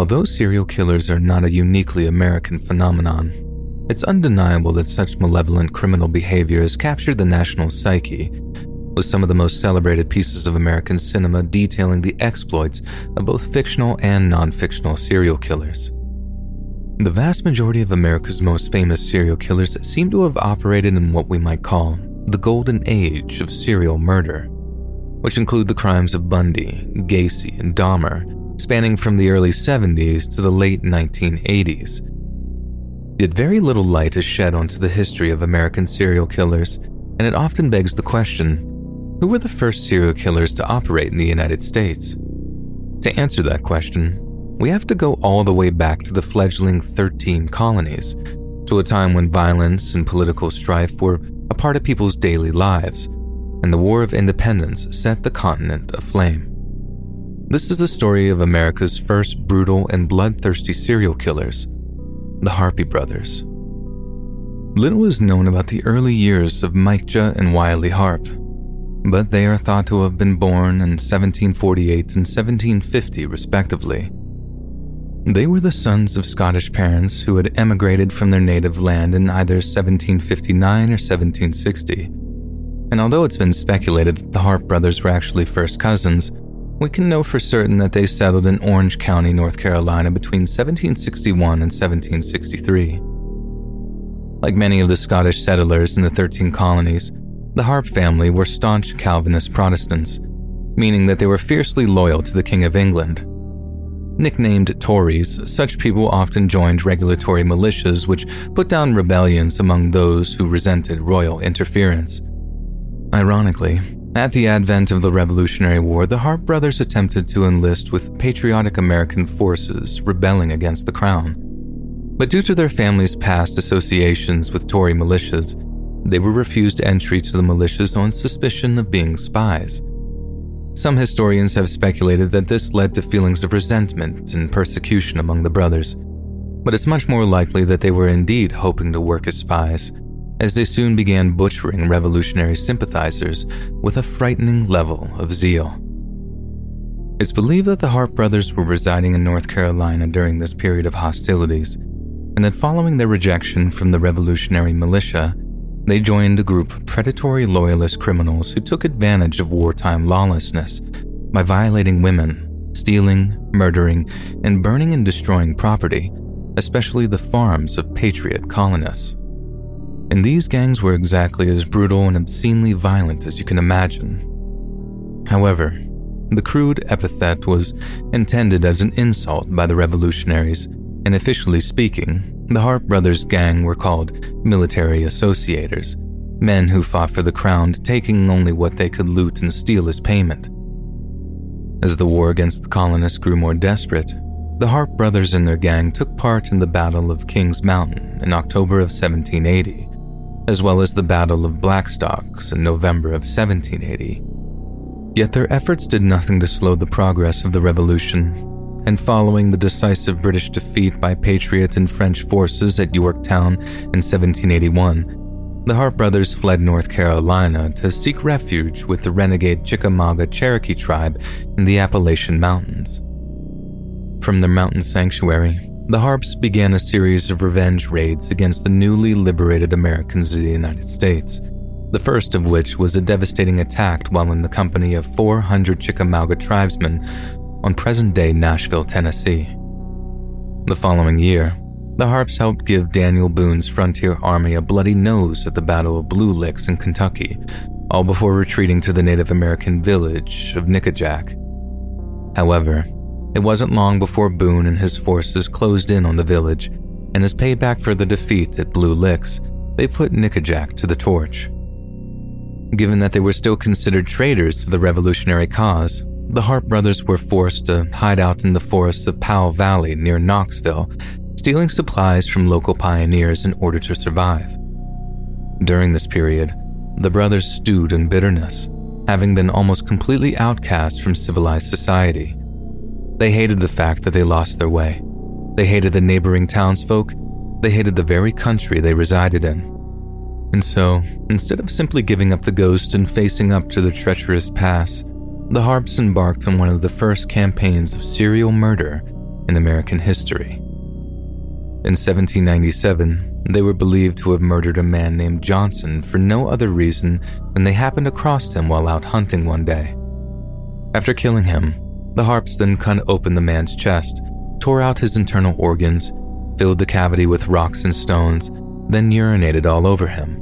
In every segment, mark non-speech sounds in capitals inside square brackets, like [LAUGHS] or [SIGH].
Although serial killers are not a uniquely American phenomenon, it's undeniable that such malevolent criminal behavior has captured the national psyche, with some of the most celebrated pieces of American cinema detailing the exploits of both fictional and non fictional serial killers. The vast majority of America's most famous serial killers seem to have operated in what we might call the golden age of serial murder, which include the crimes of Bundy, Gacy, and Dahmer, spanning from the early 70s to the late 1980s. Yet very little light is shed onto the history of American serial killers, and it often begs the question who were the first serial killers to operate in the United States? To answer that question, we have to go all the way back to the fledgling 13 colonies, to a time when violence and political strife were a part of people's daily lives, and the War of Independence set the continent aflame. This is the story of America's first brutal and bloodthirsty serial killers, the Harpe brothers. Little is known about the early years of Micah and Wiley Harpe, but they are thought to have been born in 1748 and 1750, respectively. They were the sons of Scottish parents who had emigrated from their native land in either 1759 or 1760. And although it's been speculated that the Harpe brothers were actually first cousins, we can know for certain that they settled in Orange County, North Carolina between 1761 and 1763. Like many of the Scottish settlers in the 13 colonies, the Harpe family were staunch Calvinist Protestants, meaning that they were fiercely loyal to the King of England. Nicknamed Tories, such people often joined regulatory militias which put down rebellions among those who resented royal interference. Ironically, at the advent of the Revolutionary War, the Harpe brothers attempted to enlist with patriotic American forces rebelling against the crown. But due to their family's past associations with Tory militias, they were refused entry to the militias on suspicion of being spies. Some historians have speculated that this led to feelings of resentment and persecution among the brothers, but it's much more likely that they were indeed hoping to work as spies as they soon began butchering revolutionary sympathizers with a frightening level of zeal. It's believed that the Harpe brothers were residing in North Carolina during this period of hostilities, and that following their rejection from the revolutionary militia, they joined a group of predatory loyalist criminals who took advantage of wartime lawlessness by violating women, stealing, murdering, and burning and destroying property, especially the farms of patriot colonists and these gangs were exactly as brutal and obscenely violent as you can imagine. However, the crude epithet was intended as an insult by the revolutionaries, and officially speaking, the Harpe Brothers gang were called military associators, men who fought for the crown, taking only what they could loot and steal as payment. As the war against the colonists grew more desperate, the Harpe brothers and their gang took part in the Battle of Kings Mountain in October of 1780, as well as the Battle of Blackstocks in November of 1780. Yet their efforts did nothing to slow the progress of the revolution, and following the decisive British defeat by Patriot and French forces at Yorktown in 1781, the Harpe brothers fled North Carolina to seek refuge with the renegade Chickamauga Cherokee tribe in the Appalachian Mountains. From their mountain sanctuary, the Harpes began a series of revenge raids against the newly liberated Americans of the United States, the first of which was a devastating attack while in the company of 400 Chickamauga tribesmen on present day Nashville, Tennessee. The following year, the Harpes helped give Daniel Boone's frontier army a bloody nose at the Battle of Blue Licks in Kentucky, all before retreating to the Native American village of Nickajack. However, it wasn't long before Boone and his forces closed in on the village, and as payback for the defeat at Blue Licks, they put Nickajack to the torch. Given that they were still considered traitors to the revolutionary cause, the Harpe brothers were forced to hide out in the forests of Powell Valley near Knoxville, stealing supplies from local pioneers in order to survive. During this period, the brothers stewed in bitterness, having been almost completely outcast from civilized society. They hated the fact that they lost their way. They hated the neighboring townsfolk. They hated the very country they resided in. And so, instead of simply giving up the ghost and facing up to their treacherous past, the Harpes embarked on one of the first campaigns of serial murder in American history. In 1797, they were believed to have murdered a man named Johnson for no other reason than they happened across him while out hunting one day. After killing him, the Harpes then cut open the man's chest, tore out his internal organs, filled the cavity with rocks and stones, then urinated all over him.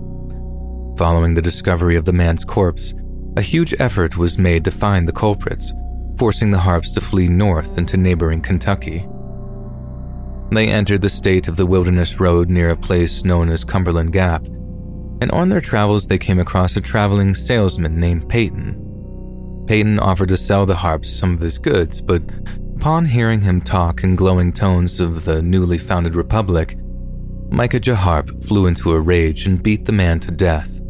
Following the discovery of the man's corpse, a huge effort was made to find the culprits, forcing the Harpes to flee north into neighboring Kentucky. They entered the state of the Wilderness Road near a place known as Cumberland Gap, and on their travels they came across a traveling salesman named Peyton. Peyton offered to sell the Harpes some of his goods, but upon hearing him talk in glowing tones of the newly founded republic, Micah Harpe flew into a rage and beat the man to death.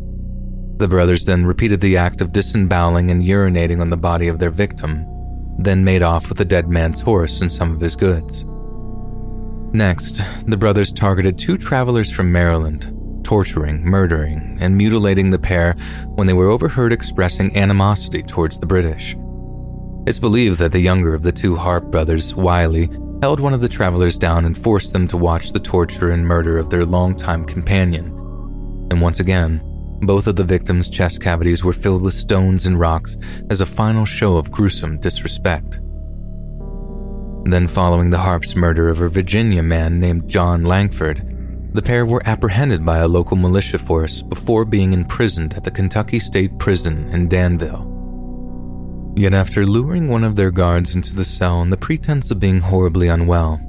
The brothers then repeated the act of disemboweling and urinating on the body of their victim, then made off with the dead man's horse and some of his goods. Next, the brothers targeted two travelers from Maryland, torturing, murdering, and mutilating the pair when they were overheard expressing animosity towards the British. It's believed that the younger of the two Harpe brothers, Wiley, held one of the travelers down and forced them to watch the torture and murder of their longtime companion. And once again, both of the victims' chest cavities were filled with stones and rocks as a final show of gruesome disrespect. Then, following the Harpe's murder of a Virginia man named John Langford, the pair were apprehended by a local militia force before being imprisoned at the Kentucky State Prison in Danville. Yet, after luring one of their guards into the cell on the pretense of being horribly unwell,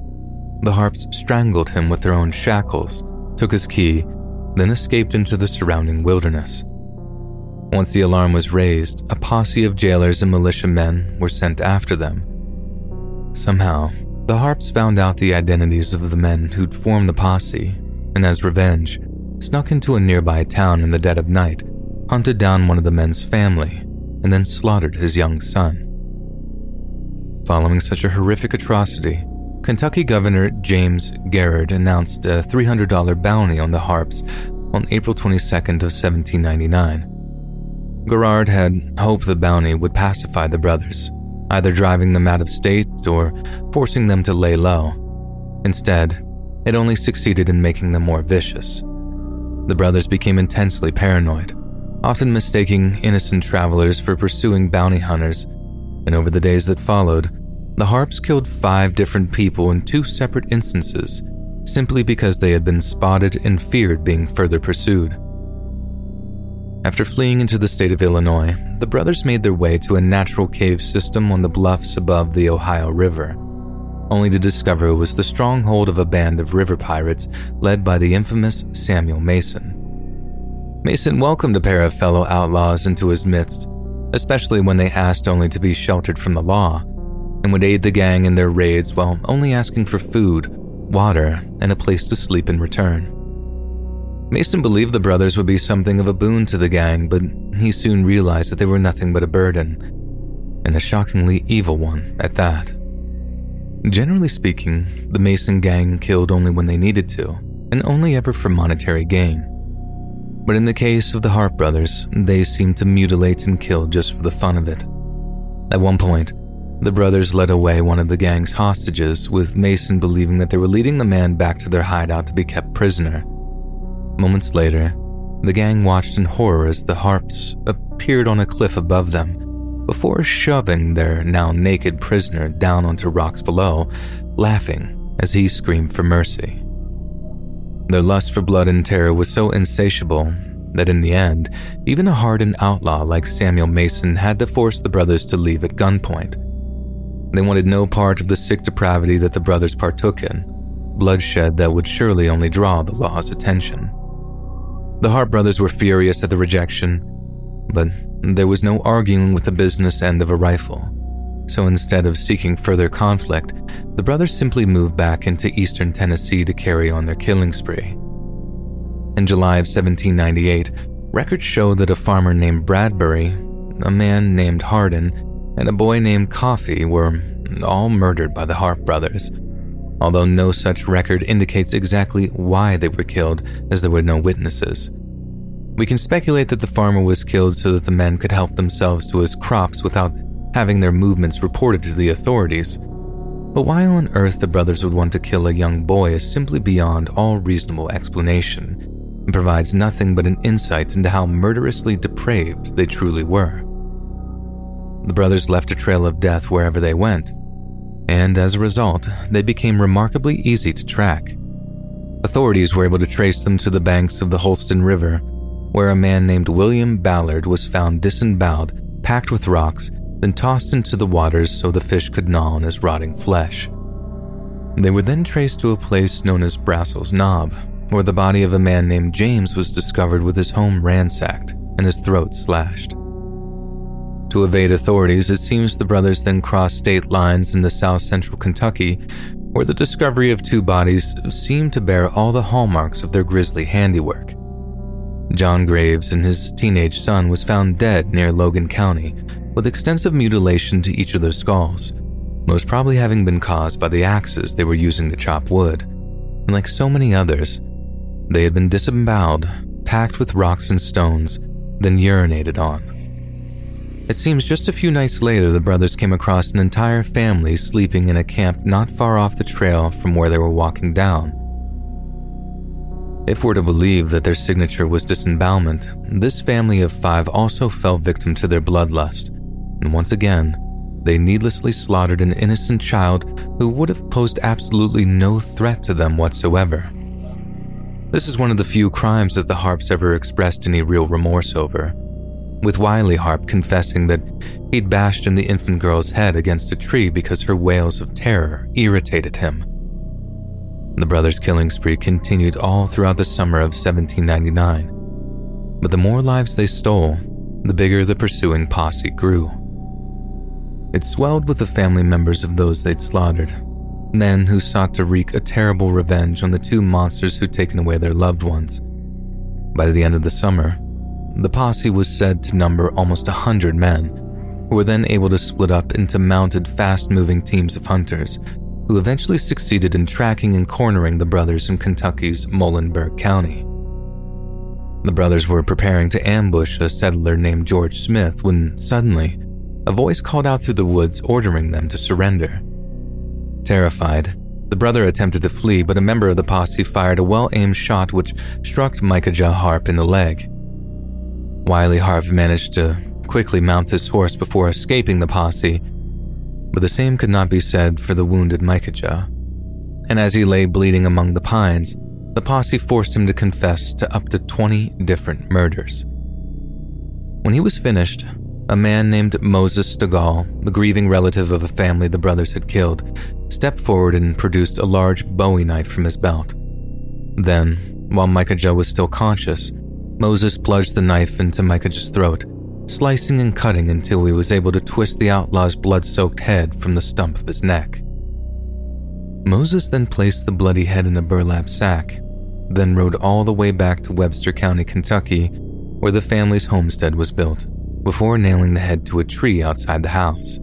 the Harpes strangled him with their own shackles, took his key, then escaped into the surrounding wilderness. Once the alarm was raised, a posse of jailers and militiamen were sent after them Somehow, the Harpes found out the identities of the men who'd formed the posse, and as revenge, snuck into a nearby town in the dead of night, hunted down one of the men's family, and then slaughtered his young son. Following such a horrific atrocity, Kentucky Governor James Garrard announced a $300 bounty on the Harpes on April 22nd of 1799. Garrard had hoped the bounty would pacify the brothers, either driving them out of state or forcing them to lay low. Instead, it only succeeded in making them more vicious. The brothers became intensely paranoid, often mistaking innocent travelers for pursuing bounty hunters, and over the days that followed, the Harpes killed five different people in two separate instances simply because they had been spotted and feared being further pursued. After fleeing into the state of Illinois, the brothers made their way to a natural cave system on the bluffs above the Ohio River, only to discover it was the stronghold of a band of river pirates led by the infamous Samuel Mason. Mason welcomed a pair of fellow outlaws into his midst, especially when they asked only to be sheltered from the law, and would aid the gang in their raids while only asking for food, water, and a place to sleep in return. Mason believed the brothers would be something of a boon to the gang, but he soon realized that they were nothing but a burden, and a shockingly evil one at that. Generally speaking, the Mason gang killed only when they needed to, and only ever for monetary gain. But in the case of the Harpe brothers, they seemed to mutilate and kill just for the fun of it. At one point, the brothers led away one of the gang's hostages, with Mason believing that they were leading the man back to their hideout to be kept prisoner. Moments later, the gang watched in horror as the Harpes appeared on a cliff above them before shoving their now naked prisoner down onto rocks below, laughing as he screamed for mercy. Their lust for blood and terror was so insatiable that in the end, even a hardened outlaw like Samuel Mason had to force the brothers to leave at gunpoint. They wanted no part of the sick depravity that the brothers partook in, bloodshed that would surely only draw the law's attention. The Harpe brothers were furious at the rejection, but there was no arguing with the business end of a rifle. So instead of seeking further conflict, the brothers simply moved back into eastern Tennessee to carry on their killing spree. In July of 1798, records show that a farmer named Bradbury, a man named Hardin, and a boy named Coffee were all murdered by the Harpe brothers, although no such record indicates exactly why they were killed, as there were no witnesses. We can speculate that the farmer was killed so that the men could help themselves to his crops without having their movements reported to the authorities. But why on earth the brothers would want to kill a young boy is simply beyond all reasonable explanation and provides nothing but an insight into how murderously depraved they truly were. The brothers left a trail of death wherever they went, and as a result, they became remarkably easy to track. Authorities were able to trace them to the banks of the Holston River, where a man named William Ballard was found disemboweled, packed with rocks, then tossed into the waters so the fish could gnaw on his rotting flesh. They were then traced to a place known as Brassel's Knob, where the body of a man named James was discovered with his home ransacked and his throat slashed. To evade authorities, it seems the brothers then crossed state lines into south central Kentucky, where the discovery of two bodies seemed to bear all the hallmarks of their grisly handiwork. John Graves and his teenage son was found dead near Logan County, with extensive mutilation to each of their skulls, most probably having been caused by the axes they were using to chop wood. And like so many others, they had been disemboweled, packed with rocks and stones, then urinated on. It seems just a few nights later, the brothers came across an entire family sleeping in a camp not far off the trail from where they were walking down. If we're to believe that their signature was disembowelment, this family of five also fell victim to their bloodlust, and once again, they needlessly slaughtered an innocent child who would have posed absolutely no threat to them whatsoever. This is one of the few crimes that the Harpes ever expressed any real remorse over, with Wiley Harpe confessing that he'd bashed in the infant girl's head against a tree because her wails of terror irritated him. The brothers' killing spree continued all throughout the summer of 1799, but the more lives they stole, the bigger the pursuing posse grew. It swelled with the family members of those they'd slaughtered, men who sought to wreak a terrible revenge on the two monsters who'd taken away their loved ones. By the end of the summer, the posse was said to number almost a hundred men, who were then able to split up into mounted, fast moving teams of hunters, who eventually succeeded in tracking and cornering the brothers in Kentucky's Muhlenberg County. The brothers were preparing to ambush a settler named George Smith when suddenly, a voice called out through the woods ordering them to surrender. Terrified, the brother attempted to flee, but a member of the posse fired a well aimed shot which struck Micajah Harpe in the leg. Wiley Harpe managed to quickly mount his horse before escaping the posse, but the same could not be said for the wounded Micajah. And as he lay bleeding among the pines, the posse forced him to confess to up to 20 different murders. When he was finished, a man named Moses Stegall, the grieving relative of a family the brothers had killed, stepped forward and produced a large bowie knife from his belt. Then, while Micajah was still conscious, Moses plunged the knife into Micajah's throat, slicing and cutting until he was able to twist the outlaw's blood soaked head from the stump of his neck. Moses then placed the bloody head in a burlap sack, then rode all the way back to Webster County, Kentucky, where the family's homestead was built before nailing the head to a tree outside the house.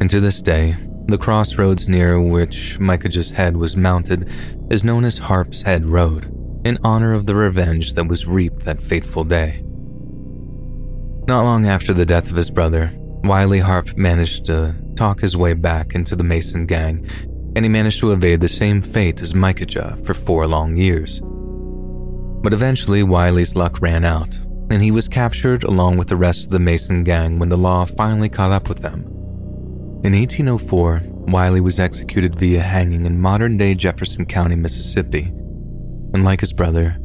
And to this day, the crossroads near which Micajah's head was mounted is known as Harpe's Head Road, in honor of the revenge that was reaped that fateful day. Not long after the death of his brother, Wiley Harpe managed to talk his way back into the Mason gang, and he managed to evade the same fate as Micajah for four long years. But eventually, Wiley's luck ran out, and he was captured along with the rest of the Mason gang when the law finally caught up with them. In 1804, Wiley was executed via hanging in modern day Jefferson County, Mississippi. And like his brother,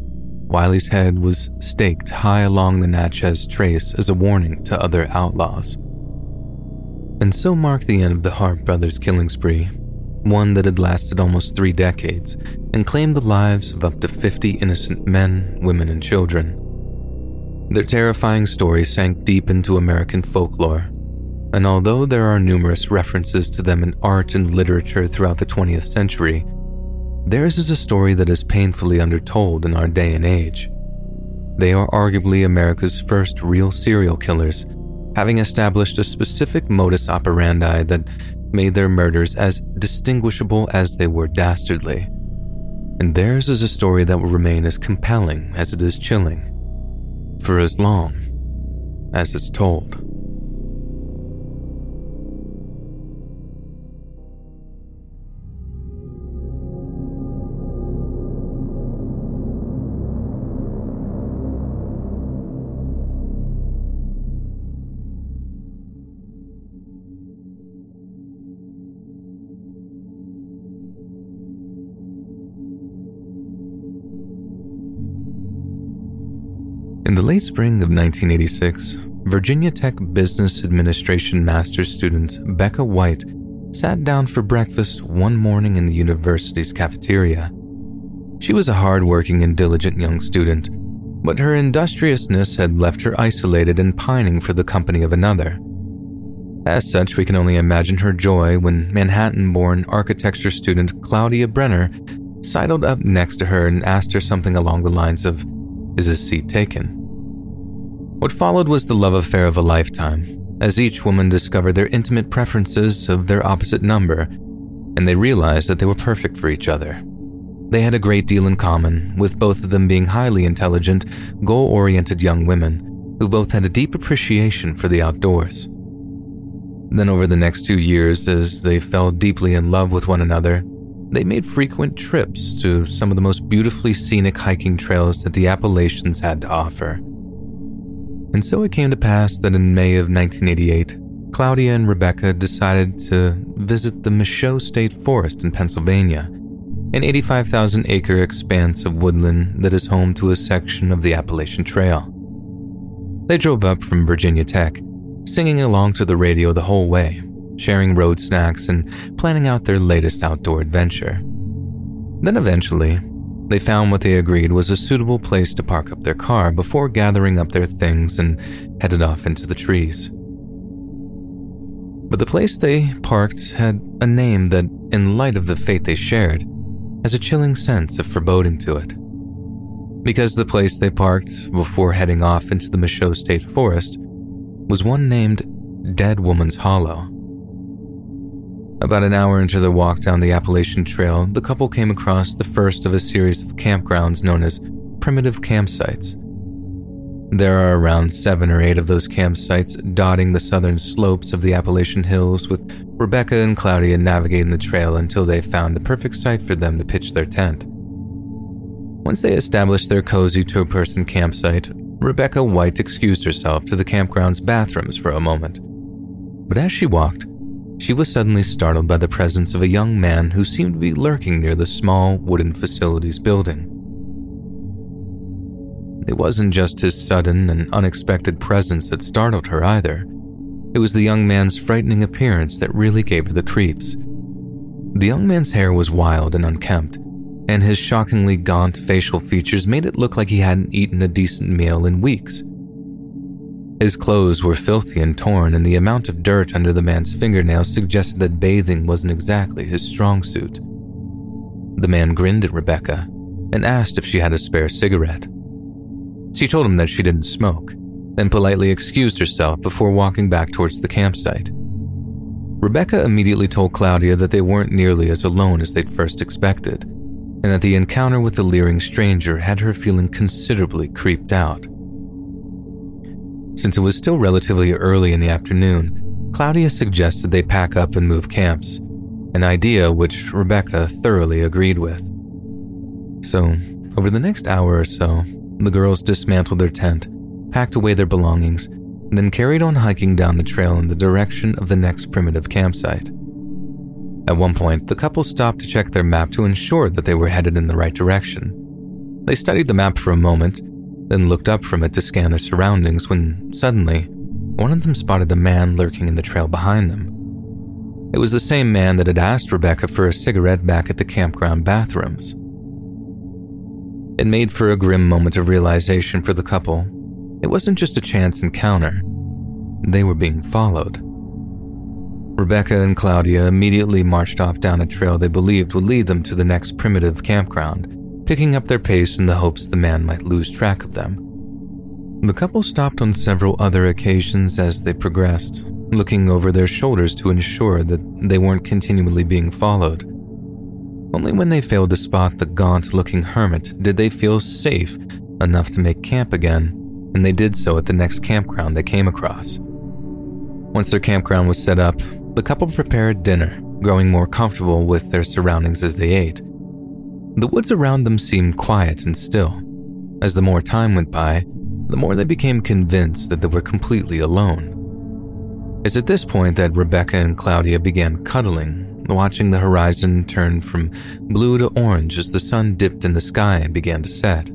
Wiley's head was staked high along the Natchez Trace as a warning to other outlaws. And so marked the end of the Harpe brothers' killing spree, one that had lasted almost three decades and claimed the lives of up to 50 innocent men, women, and children. Their terrifying story sank deep into American folklore, and although there are numerous references to them in art and literature throughout the 20th century, theirs is a story that is painfully undertold in our day and age. They are arguably America's first real serial killers, having established a specific modus operandi that made their murders as distinguishable as they were dastardly. And theirs is a story that will remain as compelling as it is chilling for as long as it's told. In the late spring of 1986, Virginia Tech Business Administration master's student Becca Wight sat down for breakfast one morning in the university's cafeteria. She was a hardworking and diligent young student, but her industriousness had left her isolated and pining for the company of another. As such, we can only imagine her joy when Manhattan born architecture student Claudia Brenner sidled up next to her and asked her something along the lines of, Is a seat taken? What followed was the love affair of a lifetime, as each woman discovered their intimate preferences of their opposite number, and they realized that they were perfect for each other. They had a great deal in common, with both of them being highly intelligent, goal oriented young women who both had a deep appreciation for the outdoors. Then, over the next two years, as they fell deeply in love with one another, they made frequent trips to some of the most beautifully scenic hiking trails that the Appalachians had to offer. And so it came to pass that in May of 1988, Claudia and Rebecca decided to visit the Michaux State Forest in Pennsylvania, an 85,000 acre expanse of woodland that is home to a section of the Appalachian Trail. They drove up from Virginia Tech, singing along to the radio the whole way, sharing road snacks and planning out their latest outdoor adventure. Then eventually, they found what they agreed was a suitable place to park up their car before gathering up their things and headed off into the trees. But the place they parked had a name that, in light of the fate they shared, has a chilling sense of foreboding to it. Because the place they parked before heading off into the Michaux State Forest was one named Dead Woman's Hollow. About an hour into their walk down the Appalachian Trail, the couple came across the first of a series of campgrounds known as primitive campsites. There are around seven or eight of those campsites dotting the southern slopes of the Appalachian Hills, with Rebecca and Claudia navigating the trail until they found the perfect site for them to pitch their tent. Once they established their cozy two person campsite, Rebecca Wight excused herself to the campground's bathrooms for a moment. But as she walked, she was suddenly startled by the presence of a young man who seemed to be lurking near the small wooden facilities building. It wasn't just his sudden and unexpected presence that startled her either. It was the young man's frightening appearance that really gave her the creeps. The young man's hair was wild and unkempt, and his shockingly gaunt facial features made it look like he hadn't eaten a decent meal in weeks. His clothes were filthy and torn, and the amount of dirt under the man's fingernails suggested that bathing wasn't exactly his strong suit. The man grinned at Rebecca and asked if she had a spare cigarette. She told him that she didn't smoke, then politely excused herself before walking back towards the campsite. Rebecca immediately told Claudia that they weren't nearly as alone as they'd first expected, and that the encounter with the leering stranger had her feeling considerably creeped out. Since it was still relatively early in the afternoon, Claudia suggested they pack up and move camps, an idea which Rebecca thoroughly agreed with. So, over the next hour or so, the girls dismantled their tent, packed away their belongings, and then carried on hiking down the trail in the direction of the next primitive campsite. At one point, the couple stopped to check their map to ensure that they were headed in the right direction. They studied the map for a moment, then looked up from it to scan their surroundings when suddenly, one of them spotted a man lurking in the trail behind them. It was the same man that had asked Rebecca for a cigarette back at the campground bathrooms. It made for a grim moment of realization for the couple. It wasn't just a chance encounter, they were being followed. Rebecca and Claudia immediately marched off down a trail they believed would lead them to the next primitive campground, picking up their pace in the hopes the man might lose track of them. The couple stopped on several other occasions as they progressed, looking over their shoulders to ensure that they weren't continually being followed. Only when they failed to spot the gaunt looking hermit did they feel safe enough to make camp again, and they did so at the next campground they came across. Once their campground was set up, the couple prepared dinner, growing more comfortable with their surroundings as they ate. The woods around them seemed quiet and still. As the more time went by, the more they became convinced that they were completely alone. It's at this point that Rebecca and Claudia began cuddling, watching the horizon turn from blue to orange as the sun dipped in the sky and began to set.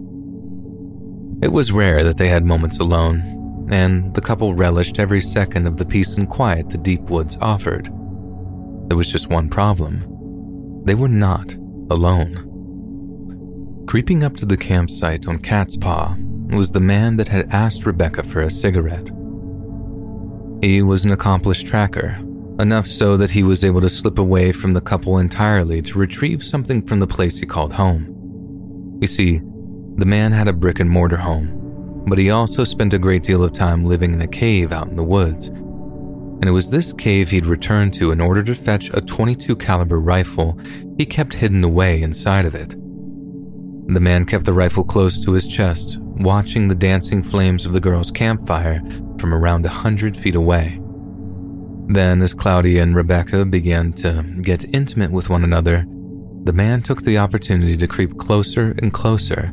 It was rare that they had moments alone, and the couple relished every second of the peace and quiet the deep woods offered. There was just one problem they were not alone. Creeping up to the campsite on Cat's Paw was the man that had asked Rebecca for a cigarette. He was an accomplished tracker, enough so that he was able to slip away from the couple entirely to retrieve something from the place he called home. You see, the man had a brick and mortar home but he also spent a great deal of time living in a cave out in the woods. And it was this cave he'd returned to in order to fetch a 22 caliber rifle he kept hidden away inside of it. The man kept the rifle close to his chest, watching the dancing flames of the girl's campfire from around a hundred feet away. Then, as Claudia and Rebecca began to get intimate with one another, the man took the opportunity to creep closer and closer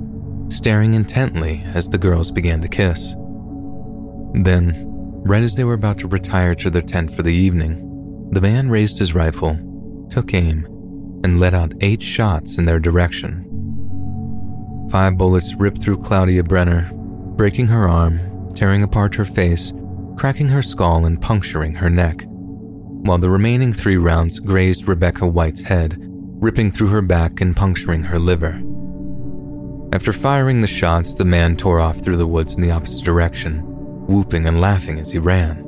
staring intently as the girls began to kiss. Then, right as they were about to retire to their tent for the evening, the man raised his rifle, took aim, and let out eight shots in their direction. Five bullets ripped through Claudia Brenner, breaking her arm, tearing apart her face, cracking her skull, and puncturing her neck, while the remaining three rounds grazed Rebecca Wight's head, ripping through her back and puncturing her liver. After firing the shots, the man tore off through the woods in the opposite direction, whooping and laughing as he ran.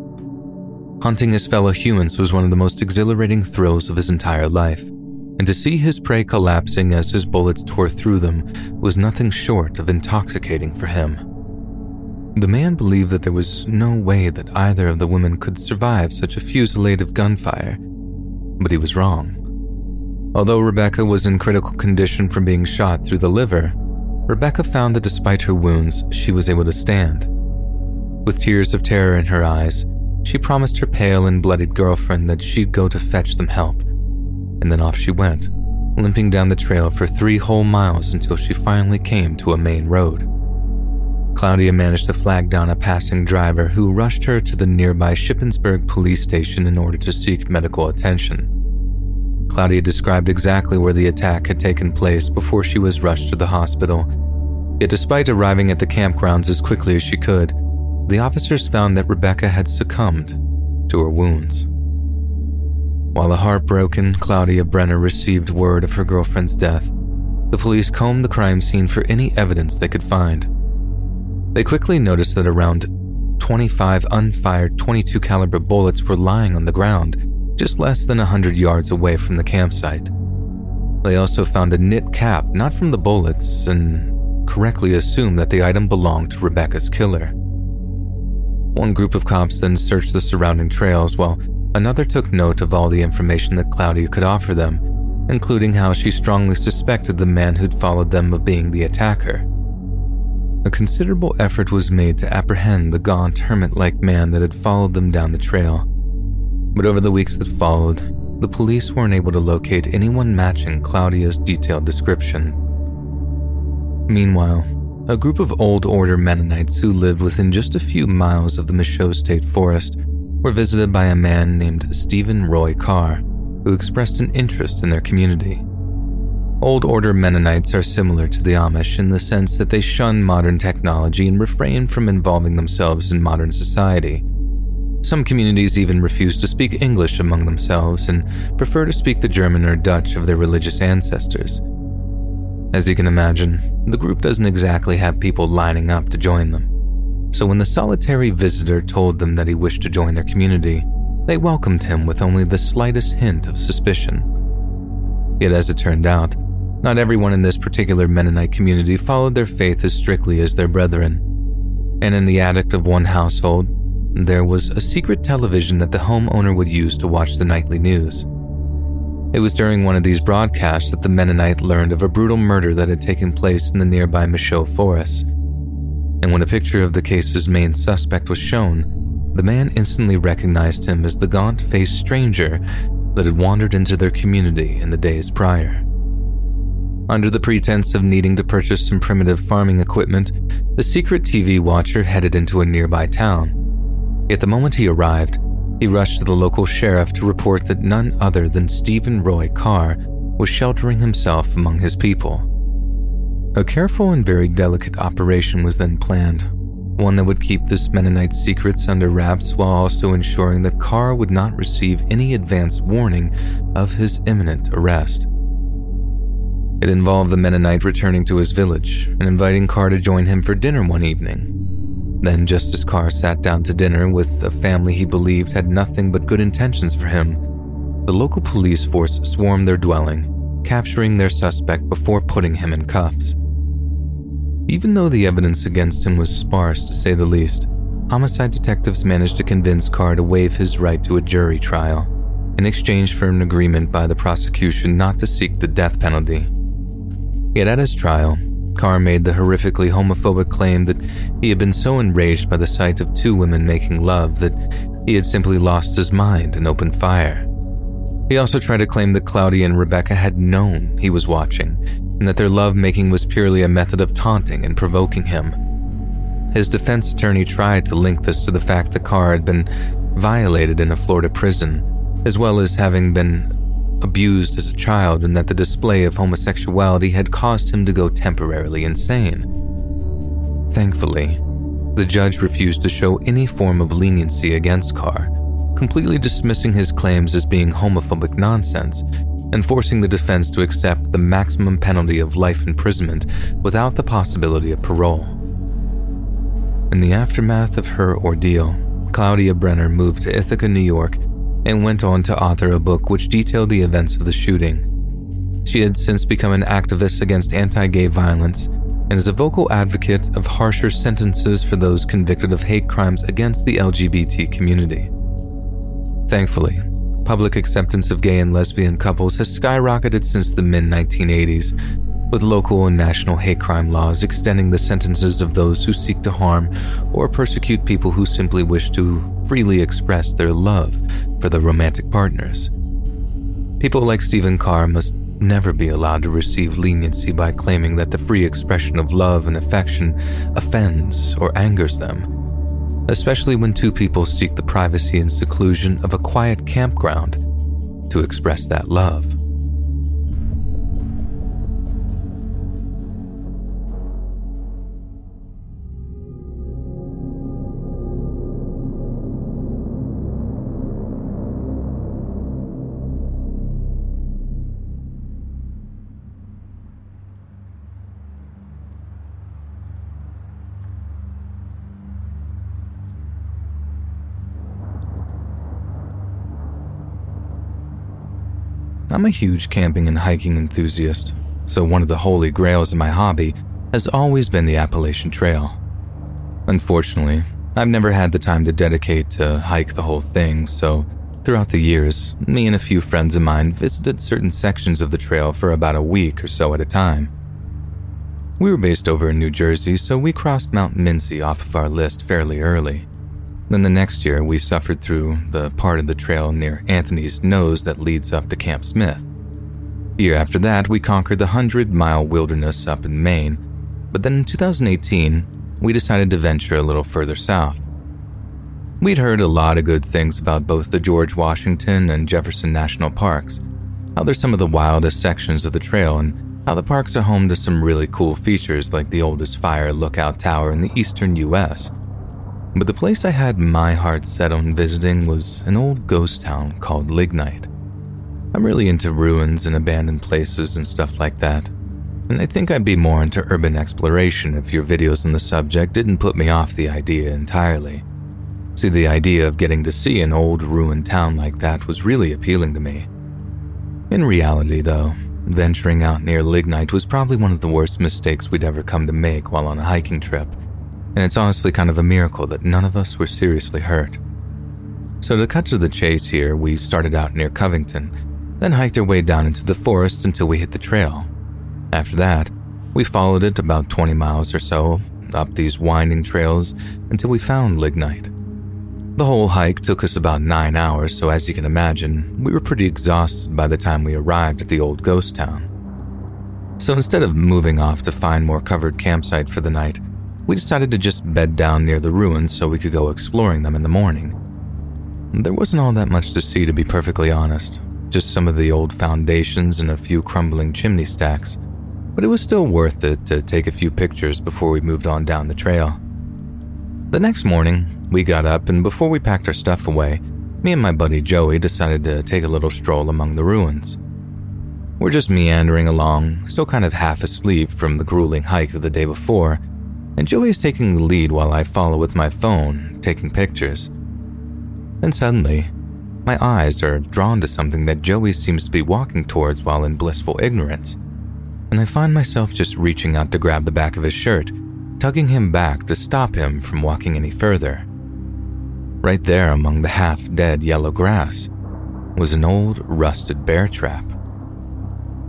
Hunting his fellow humans was one of the most exhilarating thrills of his entire life, and to see his prey collapsing as his bullets tore through them was nothing short of intoxicating for him. The man believed that there was no way that either of the women could survive such a fusillade of gunfire, but he was wrong. Although Rebecca was in critical condition from being shot through the liver, Rebecca found that despite her wounds, she was able to stand. With tears of terror in her eyes, she promised her pale and bloodied girlfriend that she'd go to fetch them help. And then off she went, limping down the trail for three whole miles until she finally came to a main road. Claudia managed to flag down a passing driver who rushed her to the nearby Shippensburg police station in order to seek medical attention. Claudia described exactly where the attack had taken place before she was rushed to the hospital. Yet, despite arriving at the campgrounds as quickly as she could, the officers found that Rebecca had succumbed to her wounds. While a heartbroken Claudia Brenner received word of her girlfriend's death, the police combed the crime scene for any evidence they could find. They quickly noticed that around 25 unfired 22 caliber bullets were lying on the ground just less than a hundred yards away from the campsite. They also found a knit cap not from the bullets and correctly assumed that the item belonged to Rebecca's killer. One group of cops then searched the surrounding trails while another took note of all the information that Claudia could offer them, including how she strongly suspected the man who'd followed them of being the attacker. A considerable effort was made to apprehend the gaunt, hermit like man that had followed them down the trail. But over the weeks that followed, the police weren't able to locate anyone matching Claudia's detailed description. Meanwhile, a group of Old Order Mennonites who lived within just a few miles of the Michaux State Forest were visited by a man named Stephen Roy Carr, who expressed an interest in their community. Old Order Mennonites are similar to the Amish in the sense that they shun modern technology and refrain from involving themselves in modern society. Some communities even refuse to speak English among themselves and prefer to speak the German or Dutch of their religious ancestors. As you can imagine, the group doesn't exactly have people lining up to join them. So when the solitary visitor told them that he wished to join their community, they welcomed him with only the slightest hint of suspicion. Yet, as it turned out, not everyone in this particular Mennonite community followed their faith as strictly as their brethren. And in the attic of one household, there was a secret television that the homeowner would use to watch the nightly news. It was during one of these broadcasts that the Mennonite learned of a brutal murder that had taken place in the nearby Michaux Forest. And when a picture of the case's main suspect was shown, the man instantly recognized him as the gaunt faced stranger that had wandered into their community in the days prior. Under the pretense of needing to purchase some primitive farming equipment, the secret TV watcher headed into a nearby town. Yet the moment he arrived, he rushed to the local sheriff to report that none other than Stephen Roy Carr was sheltering himself among his people. A careful and very delicate operation was then planned, one that would keep this Mennonite's secrets under wraps while also ensuring that Carr would not receive any advance warning of his imminent arrest. It involved the Mennonite returning to his village and inviting Carr to join him for dinner one evening. Then, just as Carr sat down to dinner with a family he believed had nothing but good intentions for him, the local police force swarmed their dwelling, capturing their suspect before putting him in cuffs. Even though the evidence against him was sparse to say the least, homicide detectives managed to convince Carr to waive his right to a jury trial in exchange for an agreement by the prosecution not to seek the death penalty. Yet at his trial, Carr made the horrifically homophobic claim that he had been so enraged by the sight of two women making love that he had simply lost his mind and opened fire. He also tried to claim that Claudia and Rebecca had known he was watching and that their lovemaking was purely a method of taunting and provoking him. His defense attorney tried to link this to the fact that Carr had been violated in a Florida prison, as well as having been abused as a child and that the display of homosexuality had caused him to go temporarily insane. Thankfully, the judge refused to show any form of leniency against Carr, completely dismissing his claims as being homophobic nonsense and forcing the defense to accept the maximum penalty of life imprisonment without the possibility of parole. In the aftermath of her ordeal, Claudia Brenner moved to Ithaca, New York, and went on to author a book which detailed the events of the shooting. She had since become an activist against anti gay violence and is a vocal advocate of harsher sentences for those convicted of hate crimes against the LGBT community. Thankfully, public acceptance of gay and lesbian couples has skyrocketed since the mid 1980s, with local and national hate crime laws extending the sentences of those who seek to harm or persecute people who simply wish to freely express their love for their romantic partners. People like Stephen Carr must never be allowed to receive leniency by claiming that the free expression of love and affection offends or angers them, especially when two people seek the privacy and seclusion of a quiet campground to express that love. I'm a huge camping and hiking enthusiast, so one of the holy grails of my hobby has always been the Appalachian Trail. Unfortunately, I've never had the time to dedicate to hike the whole thing, so throughout the years, me and a few friends of mine visited certain sections of the trail for about a week or so at a time. We were based over in New Jersey, so we crossed Mount Minsi off of our list fairly early. Then the next year, we suffered through the part of the trail near Anthony's Nose that leads up to Camp Smith. Year after that, we conquered the 100 mile wilderness up in Maine, but then in 2018, we decided to venture a little further south. We'd heard a lot of good things about both the George Washington and Jefferson National Parks, how they're some of the wildest sections of the trail, and how the parks are home to some really cool features like the oldest fire lookout tower in the eastern US. But the place I had my heart set on visiting was an old ghost town called Lignite. I'm really into ruins and abandoned places and stuff like that, and I think I'd be more into urban exploration if your videos on the subject didn't put me off the idea entirely. See, the idea of getting to see an old ruined town like that was really appealing to me. In reality, though, venturing out near Lignite was probably one of the worst mistakes we'd ever come to make while on a hiking trip, and it's honestly kind of a miracle that none of us were seriously hurt. So, to cut to the chase here, we started out near Covington, then hiked our way down into the forest until we hit the trail. After that, we followed it about 20 miles or so up these winding trails until we found Lignite. The whole hike took us about nine hours, so as you can imagine, we were pretty exhausted by the time we arrived at the old ghost town. So instead of moving off to find more covered campsite for the night, we decided to just bed down near the ruins so we could go exploring them in the morning. There wasn't all that much to see, to be perfectly honest, just some of the old foundations and a few crumbling chimney stacks, but it was still worth it to take a few pictures before we moved on down the trail. The next morning, we got up, and before we packed our stuff away, me and my buddy Joey decided to take a little stroll among the ruins. We're just meandering along, still kind of half asleep from the grueling hike of the day before, and Joey's taking the lead while I follow with my phone, taking pictures. Then suddenly, my eyes are drawn to something that Joey seems to be walking towards while in blissful ignorance, and I find myself just reaching out to grab the back of his shirt tugging him back to stop him from walking any further. Right there among the half dead yellow grass was an old rusted bear trap.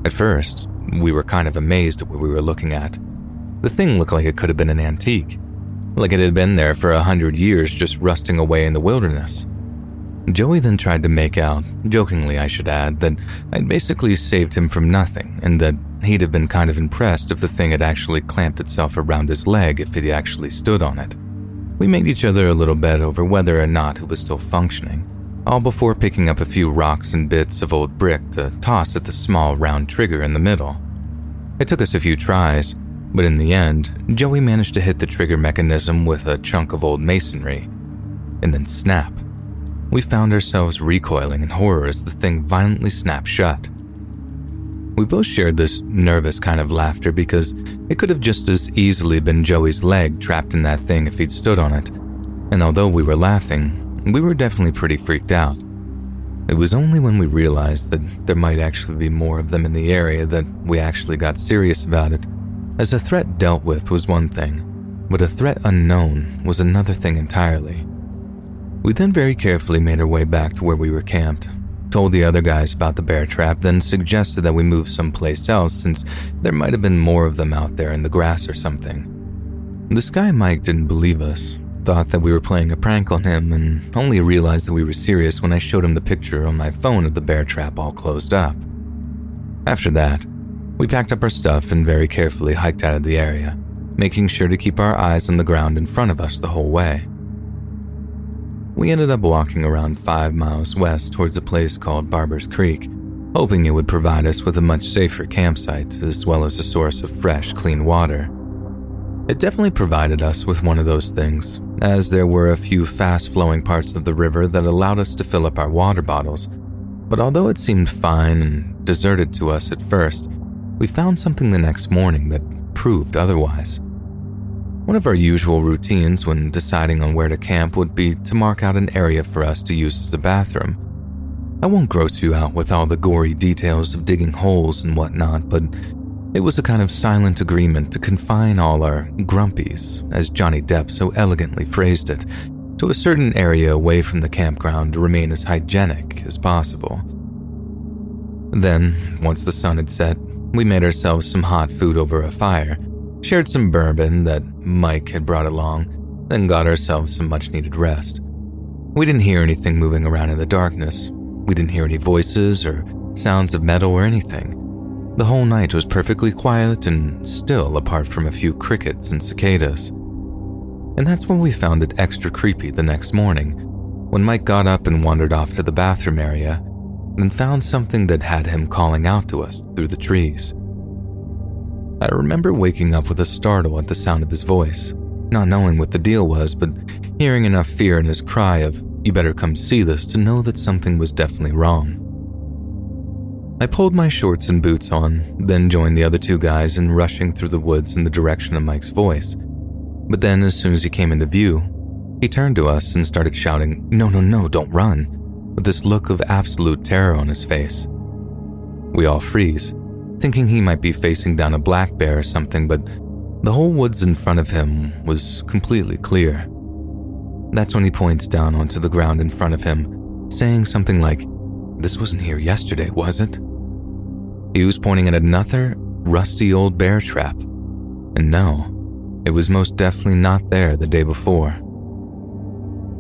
At first, we were kind of amazed at what we were looking at. The thing looked like it could have been an antique, like it had been there for a hundred years just rusting away in the wilderness. Joey then tried to make out, jokingly I should add, that I'd basically saved him from nothing and that He'd have been kind of impressed if the thing had actually clamped itself around his leg if he actually stood on it. We made each other a little bet over whether or not it was still functioning, all before picking up a few rocks and bits of old brick to toss at the small round trigger in the middle. It took us a few tries, but in the end, Joey managed to hit the trigger mechanism with a chunk of old masonry. And then snap. We found ourselves recoiling in horror as the thing violently snapped shut. We both shared this nervous kind of laughter because it could have just as easily been Joey's leg trapped in that thing if he'd stood on it. And although we were laughing, we were definitely pretty freaked out. It was only when we realized that there might actually be more of them in the area that we actually got serious about it. As a threat dealt with was one thing, but a threat unknown was another thing entirely. We then very carefully made our way back to where we were camped, told the other guys about the bear trap, then suggested that we move someplace else since there might have been more of them out there in the grass or something. This guy Mike didn't believe us, thought that we were playing a prank on him, and only realized that we were serious when I showed him the picture on my phone of the bear trap all closed up. After that, we packed up our stuff and very carefully hiked out of the area, making sure to keep our eyes on the ground in front of us the whole way we ended up walking around five miles west towards a place called Barber's Creek, hoping it would provide us with a much safer campsite as well as a source of fresh, clean water. It definitely provided us with one of those things, as there were a few fast flowing parts of the river that allowed us to fill up our water bottles. But although it seemed fine and deserted to us at first, we found something the next morning that proved otherwise. One of our usual routines when deciding on where to camp would be to mark out an area for us to use as a bathroom. I won't gross you out with all the gory details of digging holes and whatnot, but it was a kind of silent agreement to confine all our grumpies, as Johnny Depp so elegantly phrased it, to a certain area away from the campground to remain as hygienic as possible. Then, once the sun had set, we made ourselves some hot food over a fire shared some bourbon that Mike had brought along, then got ourselves some much needed rest. We didn't hear anything moving around in the darkness. We didn't hear any voices or sounds of metal or anything. The whole night was perfectly quiet and still, apart from a few crickets and cicadas. And that's when we found it extra creepy the next morning, when Mike got up and wandered off to the bathroom area and found something that had him calling out to us through the trees. I remember waking up with a startle at the sound of his voice, not knowing what the deal was, but hearing enough fear in his cry of, You better come see this, to know that something was definitely wrong. I pulled my shorts and boots on, then joined the other two guys in rushing through the woods in the direction of Mike's voice. But then, as soon as he came into view, he turned to us and started shouting, No, no, no, don't run, with this look of absolute terror on his face. We all freeze, thinking he might be facing down a black bear or something, but the whole woods in front of him was completely clear. That's when he points down onto the ground in front of him, saying something like, This wasn't here yesterday, was it? He was pointing at another rusty old bear trap. And no, it was most definitely not there the day before.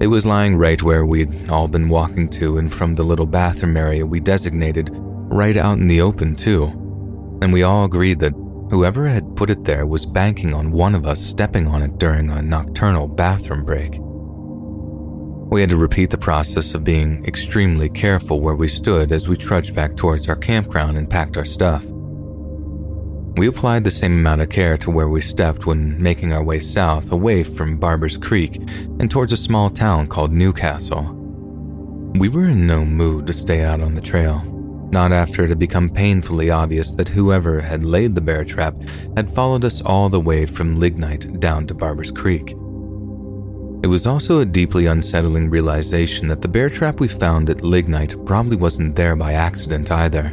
It was lying right where we'd all been walking to and from the little bathroom area we designated, right out in the open, too. And we all agreed that whoever had put it there was banking on one of us stepping on it during a nocturnal bathroom break. We had to repeat the process of being extremely careful where we stood as we trudged back towards our campground and packed our stuff. We applied the same amount of care to where we stepped when making our way south away from Barber's Creek and towards a small town called Newcastle. We were in no mood to stay out on the trail, not after it had become painfully obvious that whoever had laid the bear trap had followed us all the way from Lignite down to Barber's Creek. It was also a deeply unsettling realization that the bear trap we found at Lignite probably wasn't there by accident either.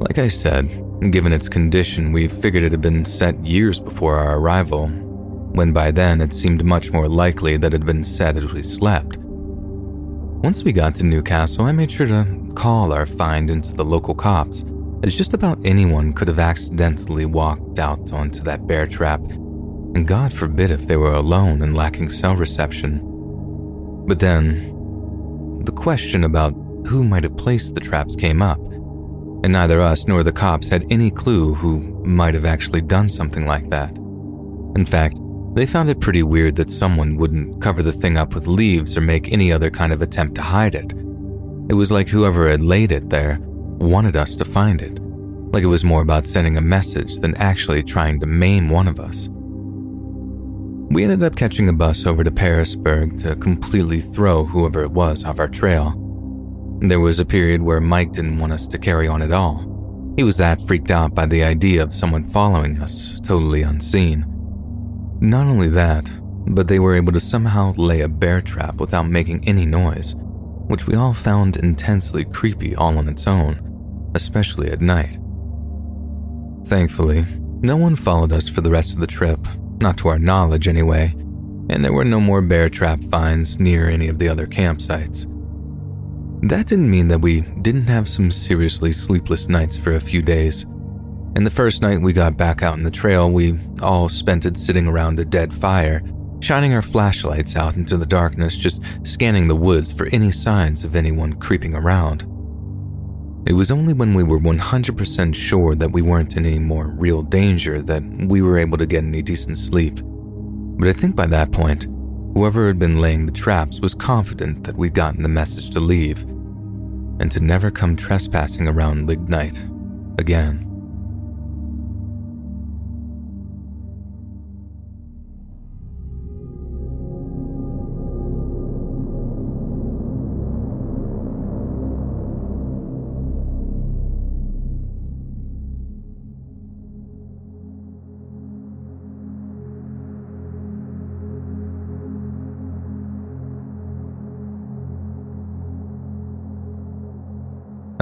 Like I said, given its condition, we figured it had been set years before our arrival, when by then it seemed much more likely that it had been set as we slept. Once we got to Newcastle, I made sure to call our find into the local cops, as just about anyone could have accidentally walked out onto that bear trap and God forbid if they were alone and lacking cell reception. But then, the question about who might have placed the traps came up, and neither us nor the cops had any clue who might have actually done something like that. In fact, they found it pretty weird that someone wouldn't cover the thing up with leaves or make any other kind of attempt to hide it. It was like whoever had laid it there wanted us to find it, like it was more about sending a message than actually trying to maim one of us. We ended up catching a bus over to Pearisburg to completely throw whoever it was off our trail. There was a period where Mike didn't want us to carry on at all. He was that freaked out by the idea of someone following us, totally unseen. Not only that, but they were able to somehow lay a bear trap without making any noise, which we all found intensely creepy all on its own, especially at night. Thankfully, no one followed us for the rest of the trip, not to our knowledge anyway, and there were no more bear trap finds near any of the other campsites. That didn't mean that we didn't have some seriously sleepless nights for a few days. And the first night we got back out in the trail, we all spent it sitting around a dead fire, shining our flashlights out into the darkness, just scanning the woods for any signs of anyone creeping around. It was only when we were 100% sure that we weren't in any more real danger that we were able to get any decent sleep. But I think by that point, whoever had been laying the traps was confident that we'd gotten the message to leave and to never come trespassing around Lignite again.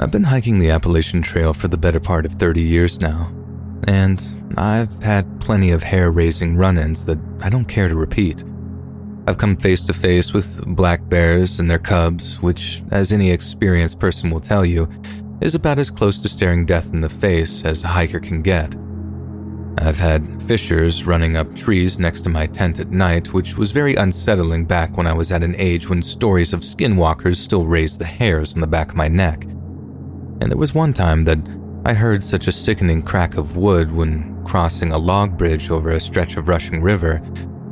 I've been hiking the Appalachian Trail for the better part of 30 years now, and I've had plenty of hair raising run ins that I don't care to repeat. I've come face to face with black bears and their cubs, which, as any experienced person will tell you, is about as close to staring death in the face as a hiker can get. I've had fishers running up trees next to my tent at night, which was very unsettling back when I was at an age when stories of skinwalkers still raised the hairs on the back of my neck and there was one time that I heard such a sickening crack of wood when crossing a log bridge over a stretch of rushing river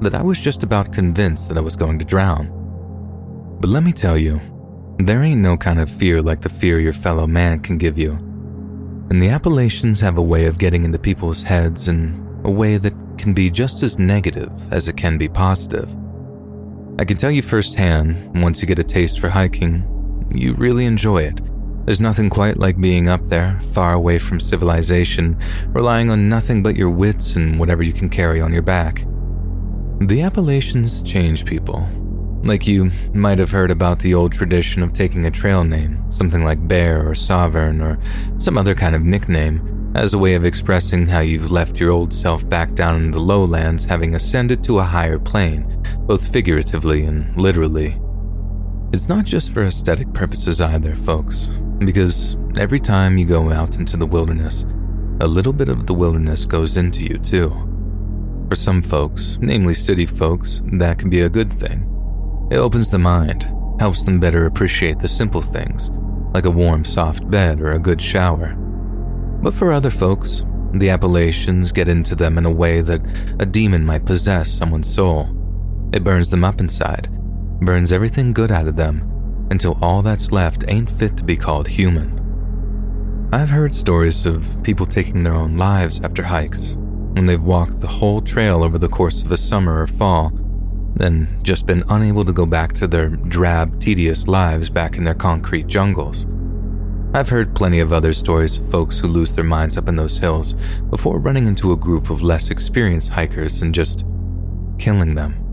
that I was just about convinced that I was going to drown. But let me tell you, there ain't no kind of fear like the fear your fellow man can give you. And the Appalachians have a way of getting into people's heads in a way that can be just as negative as it can be positive. I can tell you firsthand, once you get a taste for hiking, you really enjoy it. There's nothing quite like being up there, far away from civilization, relying on nothing but your wits and whatever you can carry on your back. The Appalachians change people. Like you might have heard about the old tradition of taking a trail name, something like Bear or Sovereign or some other kind of nickname, as a way of expressing how you've left your old self back down in the lowlands having ascended to a higher plane, both figuratively and literally. It's not just for aesthetic purposes either, folks, because every time you go out into the wilderness, a little bit of the wilderness goes into you too. For some folks, namely city folks, that can be a good thing. It opens the mind, helps them better appreciate the simple things, like a warm, soft bed or a good shower. But for other folks, the Appalachians get into them in a way that a demon might possess someone's soul. It burns them up inside, burns everything good out of them, until all that's left ain't fit to be called human. I've heard stories of people taking their own lives after hikes, when they've walked the whole trail over the course of a summer or fall, then just been unable to go back to their drab, tedious lives back in their concrete jungles. I've heard plenty of other stories of folks who lose their minds up in those hills before running into a group of less experienced hikers and just killing them.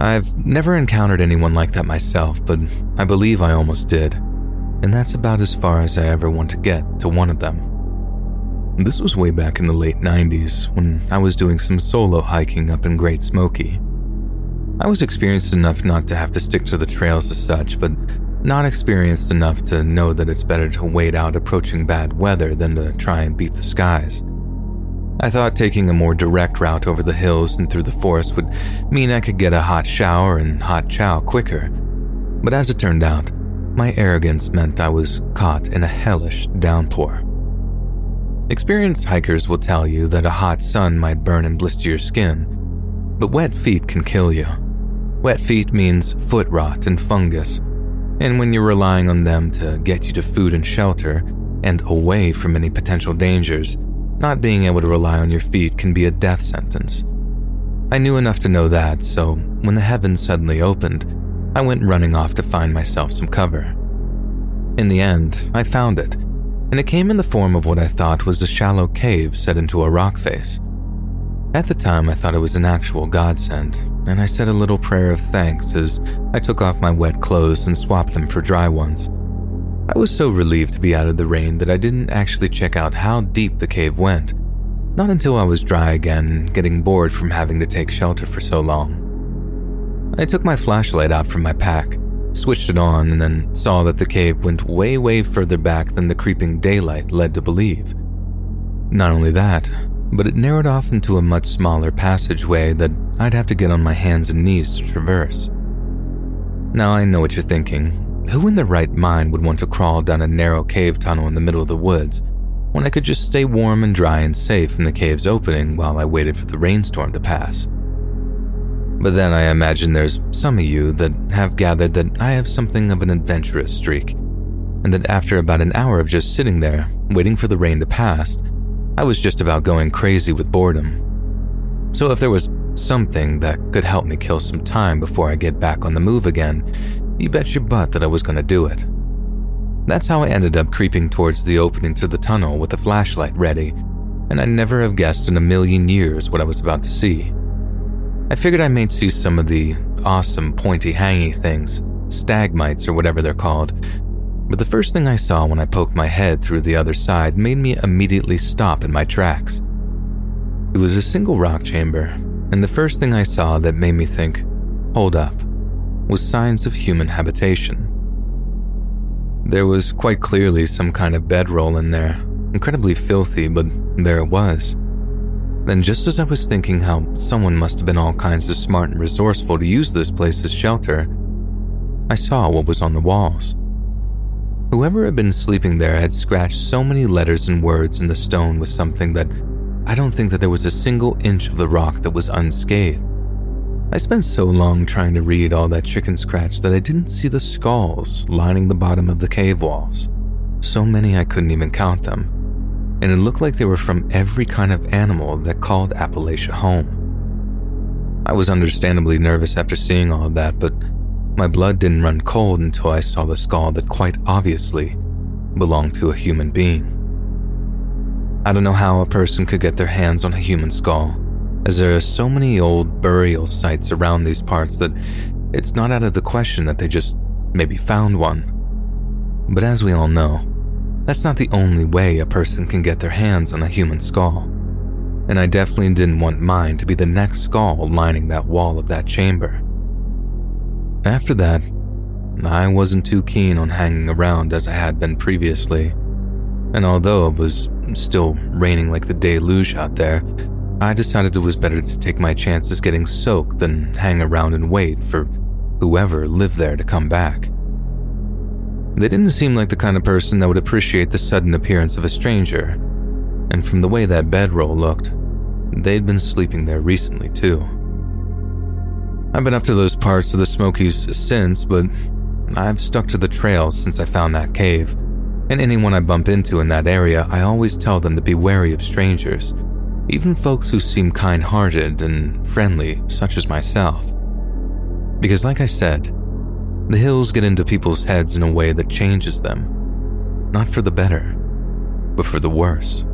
I've never encountered anyone like that myself, but I believe I almost did, and that's about as far as I ever want to get to one of them. This was way back in the late 90s when I was doing some solo hiking up in Great Smoky. I was experienced enough not to have to stick to the trails as such, but not experienced enough to know that it's better to wait out approaching bad weather than to try and beat the skies. I thought taking a more direct route over the hills and through the forest would mean I could get a hot shower and hot chow quicker. But as it turned out, my arrogance meant I was caught in a hellish downpour. Experienced hikers will tell you that a hot sun might burn and blister your skin, but wet feet can kill you. Wet feet means foot rot and fungus, and when you're relying on them to get you to food and shelter and away from any potential dangers, not being able to rely on your feet can be a death sentence. I knew enough to know that, so when the heavens suddenly opened, I went running off to find myself some cover. In the end, I found it and it came in the form of what I thought was a shallow cave set into a rock face. At the time, I thought it was an actual godsend, and I said a little prayer of thanks as I took off my wet clothes and swapped them for dry ones. I was so relieved to be out of the rain that I didn't actually check out how deep the cave went, not until I was dry again, getting bored from having to take shelter for so long. I took my flashlight out from my pack switched it on, and then saw that the cave went way, way further back than the creeping daylight led to believe. Not only that, but it narrowed off into a much smaller passageway that I'd have to get on my hands and knees to traverse. Now I know what you're thinking. Who in their right mind would want to crawl down a narrow cave tunnel in the middle of the woods when I could just stay warm and dry and safe in the cave's opening while I waited for the rainstorm to pass? But then I imagine there's some of you that have gathered that I have something of an adventurous streak, and that after about an hour of just sitting there, waiting for the rain to pass, I was just about going crazy with boredom. So if there was something that could help me kill some time before I get back on the move again, you bet your butt that I was going to do it. That's how I ended up creeping towards the opening to the tunnel with a flashlight ready, and I never have guessed in a million years what I was about to see. I figured I might see some of the awesome pointy hangy things, stagmites or whatever they're called. But the first thing I saw when I poked my head through the other side made me immediately stop in my tracks. It was a single rock chamber, and the first thing I saw that made me think, hold up, was signs of human habitation. There was quite clearly some kind of bedroll in there, incredibly filthy, but there it was. Then, just as I was thinking how someone must have been all kinds of smart and resourceful to use this place as shelter, I saw what was on the walls. Whoever had been sleeping there had scratched so many letters and words in the stone with something that I don't think that there was a single inch of the rock that was unscathed. I spent so long trying to read all that chicken scratch that I didn't see the skulls lining the bottom of the cave walls. So many I couldn't even count them. And it looked like they were from every kind of animal that called Appalachia home. I was understandably nervous after seeing all of that, but my blood didn't run cold until I saw the skull that quite obviously belonged to a human being. I don't know how a person could get their hands on a human skull, as there are so many old burial sites around these parts that it's not out of the question that they just maybe found one. But as we all know, that's not the only way a person can get their hands on a human skull. And I definitely didn't want mine to be the next skull lining that wall of that chamber. After that, I wasn't too keen on hanging around as I had been previously. And although it was still raining like the deluge out there, I decided it was better to take my chances getting soaked than hang around and wait for whoever lived there to come back. They didn't seem like the kind of person that would appreciate the sudden appearance of a stranger, and from the way that bedroll looked, they'd been sleeping there recently too. I've been up to those parts of the Smokies since, but I've stuck to the trail since I found that cave, and anyone I bump into in that area, I always tell them to be wary of strangers even folks who seem kind hearted and friendly, such as myself. Because, like I said, the hills get into people's heads in a way that changes them, not for the better, but for the worse.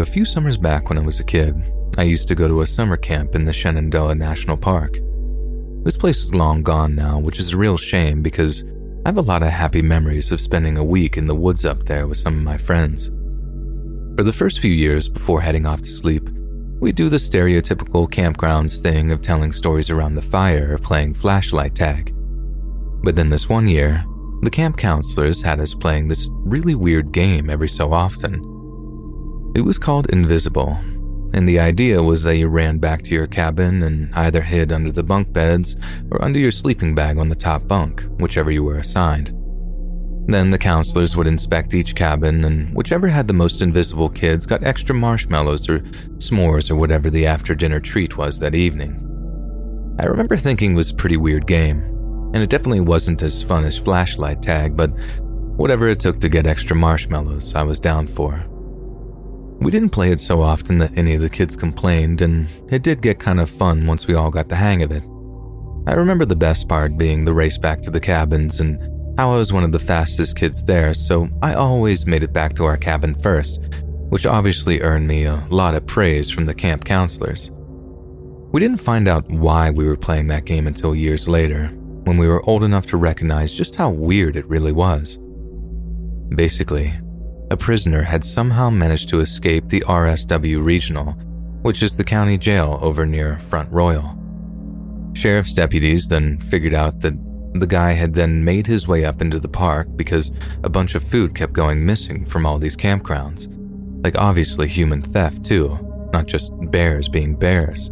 A few summers back when I was a kid, I used to go to a summer camp in the Shenandoah National Park. This place is long gone now, which is a real shame because I have a lot of happy memories of spending a week in the woods up there with some of my friends. For the first few years before heading off to sleep, we do the stereotypical campgrounds thing of telling stories around the fire or playing flashlight tag. But then this one year, the camp counselors had us playing this really weird game every so often. It was called Invisible, and the idea was that you ran back to your cabin and either hid under the bunk beds or under your sleeping bag on the top bunk, whichever you were assigned. Then the counselors would inspect each cabin, and whichever had the most invisible kids got extra marshmallows or s'mores or whatever the after dinner treat was that evening. I remember thinking it was a pretty weird game, and it definitely wasn't as fun as flashlight tag, but whatever it took to get extra marshmallows, I was down for. We didn't play it so often that any of the kids complained, and it did get kind of fun once we all got the hang of it. I remember the best part being the race back to the cabins and how I was one of the fastest kids there, so I always made it back to our cabin first, which obviously earned me a lot of praise from the camp counselors. We didn't find out why we were playing that game until years later, when we were old enough to recognize just how weird it really was. Basically, a prisoner had somehow managed to escape the RSW Regional, which is the county jail over near Front Royal. Sheriff's deputies then figured out that the guy had then made his way up into the park because a bunch of food kept going missing from all these campgrounds. Like, obviously, human theft, too, not just bears being bears.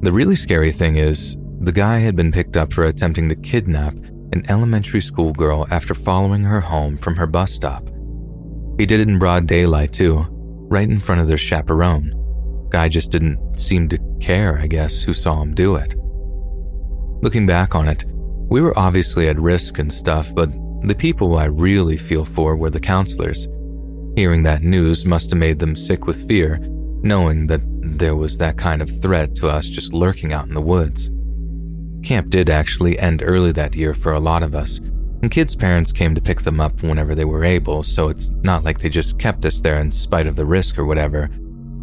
The really scary thing is, the guy had been picked up for attempting to kidnap an elementary school girl after following her home from her bus stop. He did it in broad daylight, too, right in front of their chaperone. Guy just didn't seem to care, I guess, who saw him do it. Looking back on it, we were obviously at risk and stuff, but the people I really feel for were the counselors. Hearing that news must have made them sick with fear, knowing that there was that kind of threat to us just lurking out in the woods. Camp did actually end early that year for a lot of us, and kids' parents came to pick them up whenever they were able, so it's not like they just kept us there in spite of the risk or whatever.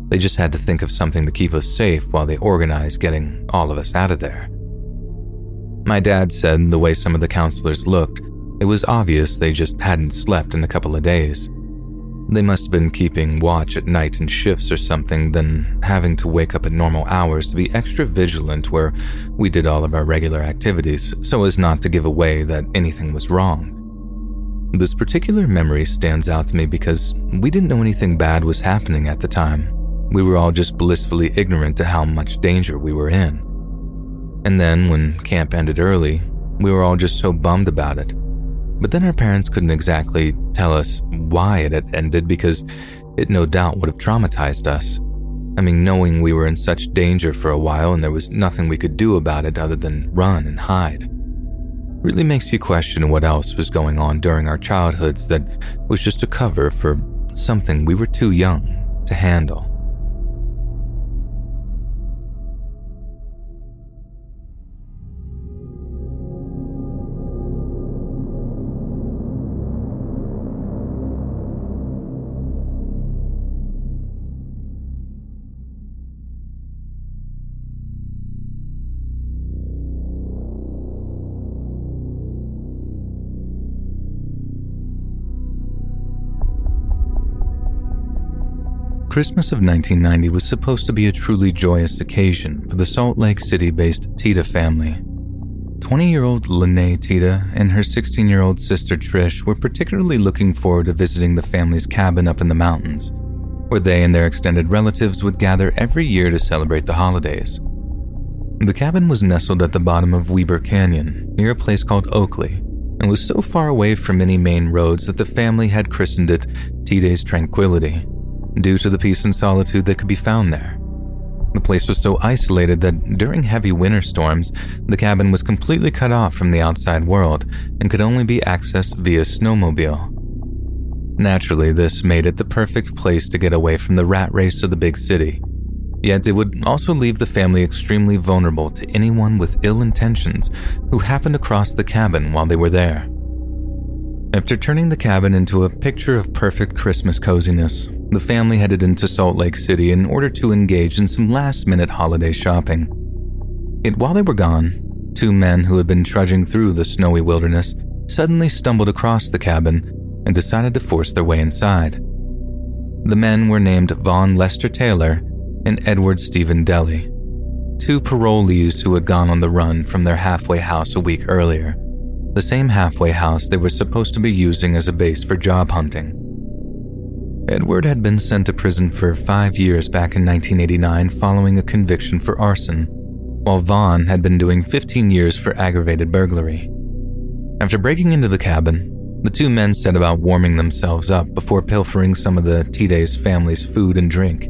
They just had to think of something to keep us safe while they organized getting all of us out of there. My dad said the way some of the counselors looked, it was obvious they just hadn't slept in a couple of days. They must have been keeping watch at night in shifts or something, then having to wake up at normal hours to be extra vigilant where we did all of our regular activities so as not to give away that anything was wrong. This particular memory stands out to me because we didn't know anything bad was happening at the time. We were all just blissfully ignorant to how much danger we were in. And then, when camp ended early, we were all just so bummed about it. But then our parents couldn't exactly tell us why it had ended because it no doubt would have traumatized us. I mean, knowing we were in such danger for a while and there was nothing we could do about it other than run and hide really makes you question what else was going on during our childhoods that was just a cover for something we were too young to handle. Christmas of 1990 was supposed to be a truly joyous occasion for the Salt Lake City based Tiede family. 20 year old Linae Tiede and her 16 year old sister Trish were particularly looking forward to visiting the family's cabin up in the mountains, where they and their extended relatives would gather every year to celebrate the holidays. The cabin was nestled at the bottom of Weber Canyon, near a place called Oakley, and was so far away from any main roads that the family had christened it Tiede's Tranquility due to the peace and solitude that could be found there. The place was so isolated that during heavy winter storms, the cabin was completely cut off from the outside world and could only be accessed via snowmobile. Naturally, this made it the perfect place to get away from the rat race of the big city. Yet it would also leave the family extremely vulnerable to anyone with ill intentions who happened across the cabin while they were there. After turning the cabin into a picture of perfect Christmas coziness, the family headed into Salt Lake City in order to engage in some last minute holiday shopping. Yet while they were gone, two men who had been trudging through the snowy wilderness suddenly stumbled across the cabin and decided to force their way inside. The men were named Von Lester Taylor and Edward Steven Deli, two parolees who had gone on the run from their halfway house a week earlier the same halfway house they were supposed to be using as a base for job hunting. Edward had been sent to prison for five years back in 1989 following a conviction for arson, while Von had been doing 15 years for aggravated burglary. After breaking into the cabin, the two men set about warming themselves up before pilfering some of the Tiede's family's food and drink.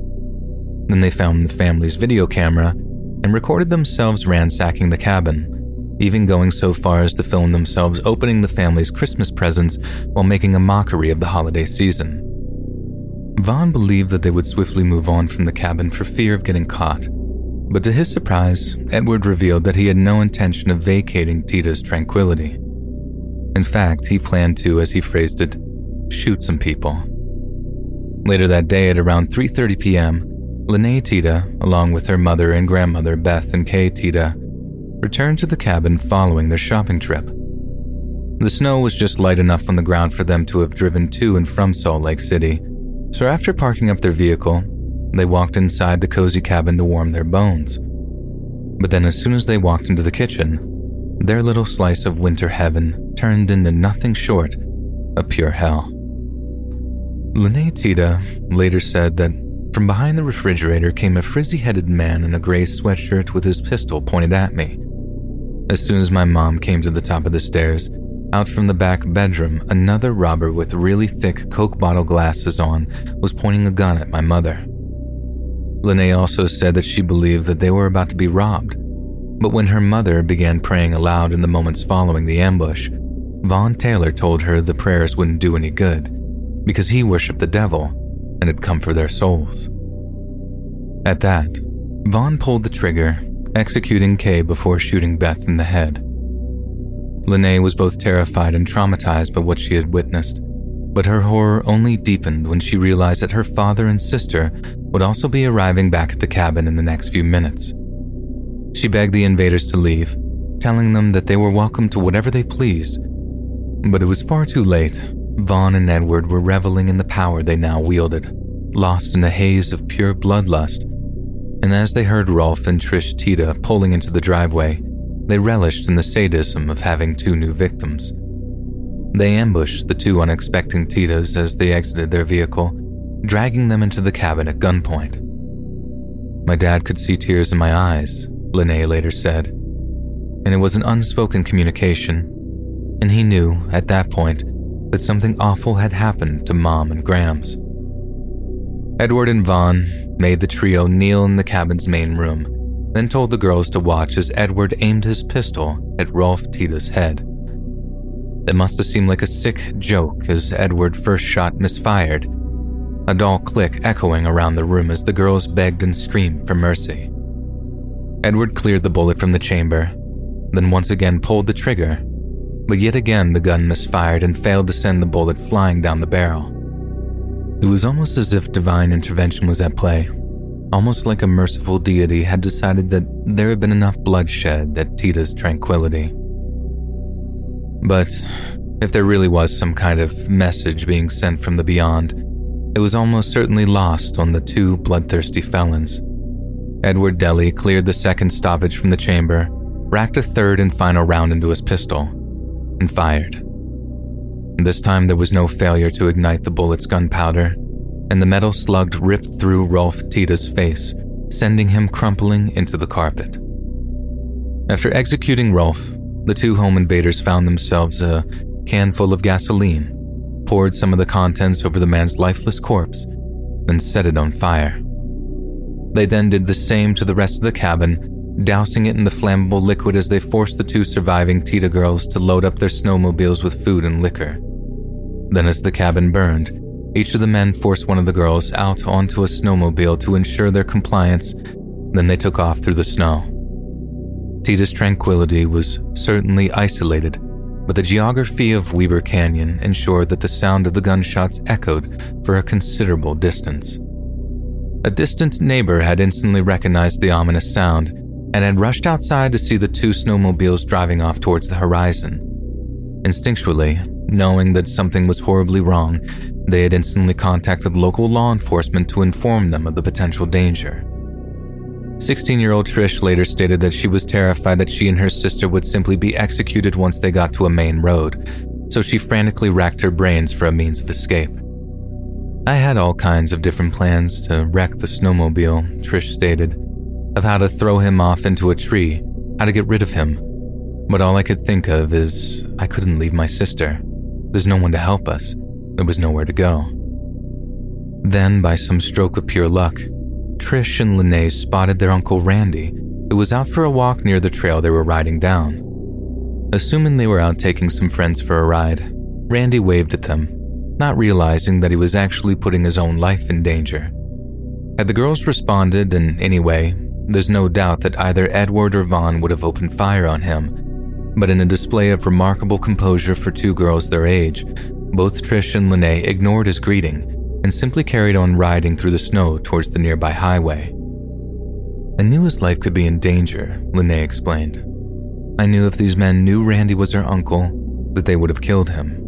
Then they found the family's video camera and recorded themselves ransacking the cabin, even going so far as to film themselves opening the family's Christmas presents while making a mockery of the holiday season. Von believed that they would swiftly move on from the cabin for fear of getting caught, but to his surprise, Edward revealed that he had no intention of vacating Tiede's tranquility. In fact, he planned to, as he phrased it, shoot some people. Later that day at around 3:30 p.m., Linae Tiede, along with her mother and grandmother Beth and Kay Tiede, returned to the cabin following their shopping trip. The snow was just light enough on the ground for them to have driven to and from Salt Lake City, so after parking up their vehicle, they walked inside the cozy cabin to warm their bones. But then, as soon as they walked into the kitchen, their little slice of winter heaven turned into nothing short of pure hell. Linae Tiede later said that from behind the refrigerator came a frizzy headed man in a gray sweatshirt with his pistol pointed at me. As soon as my mom came to the top of the stairs, out from the back bedroom, another robber with really thick Coke bottle glasses on was pointing a gun at my mother. Linae also said that she believed that they were about to be robbed. But when her mother began praying aloud in the moments following the ambush, Von Taylor told her the prayers wouldn't do any good because he worshipped the devil and had come for their souls. At that, Von pulled the trigger executing Kay before shooting Beth in the head. Linae was both terrified and traumatized by what she had witnessed, but her horror only deepened when she realized that her father and sister would also be arriving back at the cabin in the next few minutes. She begged the invaders to leave, telling them that they were welcome to whatever they pleased. But it was far too late, Von and Edward were reveling in the power they now wielded, lost in a haze of pure bloodlust. And as they heard Rolf and Trish Tiede pulling into the driveway, they relished in the sadism of having two new victims. They ambushed the two unexpecting Tiedes as they exited their vehicle, dragging them into the cabin at gunpoint. My dad could see tears in my eyes, Linae later said, and it was an unspoken communication, and he knew, at that point, that something awful had happened to Mom and Grams. Edward and Von made the trio kneel in the cabin's main room, then told the girls to watch as Edward aimed his pistol at Rolf Tiede's head. It must have seemed like a sick joke as Edward's first shot misfired, a dull click echoing around the room as the girls begged and screamed for mercy. Edward cleared the bullet from the chamber, then once again pulled the trigger, but yet again the gun misfired and failed to send the bullet flying down the barrel. It was almost as if divine intervention was at play, almost like a merciful deity had decided that there had been enough bloodshed at Tiede's tranquility. But if there really was some kind of message being sent from the beyond, it was almost certainly lost on the two bloodthirsty felons. Edward Deli cleared the second stoppage from the chamber, racked a third and final round into his pistol, and fired. This time there was no failure to ignite the bullet's gunpowder, and the metal slug ripped through Rolf Tiede's face, sending him crumpling into the carpet. After executing Rolf, the two home invaders found themselves a can full of gasoline, poured some of the contents over the man's lifeless corpse, then set it on fire. They then did the same to the rest of the cabin, dousing it in the flammable liquid as they forced the two surviving Tiede girls to load up their snowmobiles with food and liquor. Then, as the cabin burned, each of the men forced one of the girls out onto a snowmobile to ensure their compliance, then they took off through the snow. Tiede's tranquility was certainly isolated, but the geography of Weber Canyon ensured that the sound of the gunshots echoed for a considerable distance. A distant neighbor had instantly recognized the ominous sound and had rushed outside to see the two snowmobiles driving off towards the horizon. Instinctually, knowing that something was horribly wrong, they had instantly contacted local law enforcement to inform them of the potential danger. 16 year old Trish later stated that she was terrified that she and her sister would simply be executed once they got to a main road, so she frantically racked her brains for a means of escape. I had all kinds of different plans to wreck the snowmobile, Trish stated, of how to throw him off into a tree, how to get rid of him. But all I could think of is I couldn't leave my sister. There's no one to help us. There was nowhere to go. Then, by some stroke of pure luck, Trish and Linae spotted their Uncle Randy, who was out for a walk near the trail they were riding down. Assuming they were out taking some friends for a ride, Randy waved at them, not realizing that he was actually putting his own life in danger. Had the girls responded in any way, there's no doubt that either Edward or Von would have opened fire on him. But in a display of remarkable composure for two girls their age, both Trish and Linae ignored his greeting and simply carried on riding through the snow towards the nearby highway. I knew his life could be in danger, Linae explained. I knew if these men knew Randy was her uncle, that they would have killed him.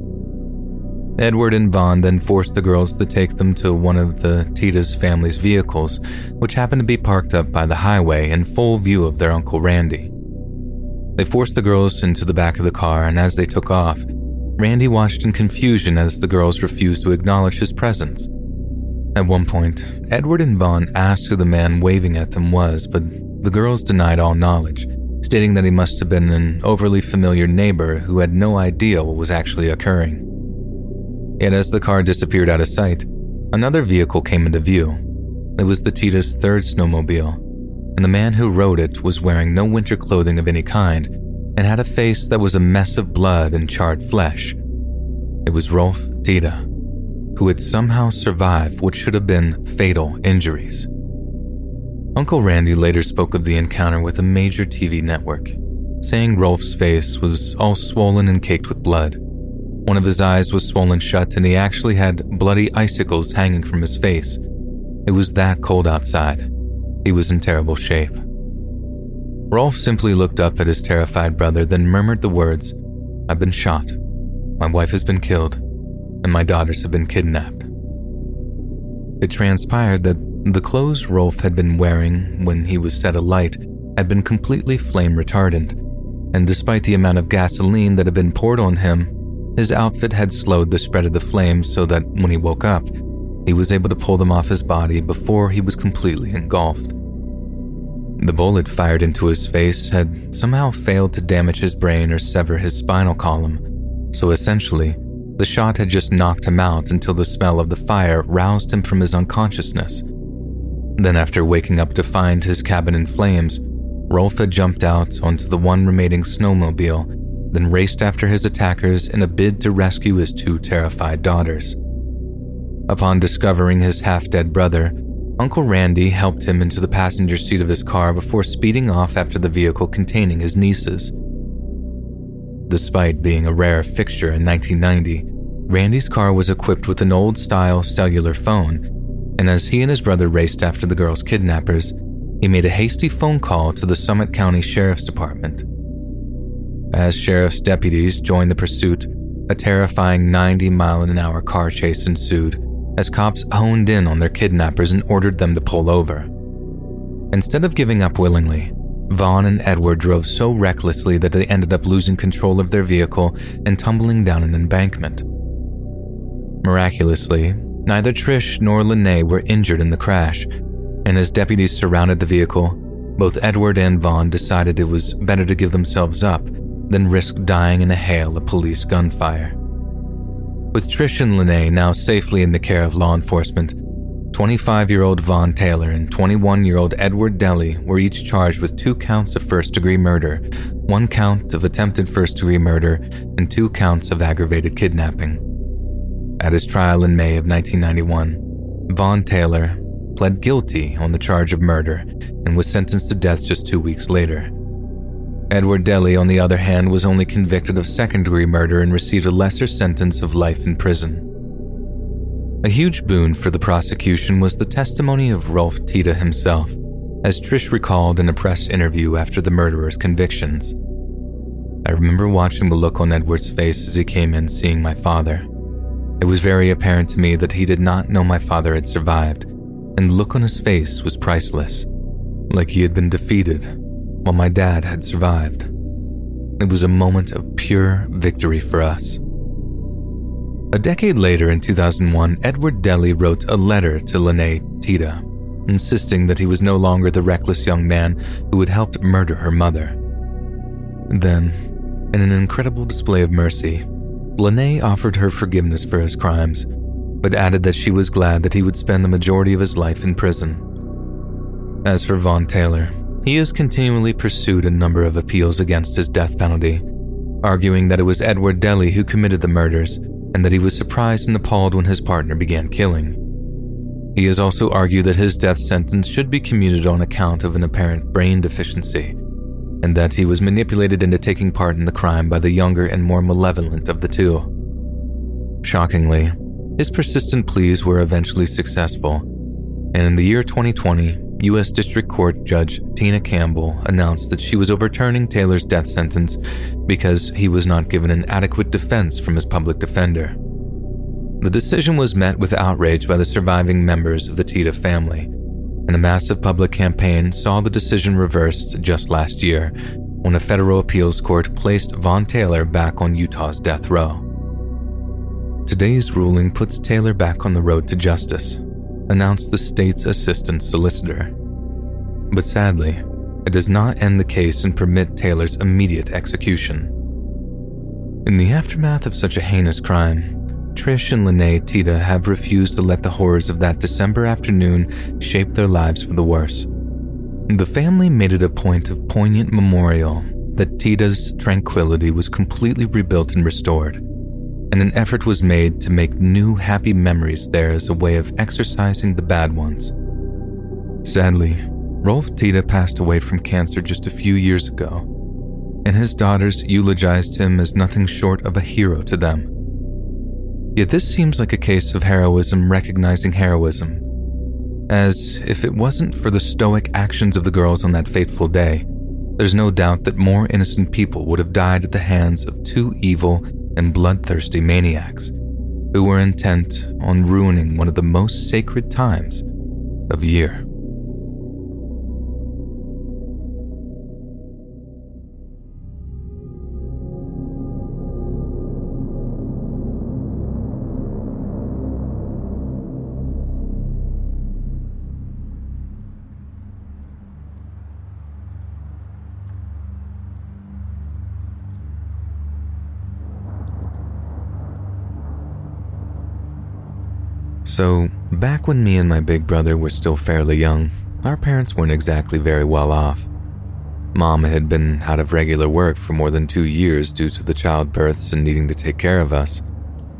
Edward and Von then forced the girls to take them to one of the Tiede's family's vehicles, which happened to be parked up by the highway in full view of their Uncle Randy. They forced the girls into the back of the car, and as they took off, Randy watched in confusion as the girls refused to acknowledge his presence. At one point, Edward and Von asked who the man waving at them was, but the girls denied all knowledge, stating that he must have been an overly familiar neighbor who had no idea what was actually occurring. Yet as the car disappeared out of sight, another vehicle came into view. It was the Tiede's third snowmobile, and the man who rode it was wearing no winter clothing of any kind and had a face that was a mess of blood and charred flesh. It was Rolf Tiede, who had somehow survived what should have been fatal injuries. Uncle Randy later spoke of the encounter with a major TV network, saying Rolf's face was all swollen and caked with blood. One of his eyes was swollen shut, and he actually had bloody icicles hanging from his face. It was that cold outside. He was in terrible shape. Rolf simply looked up at his terrified brother, then murmured the words, I've been shot. My wife has been killed. and my daughters have been kidnapped. It transpired that the clothes Rolf had been wearing when he was set alight had been completely flame retardant, and despite the amount of gasoline that had been poured on him, his outfit had slowed the spread of the flames so that when he woke up, he was able to pull them off his body before he was completely engulfed. The bullet fired into his face had somehow failed to damage his brain or sever his spinal column, so essentially, the shot had just knocked him out until the smell of the fire roused him from his unconsciousness. Then, after waking up to find his cabin in flames, Rolf had jumped out onto the one remaining snowmobile, then raced after his attackers in a bid to rescue his two terrified daughters. Upon discovering his half dead brother, Uncle Randy helped him into the passenger seat of his car before speeding off after the vehicle containing his nieces. Despite being a rare fixture in 1990, Randy's car was equipped with an old style cellular phone, and as he and his brother raced after the girl's kidnappers, he made a hasty phone call to the Summit County Sheriff's Department. As sheriff's deputies joined the pursuit, a terrifying 90 mile an hour car chase ensued as cops honed in on their kidnappers and ordered them to pull over. Instead of giving up willingly, Von and Edward drove so recklessly that they ended up losing control of their vehicle and tumbling down an embankment. Miraculously, neither Trish nor Linae were injured in the crash, and as deputies surrounded the vehicle, both Edward and Von decided it was better to give themselves up than risk dying in a hail of police gunfire. With Trish and Linae now safely in the care of law enforcement, 25 year old Von Taylor and 21 year old Edward Deli were each charged with two counts of first degree murder, one count of attempted first degree murder, and two counts of aggravated kidnapping. At his trial in May of 1991, Von Taylor pled guilty on the charge of murder and was sentenced to death just two weeks later. Edward Deli, on the other hand, was only convicted of second degree murder and received a lesser sentence of life in prison. A huge boon for the prosecution was the testimony of Rolf Tiede himself, as Trish recalled in a press interview after the murderer's convictions. I remember watching the look on Edward's face as he came in seeing my father. It was very apparent to me that he did not know my father had survived, and the look on his face was priceless, like he had been defeated while my dad had survived. It was a moment of pure victory for us. A decade later, in 2001, Edward Deli wrote a letter to Linae Tiede, insisting that he was no longer the reckless young man who had helped murder her mother. Then, in an incredible display of mercy, Linae offered her forgiveness for his crimes, but added that she was glad that he would spend the majority of his life in prison. As for Von Taylor, he has continually pursued a number of appeals against his death penalty, arguing that it was Edward Deli who committed the murders and that he was surprised and appalled when his partner began killing. He has also argued that his death sentence should be commuted on account of an apparent brain deficiency, and that he was manipulated into taking part in the crime by the younger and more malevolent of the two. Shockingly, his persistent pleas were eventually successful, and in the year 2020, U.S. District Court Judge Tena Campbell announced that she was overturning Taylor's death sentence because he was not given an adequate defense from his public defender. The decision was met with outrage by the surviving members of the Tiede family, and a massive public campaign saw the decision reversed just last year when a federal appeals court placed Von Taylor back on Utah's death row. Today's ruling puts Taylor back on the road to justice announced the state's assistant solicitor. But sadly, it does not end the case and permit Taylor's immediate execution. In the aftermath of such a heinous crime, Trish and Linae Tiede have refused to let the horrors of that December afternoon shape their lives for the worse. The family made it a point of poignant memorial that Tiede's tranquility was completely rebuilt and restored and an effort was made to make new happy memories there as a way of exercising the bad ones. Sadly, Rolf Tiede passed away from cancer just a few years ago, and his daughters eulogized him as nothing short of a hero to them. Yet this seems like a case of heroism recognizing heroism, as if it wasn't for the stoic actions of the girls on that fateful day, there's no doubt that more innocent people would have died at the hands of two evil and bloodthirsty maniacs who were intent on ruining one of the most sacred times of year. So, back when me and my big brother were still fairly young, our parents weren't exactly very well off. Mom had been out of regular work for more than two years due to the childbirths and needing to take care of us,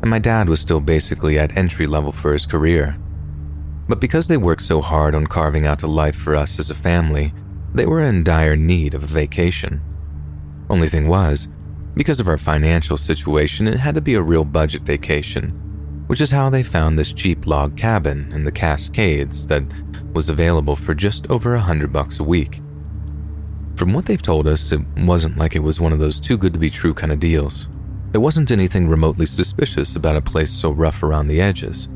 and my dad was still basically at entry level for his career. But because they worked so hard on carving out a life for us as a family, they were in dire need of a vacation. Only thing was, because of our financial situation, it had to be a real budget vacation which is how they found this cheap log cabin in the Cascades that was available for just over a hundred bucks a week. From what they've told us, it wasn't like it was one of those too good to be true kind of deals. There wasn't anything remotely suspicious about a place so rough around the edges.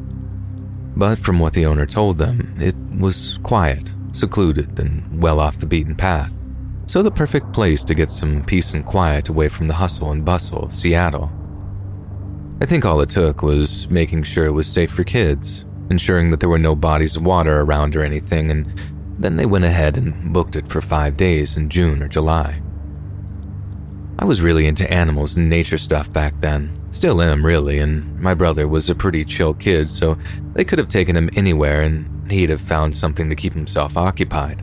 But from what the owner told them, it was quiet, secluded, and well off the beaten path. So the perfect place to get some peace and quiet away from the hustle and bustle of Seattle. I think all it took was making sure it was safe for kids, ensuring that there were no bodies of water around or anything, and then they went ahead and booked it for five days in June or July. I was really into animals and nature stuff back then. Still am, really, and my brother was a pretty chill kid, so they could have taken him anywhere and he'd have found something to keep himself occupied.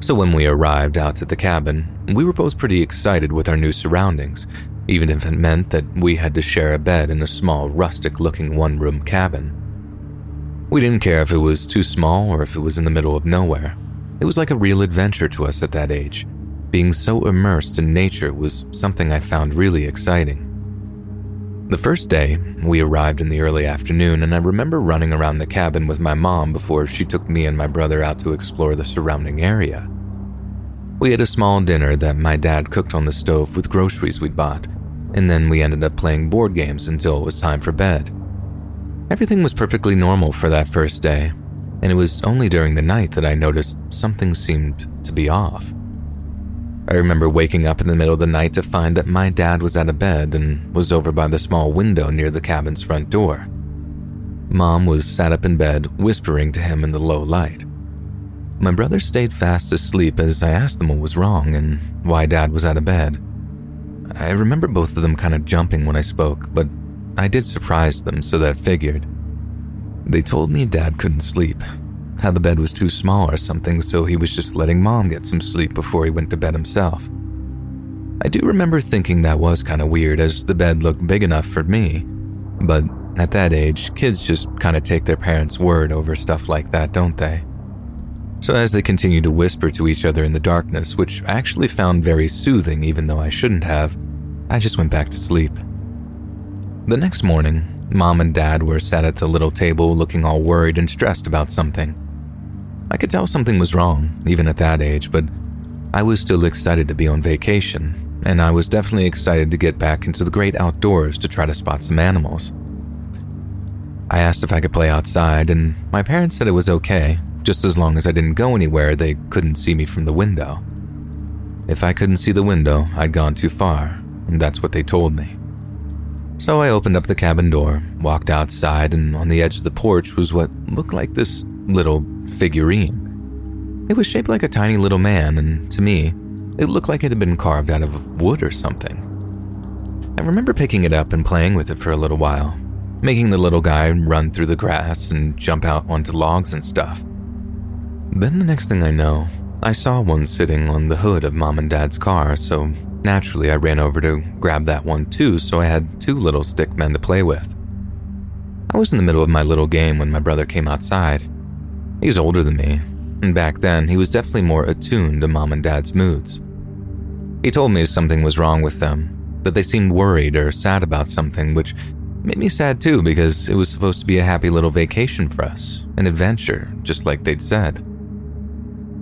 So when we arrived out at the cabin, we were both pretty excited with our new surroundings, even if it meant that we had to share a bed in a small, rustic looking one room cabin. We didn't care if it was too small or if it was in the middle of nowhere. It was like a real adventure to us at that age. Being so immersed in nature was something I found really exciting. The first day, we arrived in the early afternoon, and I remember running around the cabin with my mom before she took me and my brother out to explore the surrounding area. We had a small dinner that my dad cooked on the stove with groceries we'd bought, and then we ended up playing board games until it was time for bed. Everything was perfectly normal for that first day, and it was only during the night that I noticed something seemed to be off. I remember waking up in the middle of the night to find that my dad was out of bed and was over by the small window near the cabin's front door. Mom was sat up in bed, whispering to him in the low light. My brother stayed fast asleep as I asked them what was wrong and why dad was out of bed. I remember both of them kind of jumping when I spoke, but I did surprise them, so that figured. They told me dad couldn't sleep, how the bed was too small or something, so he was just letting mom get some sleep before he went to bed himself. I do remember thinking that was kind of weird, as the bed looked big enough for me. But at that age, kids just kind of take their parents' word over stuff like that, don't they? So, as they continued to whisper to each other in the darkness, which I actually found very soothing even though I shouldn't have, I just went back to sleep. The next morning, mom and dad were sat at the little table looking all worried and stressed about something. I could tell something was wrong, even at that age, but I was still excited to be on vacation, and I was definitely excited to get back into the great outdoors to try to spot some animals. I asked if I could play outside, and my parents said it was okay, just as long as I didn't go anywhere they couldn't see me from the window. If I couldn't see the window, I'd gone too far, and that's what they told me. So I opened up the cabin door, walked outside, and on the edge of the porch was what looked like this little figurine. It was shaped like a tiny little man, and to me, it looked like it had been carved out of wood or something. I remember picking it up and playing with it for a little while, making the little guy run through the grass and jump out onto logs and stuff. Then the next thing I know, I saw one sitting on the hood of mom and dad's car, so naturally I ran over to grab that one too, so I had two little stick men to play with. I was in the middle of my little game when my brother came outside. He's older than me, and back then he was definitely more attuned to mom and dad's moods. He told me something was wrong with them, that they seemed worried or sad about something, which made me sad too because it was supposed to be a happy little vacation for us, an adventure, just like they'd said.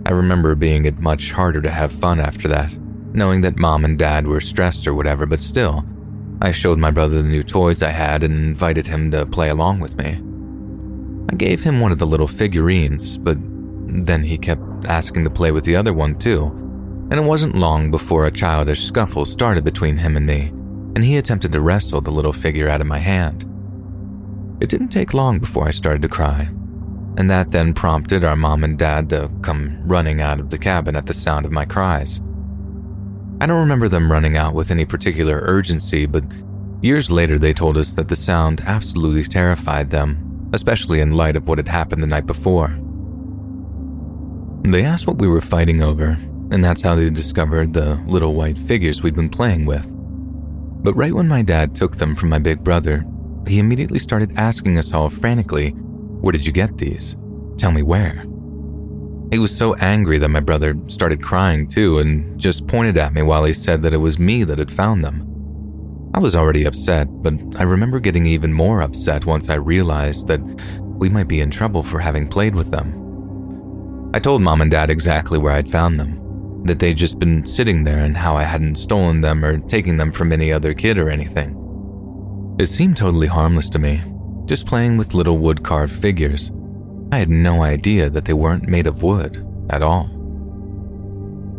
I remember being it much harder to have fun after that, knowing that mom and dad were stressed or whatever, but still, I showed my brother the new toys I had and invited him to play along with me. I gave him one of the little figurines, but then he kept asking to play with the other one too, and it wasn't long before a childish scuffle started between him and me, and he attempted to wrestle the little figure out of my hand. It didn't take long before I started to cry, and that then prompted our mom and dad to come running out of the cabin at the sound of my cries. I don't remember them running out with any particular urgency, but years later they told us that the sound absolutely terrified them, especially in light of what had happened the night before. They asked what we were fighting over, and that's how they discovered the little white figures we'd been playing with. But right when my dad took them from my big brother, he immediately started asking us all frantically, Where did you get these? Tell me where. He was so angry that my brother started crying too and just pointed at me while he said that it was me that had found them. I was already upset, but I remember getting even more upset once I realized that we might be in trouble for having played with them. I told mom and dad exactly where I'd found them, that they'd just been sitting there and how I hadn't stolen them or taken them from any other kid or anything. It seemed totally harmless to me, just playing with little wood carved figures. I had no idea that they weren't made of wood at all.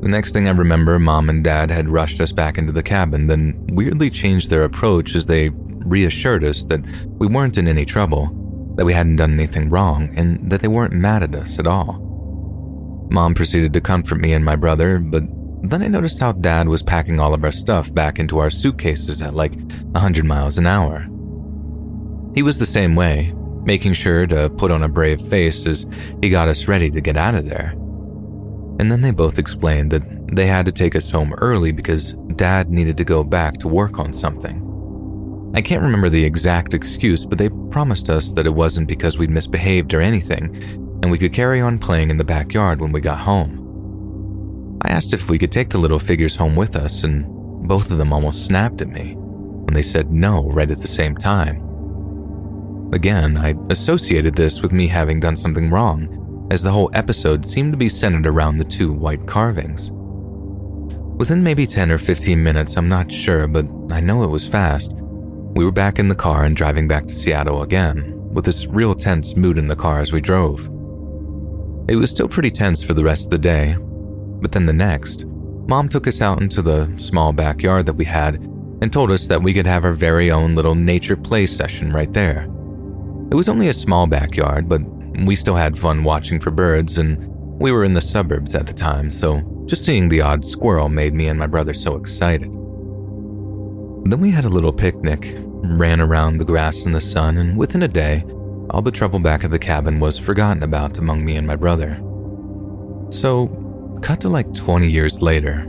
The next thing I remember, mom and dad had rushed us back into the cabin, then weirdly changed their approach as they reassured us that we weren't in any trouble, that we hadn't done anything wrong, and that they weren't mad at us at all. Mom proceeded to comfort me and my brother, but then I noticed how Dad was packing all of our stuff back into our suitcases at like 100 miles an hour. He was the same way, making sure to put on a brave face as he got us ready to get out of there. And then they both explained that they had to take us home early because Dad needed to go back to work on something. I can't remember the exact excuse, but they promised us that it wasn't because we'd misbehaved or anything, and we could carry on playing in the backyard when we got home. I asked if we could take the little figures home with us, and both of them almost snapped at me when they said no right at the same time. Again, I associated this with me having done something wrong, as the whole episode seemed to be centered around the two white carvings. Within maybe 10 or 15 minutes, I'm not sure, but I know it was fast. We were back in the car and driving back to Seattle again, with this real tense mood in the car as we drove. It was still pretty tense for the rest of the day, but then the next, mom took us out into the small backyard that we had and told us that we could have our very own little nature play session right there. It was only a small backyard, but we still had fun watching for birds, and we were in the suburbs at the time, so just seeing the odd squirrel made me and my brother so excited. Then we had a little picnic, ran around the grass in the sun, and within a day, all the trouble back at the cabin was forgotten about among me and my brother. So, Cut to like 20 years later.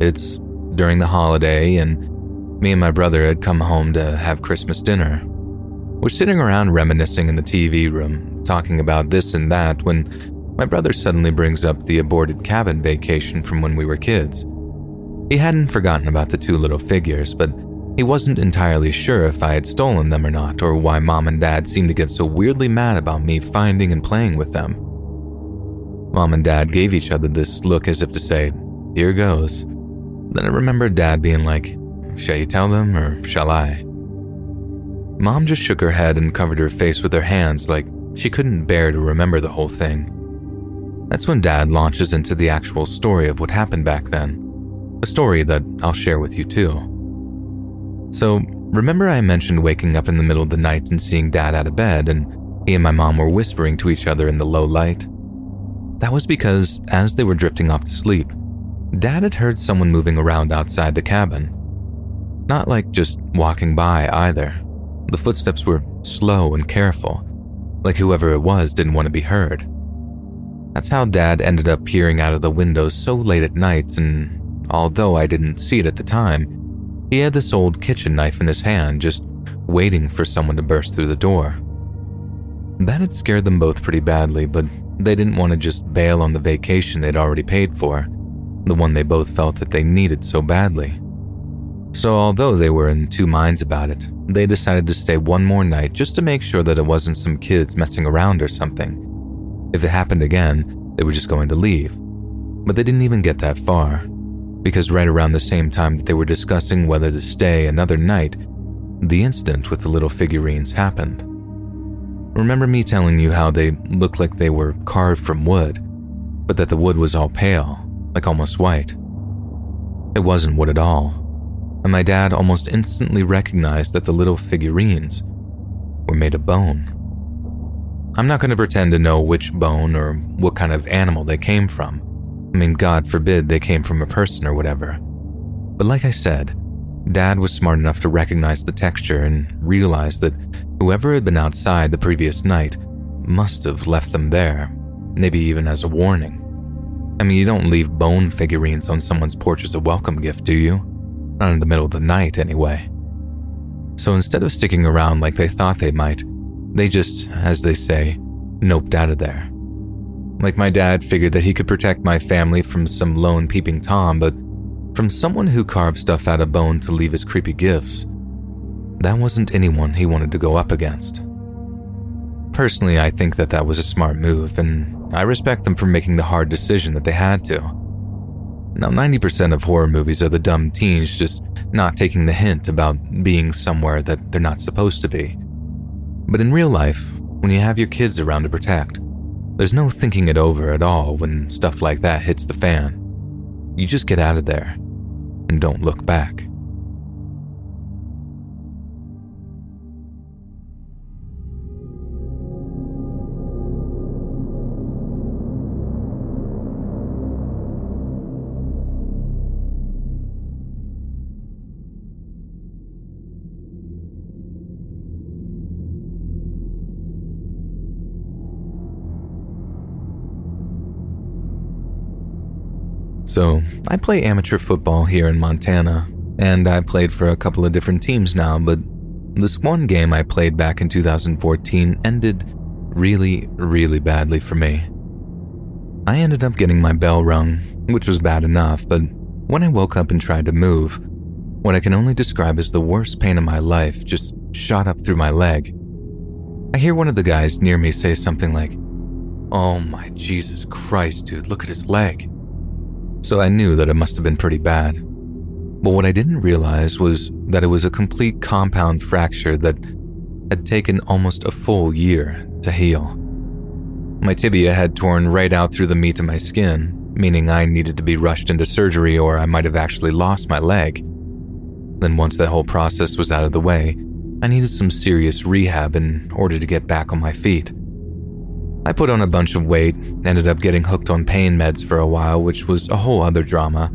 It's during the holiday, and me and my brother had come home to have Christmas dinner. We're sitting around reminiscing in the TV room, talking about this and that, when my brother suddenly brings up the aborted cabin vacation from when we were kids. He hadn't forgotten about the two little figures, but he wasn't entirely sure if I had stolen them or not, or why mom and dad seemed to get so weirdly mad about me finding and playing with them. Mom and Dad gave each other this look as if to say, Here goes. Then I remembered Dad being like, Shall you tell them or shall I? Mom just shook her head and covered her face with her hands like she couldn't bear to remember the whole thing. That's when Dad launches into the actual story of what happened back then. A story that I'll share with you too. So, remember I mentioned waking up in the middle of the night and seeing Dad out of bed, and he and my mom were whispering to each other in the low light? That was because, as they were drifting off to sleep, Dad had heard someone moving around outside the cabin. Not like just walking by either. The footsteps were slow and careful, like whoever it was didn't want to be heard. That's how Dad ended up peering out of the window so late at night, and although I didn't see it at the time, he had this old kitchen knife in his hand, just waiting for someone to burst through the door. That had scared them both pretty badly, but they didn't want to just bail on the vacation they'd already paid for, the one they both felt that they needed so badly. So, although they were in two minds about it, they decided to stay one more night just to make sure that it wasn't some kids messing around or something. If it happened again, they were just going to leave. But they didn't even get that far. because right around the same time that they were discussing whether to stay another night, the incident with the little figurines happened. Remember me telling you how they looked like they were carved from wood, but that the wood was all pale, like almost white? It wasn't wood at all, and my dad almost instantly recognized that the little figurines were made of bone. I'm not going to pretend to know which bone or what kind of animal they came from. I mean, God forbid they came from a person or whatever. But like I said, Dad was smart enough to recognize the texture and realize that whoever had been outside the previous night must have left them there, maybe even as a warning. I mean, you don't leave bone figurines on someone's porch as a welcome gift, do you? Not in the middle of the night, anyway. So instead of sticking around like they thought they might, they just, as they say, noped out of there. Like my dad figured that he could protect my family from some lone peeping Tom, but from someone who carved stuff out of bone to leave his creepy gifts, that wasn't anyone he wanted to go up against. Personally, I think that that was a smart move, and I respect them for making the hard decision that they had to. Now, 90% of horror movies are the dumb teens just not taking the hint about being somewhere that they're not supposed to be. But in real life, when you have your kids around to protect, there's no thinking it over at all when stuff like that hits the fan. You just get out of there and don't look back. So, I play amateur football here in Montana, and I played for a couple of different teams now, but this one game I played back in 2014 ended really, really badly for me. I ended up getting my bell rung, which was bad enough, but when I woke up and tried to move, what I can only describe as the worst pain of my life just shot up through my leg. I hear one of the guys near me say something like, Oh my Jesus Christ, dude, look at his leg so I knew that it must have been pretty bad. But what I didn't realize was that it was a complete compound fracture that had taken almost a full year to heal. My tibia had torn right out through the meat of my skin, meaning I needed to be rushed into surgery or I might have actually lost my leg. Then, once that whole process was out of the way, I needed some serious rehab in order to get back on my feet. I put on a bunch of weight, ended up getting hooked on pain meds for a while, which was a whole other drama.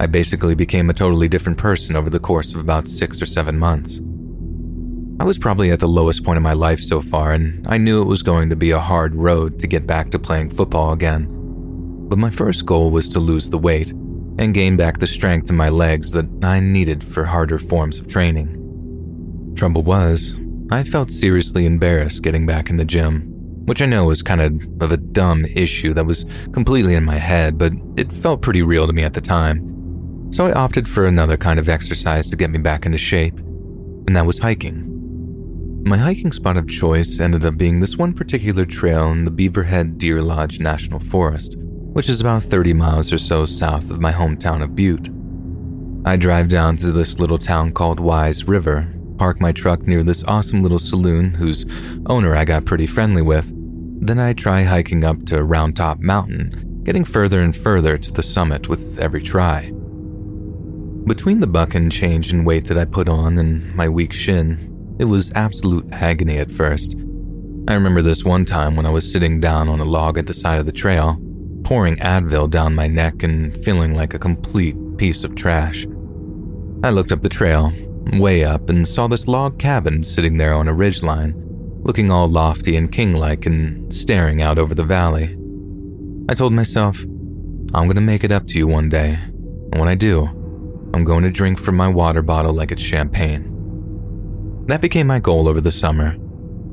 I basically became a totally different person over the course of about six or seven months. I was probably at the lowest point of my life so far, and I knew it was going to be a hard road to get back to playing football again. But my first goal was to lose the weight and gain back the strength in my legs that I needed for harder forms of training. Trouble was, I felt seriously embarrassed getting back in the gym which I know was kind of of a dumb issue that was completely in my head, but it felt pretty real to me at the time. So I opted for another kind of exercise to get me back into shape, and that was hiking. My hiking spot of choice ended up being this one particular trail in the Beaverhead Deer Lodge National Forest, which is about 30 miles or so south of my hometown of Butte. I drive down to this little town called Wise River park my truck near this awesome little saloon whose owner I got pretty friendly with. Then I try hiking up to Round Top Mountain, getting further and further to the summit with every try. Between the buck and change in weight that I put on and my weak shin, it was absolute agony at first. I remember this one time when I was sitting down on a log at the side of the trail, pouring Advil down my neck and feeling like a complete piece of trash. I looked up the trail way up and saw this log cabin sitting there on a ridgeline, looking all lofty and king-like and staring out over the valley. I told myself, I'm going to make it up to you one day, and when I do, I'm going to drink from my water bottle like it's champagne. That became my goal over the summer.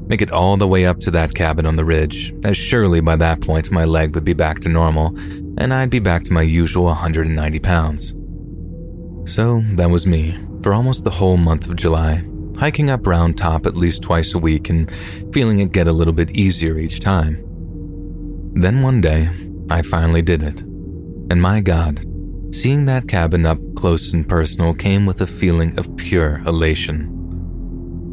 Make it all the way up to that cabin on the ridge, as surely by that point my leg would be back to normal, and I'd be back to my usual 190 pounds. So that was me, for almost the whole month of July, hiking up Round Top at least twice a week and feeling it get a little bit easier each time. Then one day, I finally did it. And my God, Seeing that cabin up close and personal came with a feeling of pure elation.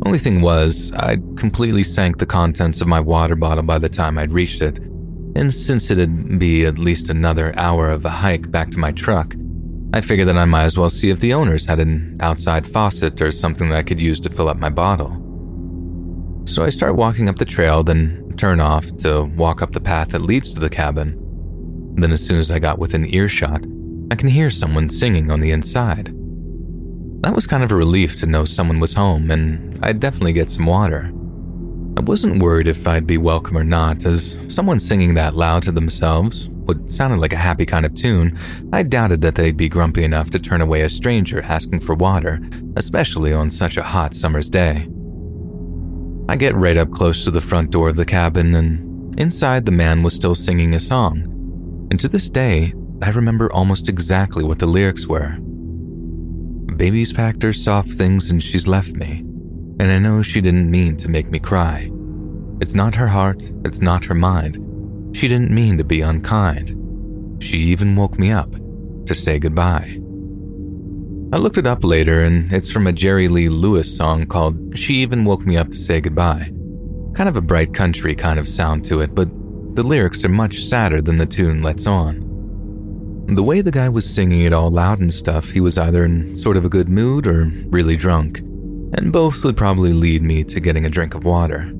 Only thing was, I'd completely sank the contents of my water bottle by the time I'd reached it, and since it'd be at least another hour of a hike back to my truck, I figured that I might as well see if the owners had an outside faucet or something that I could use to fill up my bottle. So I start walking up the trail, then turn off to walk up the path that leads to the cabin. Then, as soon as I got within earshot, I can hear someone singing on the inside. That was kind of a relief to know someone was home, and I'd definitely get some water. I wasn't worried if I'd be welcome or not, as someone singing that loud to themselves, what sounded like a happy kind of tune, I doubted that they'd be grumpy enough to turn away a stranger asking for water, especially on such a hot summer's day. I get right up close to the front door of the cabin, and inside the man was still singing a song. And to this day, I remember almost exactly what the lyrics were. Baby's packed her soft things and she's left me, and I know she didn't mean to make me cry. It's not her heart, it's not her mind. She didn't mean to be unkind. She even woke me up to say goodbye. I looked it up later, and it's from a Jerry Lee Lewis song called She Even Woke Me Up to Say Goodbye. Kind of a bright country kind of sound to it, but the lyrics are much sadder than the tune lets on. The way the guy was singing it all loud and stuff, he was either in sort of a good mood or really drunk, and both would probably lead me to getting a drink of water.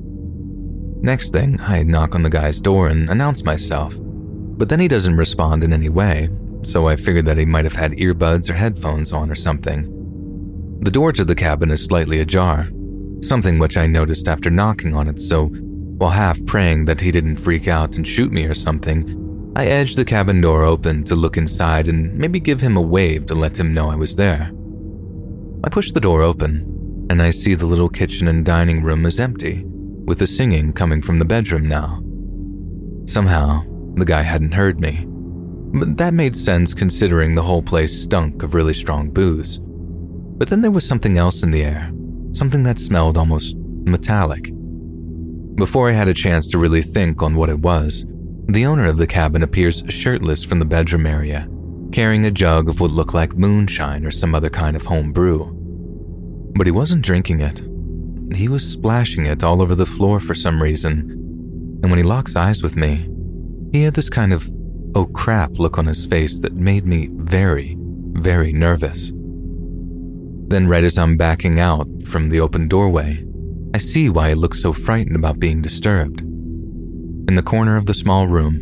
Next thing, I knock on the guy's door and announce myself, but then he doesn't respond in any way, so I figured that he might have had earbuds or headphones on or something. The door to the cabin is slightly ajar, something which I noticed after knocking on it, so while half praying that he didn't freak out and shoot me or something, I edged the cabin door open to look inside and maybe give him a wave to let him know I was there. I push the door open, and I see the little kitchen and dining room is empty, with the singing coming from the bedroom now. Somehow, the guy hadn't heard me. But that made sense considering the whole place stunk of really strong booze. But then there was something else in the air, something that smelled almost metallic. Before I had a chance to really think on what it was, the owner of the cabin appears shirtless from the bedroom area, carrying a jug of what looked like moonshine or some other kind of home brew. But he wasn't drinking it. He was splashing it all over the floor for some reason. And when he locks eyes with me, he had this kind of oh crap look on his face that made me very, very nervous. Then, right as I'm backing out from the open doorway, I see why he looks so frightened about being disturbed. In the corner of the small room,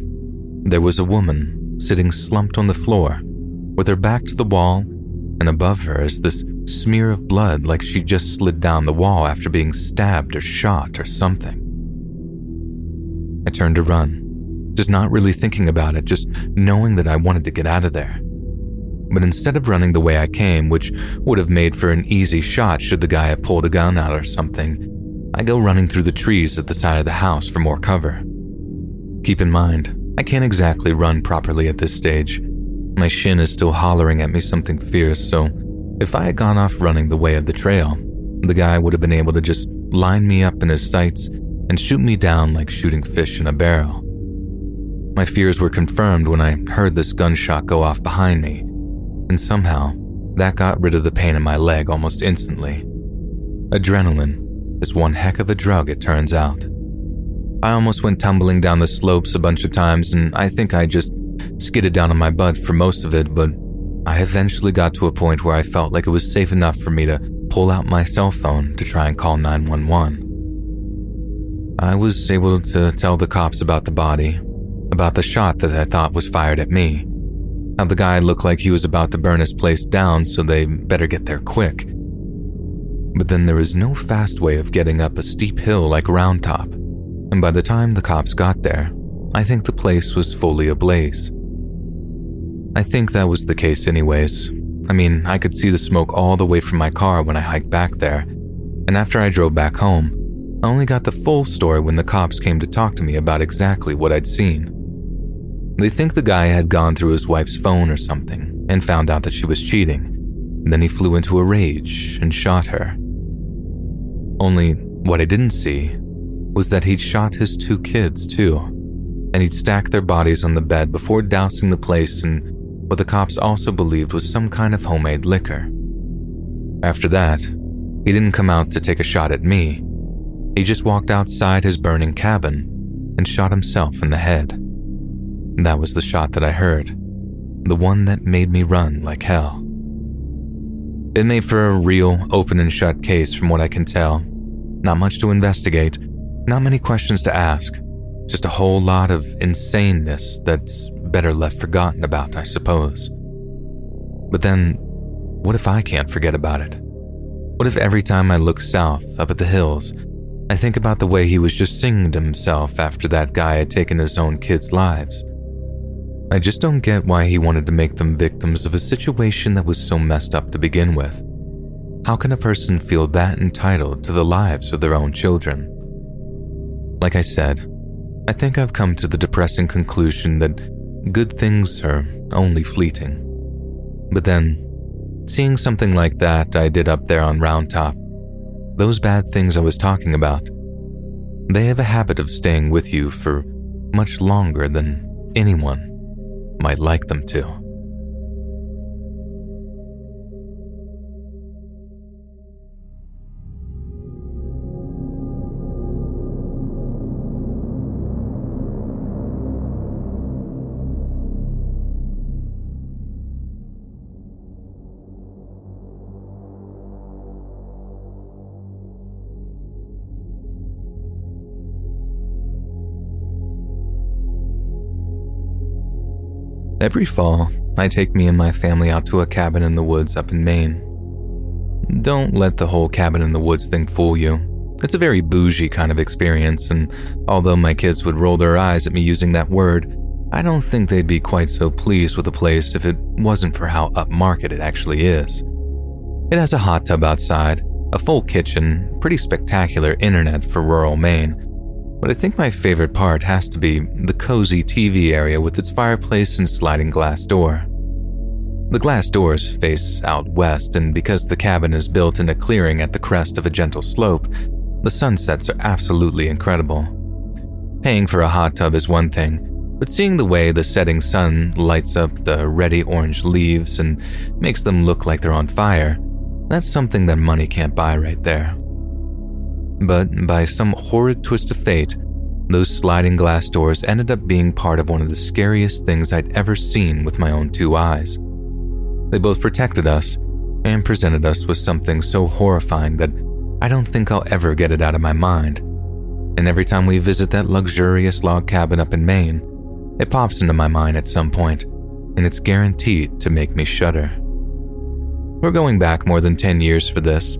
there was a woman sitting slumped on the floor, with her back to the wall, and above her is this smear of blood like she just slid down the wall after being stabbed or shot or something. I turned to run just not really thinking about it, just knowing that I wanted to get out of there. But instead of running the way I came, which would have made for an easy shot should the guy have pulled a gun out or something, I go running through the trees at the side of the house for more cover. Keep in mind, I can't exactly run properly at this stage. My shin is still hollering at me something fierce, so if I had gone off running the way of the trail, the guy would have been able to just line me up in his sights and shoot me down like shooting fish in a barrel. My fears were confirmed when I heard this gunshot go off behind me, and somehow that got rid of the pain in my leg almost instantly. Adrenaline is one heck of a drug, it turns out. I almost went tumbling down the slopes a bunch of times, and I think I just skidded down on my butt for most of it, but I eventually got to a point where I felt like it was safe enough for me to pull out my cell phone to try and call 911. I was able to tell the cops about the body, about the shot that I thought was fired at me. How the guy looked like he was about to burn his place down, so they better get there quick. But then there is no fast way of getting up a steep hill like Round Top, and by the time the cops got there, I think the place was fully ablaze. I think that was the case, anyways. I mean, I could see the smoke all the way from my car when I hiked back there, and after I drove back home, I only got the full story when the cops came to talk to me about exactly what I'd seen. They think the guy had gone through his wife's phone or something and found out that she was cheating. Then he flew into a rage and shot her. Only what I didn't see was that he'd shot his two kids too, and he'd stacked their bodies on the bed before dousing the place in what the cops also believed was some kind of homemade liquor. After that, he didn't come out to take a shot at me. He just walked outside his burning cabin and shot himself in the head. That was the shot that I heard, the one that made me run like hell. It made for a real open and shut case, from what I can tell. Not much to investigate, not many questions to ask, just a whole lot of insaneness that's better left forgotten about, I suppose. But then, what if I can't forget about it? What if every time I look south up at the hills, I think about the way he was just singing to himself after that guy had taken his own kids' lives? I just don't get why he wanted to make them victims of a situation that was so messed up to begin with. How can a person feel that entitled to the lives of their own children? Like I said, I think I've come to the depressing conclusion that good things are only fleeting. But then, seeing something like that I did up there on Round Top, those bad things I was talking about, they have a habit of staying with you for much longer than anyone might like them to. Every fall, I take me and my family out to a cabin in the woods up in Maine. Don't let the whole cabin in the woods thing fool you. It's a very bougie kind of experience, and although my kids would roll their eyes at me using that word, I don't think they'd be quite so pleased with the place if it wasn't for how upmarket it actually is. It has a hot tub outside, a full kitchen, pretty spectacular internet for rural Maine, but I think my favorite part has to be the cozy TV area with its fireplace and sliding glass door. The glass doors face out west, and because the cabin is built in a clearing at the crest of a gentle slope, the sunsets are absolutely incredible. Paying for a hot tub is one thing, but seeing the way the setting sun lights up the ready orange leaves and makes them look like they're on fire, that's something that money can't buy right there. But by some horrid twist of fate, those sliding glass doors ended up being part of one of the scariest things I'd ever seen with my own two eyes. They both protected us and presented us with something so horrifying that I don't think I'll ever get it out of my mind. And every time we visit that luxurious log cabin up in Maine, it pops into my mind at some point, and it's guaranteed to make me shudder. We're going back more than 10 years for this,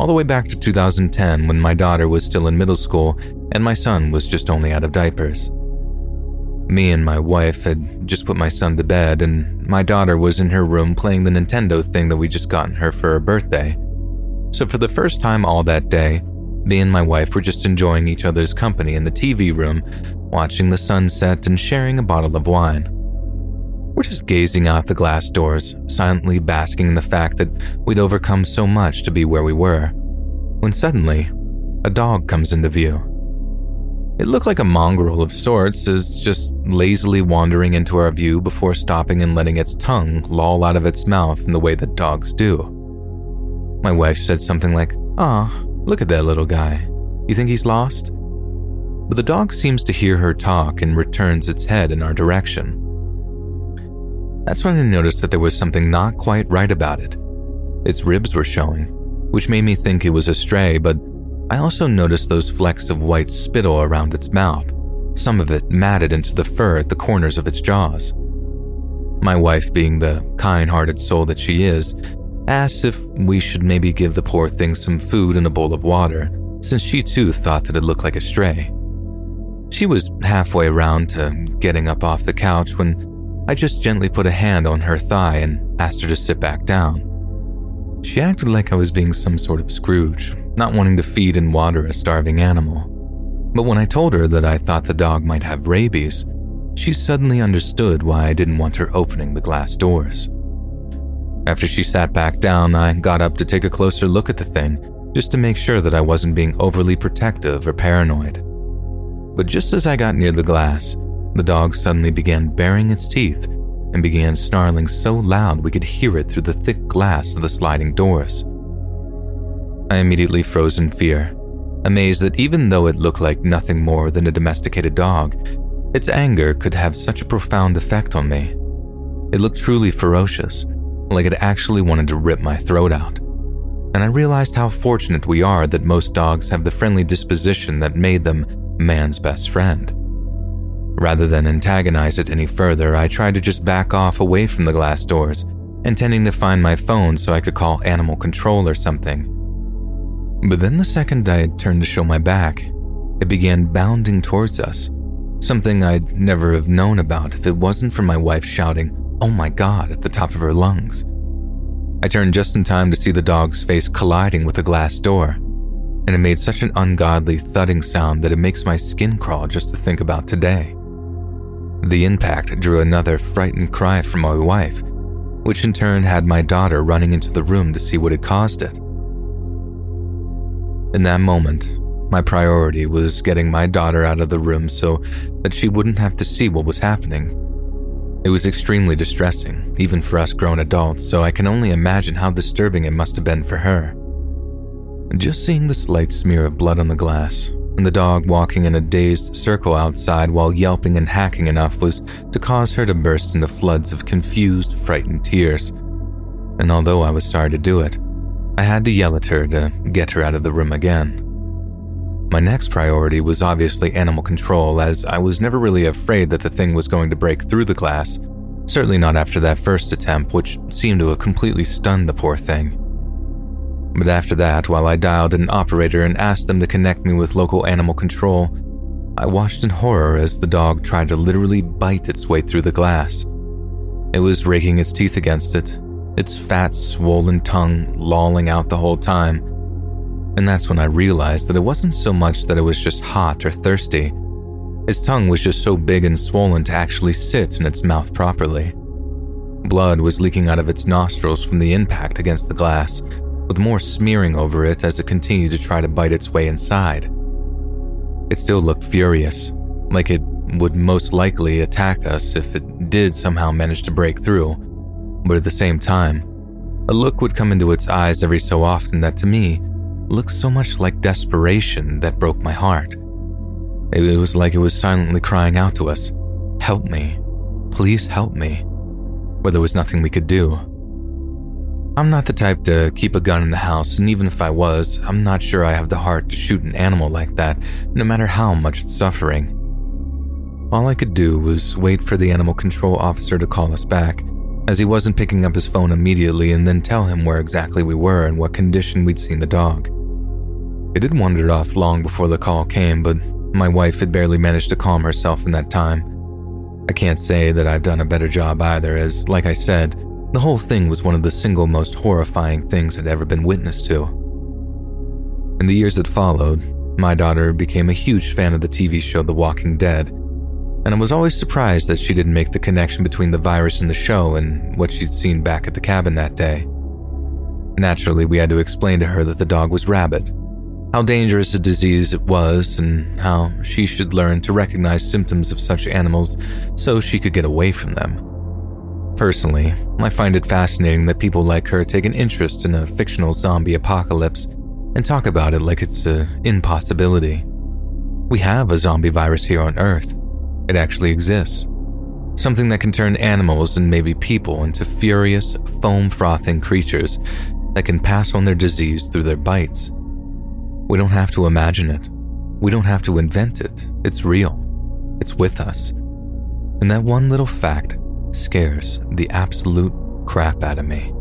all the way back to 2010 when my daughter was still in middle school and my son was just only out of diapers. Me and my wife had just put my son to bed, and my daughter was in her room playing the Nintendo thing that we just gotten her for her birthday. So, for the first time all that day, me and my wife were just enjoying each other's company in the TV room, watching the sunset and sharing a bottle of wine. We're just gazing out the glass doors, silently basking in the fact that we'd overcome so much to be where we were, when suddenly, a dog comes into view. It looked like a mongrel of sorts, is just lazily wandering into our view before stopping and letting its tongue loll out of its mouth in the way that dogs do. My wife said something like, Ah, look at that little guy. You think he's lost? But the dog seems to hear her talk and returns its head in our direction. That's when I noticed that there was something not quite right about it. Its ribs were showing, which made me think it was a stray, but I also noticed those flecks of white spittle around its mouth, some of it matted into the fur at the corners of its jaws. My wife, being the kind hearted soul that she is, asked if we should maybe give the poor thing some food and a bowl of water, since she too thought that it looked like a stray. She was halfway around to getting up off the couch when I just gently put a hand on her thigh and asked her to sit back down. She acted like I was being some sort of Scrooge, not wanting to feed and water a starving animal. But when I told her that I thought the dog might have rabies, she suddenly understood why I didn't want her opening the glass doors. After she sat back down, I got up to take a closer look at the thing, just to make sure that I wasn't being overly protective or paranoid. But just as I got near the glass, the dog suddenly began baring its teeth and began snarling so loud we could hear it through the thick glass of the sliding doors. I immediately froze in fear, amazed that even though it looked like nothing more than a domesticated dog, its anger could have such a profound effect on me. It looked truly ferocious, like it actually wanted to rip my throat out. And I realized how fortunate we are that most dogs have the friendly disposition that made them man's best friend. Rather than antagonize it any further, I tried to just back off away from the glass doors, intending to find my phone so I could call animal control or something. But then the second I turned to show my back, it began bounding towards us, something I'd never have known about if it wasn't for my wife shouting, Oh my god, at the top of her lungs. I turned just in time to see the dog's face colliding with the glass door, and it made such an ungodly thudding sound that it makes my skin crawl just to think about today. The impact drew another frightened cry from my wife, which in turn had my daughter running into the room to see what had caused it. In that moment, my priority was getting my daughter out of the room so that she wouldn't have to see what was happening. It was extremely distressing, even for us grown adults, so I can only imagine how disturbing it must have been for her. Just seeing the slight smear of blood on the glass and the dog walking in a dazed circle outside while yelping and hacking enough was to cause her to burst into floods of confused, frightened tears. And although I was sorry to do it, I had to yell at her to get her out of the room again. My next priority was obviously animal control, as I was never really afraid that the thing was going to break through the glass, certainly not after that first attempt, which seemed to have completely stunned the poor thing. But after that, while I dialed an operator and asked them to connect me with local animal control, I watched in horror as the dog tried to literally bite its way through the glass. It was raking its teeth against it, its fat, swollen tongue lolling out the whole time. And that's when I realized that it wasn't so much that it was just hot or thirsty. Its tongue was just so big and swollen to actually sit in its mouth properly. Blood was leaking out of its nostrils from the impact against the glass, with more smearing over it as it continued to try to bite its way inside. It still looked furious, like it would most likely attack us if it did somehow manage to break through, but at the same time, a look would come into its eyes every so often that to me looked so much like desperation that broke my heart. It was like it was silently crying out to us, Help me. Please help me. But there was nothing we could do. I'm not the type to keep a gun in the house, and even if I was, I'm not sure I have the heart to shoot an animal like that, no matter how much it's suffering. All I could do was wait for the animal control officer to call us back, as he wasn't picking up his phone immediately, and then tell him where exactly we were and what condition we'd seen the dog. It had wandered off long before the call came, but my wife had barely managed to calm herself in that time. I can't say that I've done a better job either, as, like I said, the whole thing was one of the single most horrifying things I'd ever been witness to. In the years that followed, my daughter became a huge fan of the TV show The Walking Dead, and I was always surprised that she didn't make the connection between the virus in the show and what she'd seen back at the cabin that day. Naturally, we had to explain to her that the dog was rabid, how dangerous a disease it was, and how she should learn to recognize symptoms of such animals so she could get away from them. Personally, I find it fascinating that people like her take an interest in a fictional zombie apocalypse and talk about it like it's an impossibility. We have a zombie virus here on Earth. It actually exists. Something that can turn animals and maybe people into furious, foam frothing creatures that can pass on their disease through their bites. We don't have to imagine it. We don't have to invent it. It's real. It's with us. And that one little fact scares the absolute crap out of me.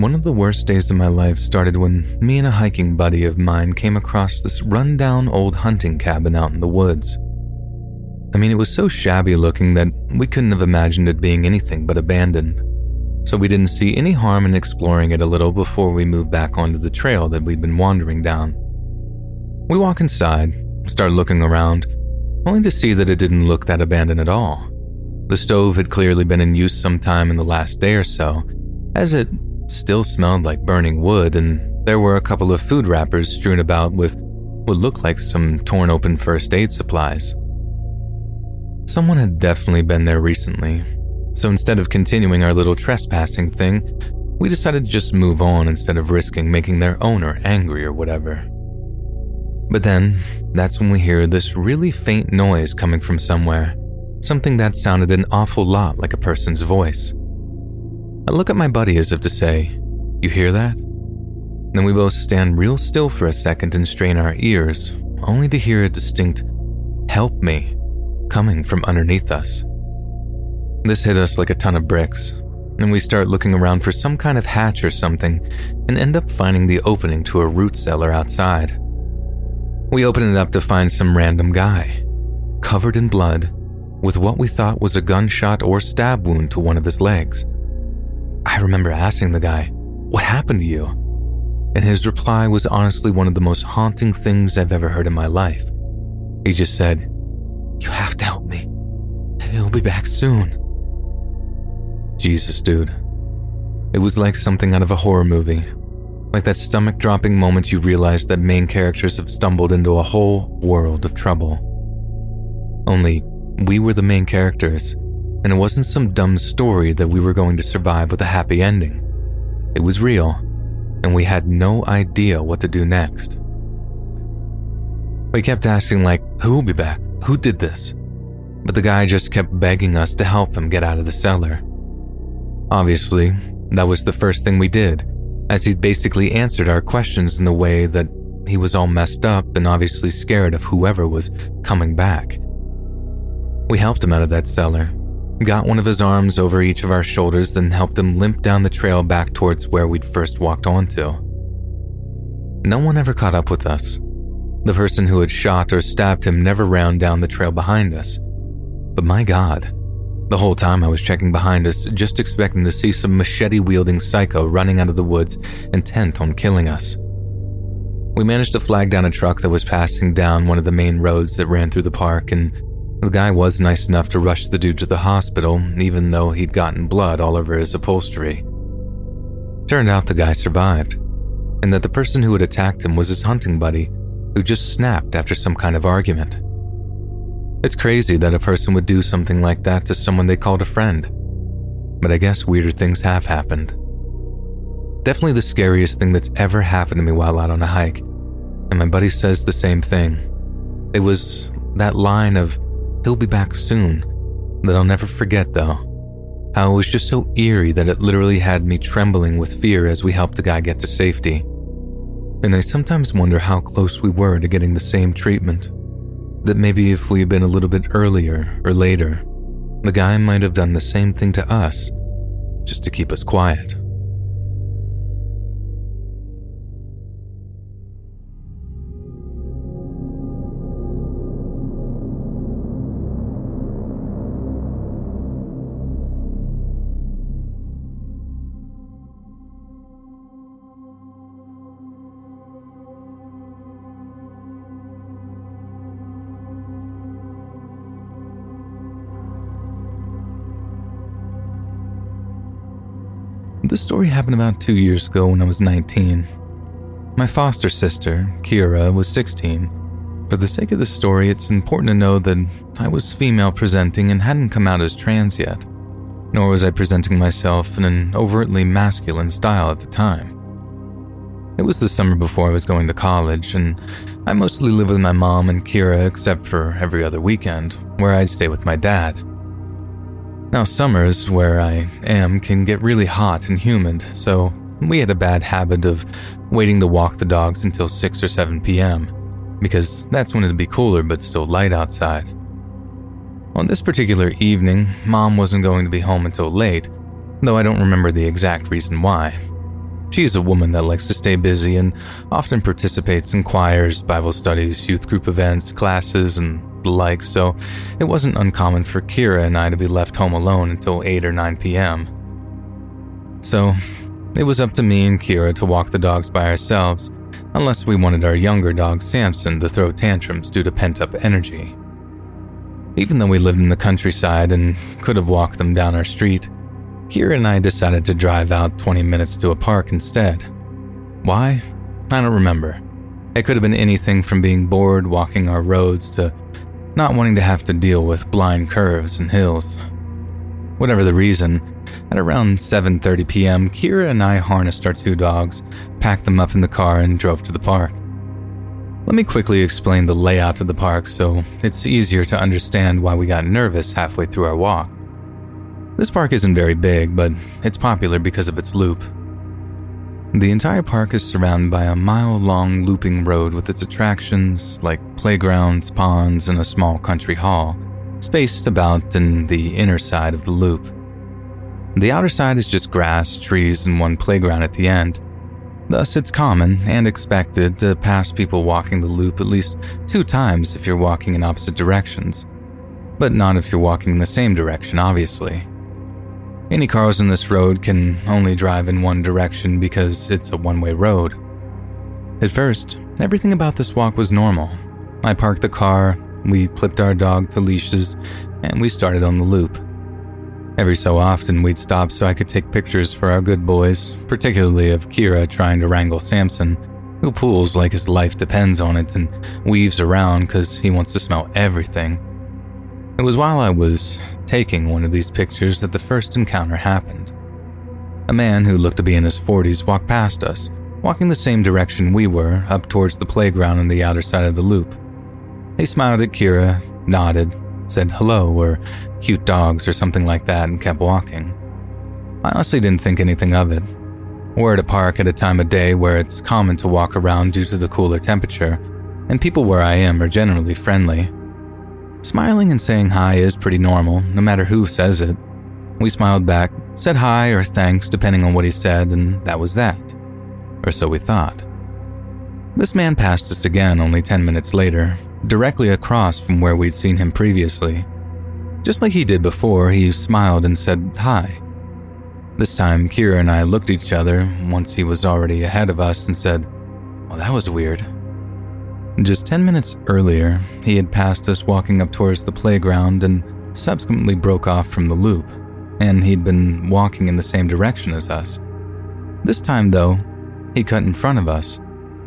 One of the worst days of my life started when me and a hiking buddy of mine came across this rundown old hunting cabin out in the woods. I mean, it was so shabby looking that we couldn't have imagined it being anything but abandoned. so we didn't see any harm in exploring it a little before we moved back onto the trail that we'd been wandering down. We walk inside, start looking around, only to see that it didn't look that abandoned at all. The stove had clearly been in use sometime in the last day or so, as it still smelled like burning wood, and there were a couple of food wrappers strewn about with what looked like some torn open first aid supplies. Someone had definitely been there recently, so instead of continuing our little trespassing thing, we decided to just move on instead of risking making their owner angry or whatever. But then, that's when we hear this really faint noise coming from somewhere, something that sounded an awful lot like a person's voice. I look at my buddy as if to say, You hear that? Then we both stand real still for a second and strain our ears, only to hear a distinct, Help me, coming from underneath us. This hit us like a ton of bricks, and we start looking around for some kind of hatch or something and end up finding the opening to a root cellar outside. We open it up to find some random guy, covered in blood, with what we thought was a gunshot or stab wound to one of his legs. I remember asking the guy, What happened to you? And his reply was honestly one of the most haunting things I've ever heard in my life. He just said, You have to help me. He'll be back soon. Jesus, dude. It was like something out of a horror movie, like that stomach dropping moment you realize that main characters have stumbled into a whole world of trouble. Only, we were the main characters, and it wasn't some dumb story that we were going to survive with a happy ending. It was real, and we had no idea what to do next. We kept asking, like, who will be back? Who did this? But the guy just kept begging us to help him get out of the cellar. Obviously, that was the first thing we did as he'd basically answered our questions in the way that he was all messed up and obviously scared of whoever was coming back. We helped him out of that cellar, got one of his arms over each of our shoulders, then helped him limp down the trail back towards where we'd first walked onto. No one ever caught up with us. The person who had shot or stabbed him never ran down the trail behind us. But my god, the whole time I was checking behind us, just expecting to see some machete wielding psycho running out of the woods, intent on killing us. We managed to flag down a truck that was passing down one of the main roads that ran through the park, and the guy was nice enough to rush the dude to the hospital, even though he'd gotten blood all over his upholstery. Turned out the guy survived, and that the person who had attacked him was his hunting buddy, who just snapped after some kind of argument. It's crazy that a person would do something like that to someone they called a friend. But I guess weirder things have happened. Definitely the scariest thing that's ever happened to me while out on a hike. And my buddy says the same thing. It was that line of, he'll be back soon, that I'll never forget though. How it was just so eerie that it literally had me trembling with fear as we helped the guy get to safety. And I sometimes wonder how close we were to getting the same treatment that maybe if we had been a little bit earlier or later, the guy might have done the same thing to us just to keep us quiet. This story happened about two years ago when I was 19. My foster sister, Kira, was 16. For the sake of the story, it's important to know that I was female presenting and hadn't come out as trans yet, nor was I presenting myself in an overtly masculine style at the time. It was the summer before I was going to college, and I mostly lived with my mom and Kira except for every other weekend, where I'd stay with my dad. Now, summers where I am can get really hot and humid, so we had a bad habit of waiting to walk the dogs until 6 or 7 p.m., because that's when it'd be cooler but still light outside. On this particular evening, Mom wasn't going to be home until late, though I don't remember the exact reason why. She's a woman that likes to stay busy and often participates in choirs, Bible studies, youth group events, classes, and the like, so it wasn't uncommon for Kira and I to be left home alone until 8 or 9 p.m. So, it was up to me and Kira to walk the dogs by ourselves, unless we wanted our younger dog Samson to throw tantrums due to pent up energy. Even though we lived in the countryside and could have walked them down our street, Kira and I decided to drive out 20 minutes to a park instead. Why? I don't remember. It could have been anything from being bored walking our roads to not wanting to have to deal with blind curves and hills. Whatever the reason, at around 7:30 p.m., Kira and I harnessed our two dogs, packed them up in the car and drove to the park. Let me quickly explain the layout of the park so it's easier to understand why we got nervous halfway through our walk. This park isn't very big, but it's popular because of its loop. The entire park is surrounded by a mile long looping road with its attractions like playgrounds, ponds, and a small country hall, spaced about in the inner side of the loop. The outer side is just grass, trees, and one playground at the end. Thus, it's common and expected to pass people walking the loop at least two times if you're walking in opposite directions. But not if you're walking in the same direction, obviously. Any cars on this road can only drive in one direction because it's a one way road. At first, everything about this walk was normal. I parked the car, we clipped our dog to leashes, and we started on the loop. Every so often, we'd stop so I could take pictures for our good boys, particularly of Kira trying to wrangle Samson, who pulls like his life depends on it and weaves around because he wants to smell everything. It was while I was taking one of these pictures that the first encounter happened. A man who looked to be in his 40s walked past us, walking the same direction we were, up towards the playground on the outer side of the loop. He smiled at Kira, nodded, said hello or cute dogs or something like that, and kept walking. I honestly didn't think anything of it. We're at a park at a time of day where it's common to walk around due to the cooler temperature, and people where I am are generally friendly. Smiling and saying hi is pretty normal, no matter who says it. We smiled back, said hi or thanks depending on what he said, and that was that. Or so we thought. This man passed us again only 10 minutes later, directly across from where we'd seen him previously. Just like he did before, he smiled and said hi. This time, Kira and I looked at each other once he was already ahead of us and said, Well, that was weird. Just 10 minutes earlier, he had passed us walking up towards the playground and subsequently broke off from the loop, and he'd been walking in the same direction as us. This time, though, he cut in front of us,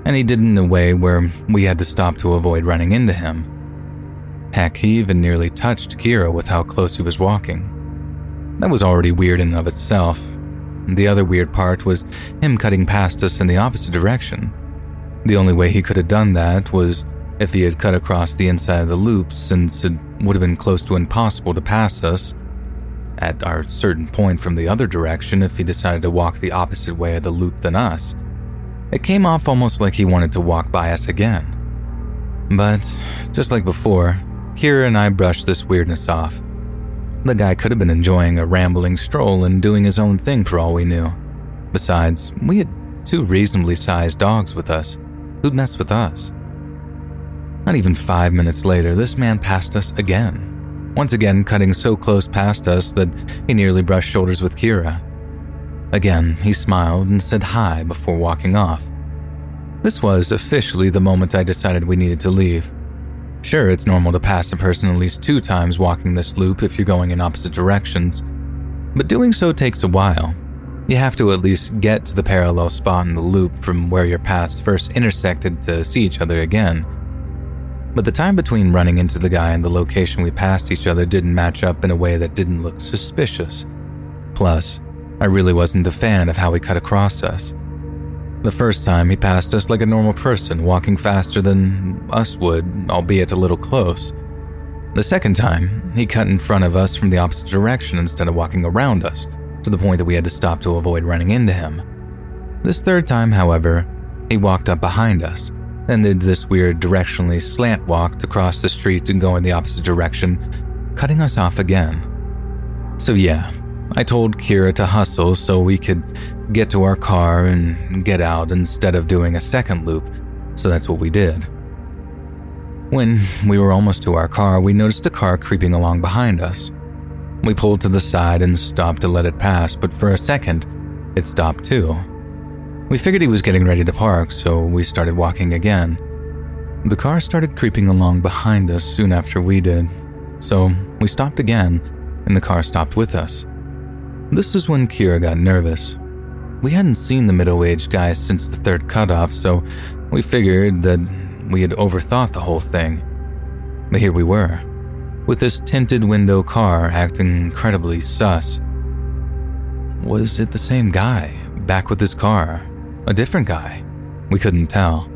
and he did it in a way where we had to stop to avoid running into him. Heck, he even nearly touched Kira with how close he was walking. That was already weird in and of itself. The other weird part was him cutting past us in the opposite direction. The only way he could have done that was if he had cut across the inside of the loop, since it would have been close to impossible to pass us at our certain point from the other direction if he decided to walk the opposite way of the loop than us. It came off almost like he wanted to walk by us again. But, just like before, Kira and I brushed this weirdness off. The guy could have been enjoying a rambling stroll and doing his own thing for all we knew. Besides, we had two reasonably sized dogs with us who'd mess with us. Not even five minutes later, this man passed us again, once again cutting so close past us that he nearly brushed shoulders with Kira. Again, he smiled and said hi before walking off. This was officially the moment I decided we needed to leave. Sure, it's normal to pass a person at least two times walking this loop if you're going in opposite directions, but doing so takes a while, you have to at least get to the parallel spot in the loop from where your paths first intersected to see each other again. But the time between running into the guy and the location we passed each other didn't match up in a way that didn't look suspicious. Plus, I really wasn't a fan of how he cut across us. The first time he passed us like a normal person, walking faster than us would, albeit a little close. The second time, he cut in front of us from the opposite direction instead of walking around us, to the point that we had to stop to avoid running into him. This third time, however, he walked up behind us, and did this weird directionally slant walk to cross the street and go in the opposite direction, cutting us off again. So, yeah, I told Kira to hustle so we could get to our car and get out instead of doing a second loop, so that's what we did. When we were almost to our car, we noticed a car creeping along behind us. We pulled to the side and stopped to let it pass, but for a second, It stopped too. We figured he was getting ready to park, so we started walking again. The car started creeping along behind us soon after we did, so we stopped again, and the car stopped with us. This is when Kira got nervous. We hadn't seen the middle aged guy since the third cutoff, so we figured that we had overthought the whole thing. But here we were, with this tinted window car acting incredibly sus. Was it the same guy, back with his car? A different guy? We couldn't tell.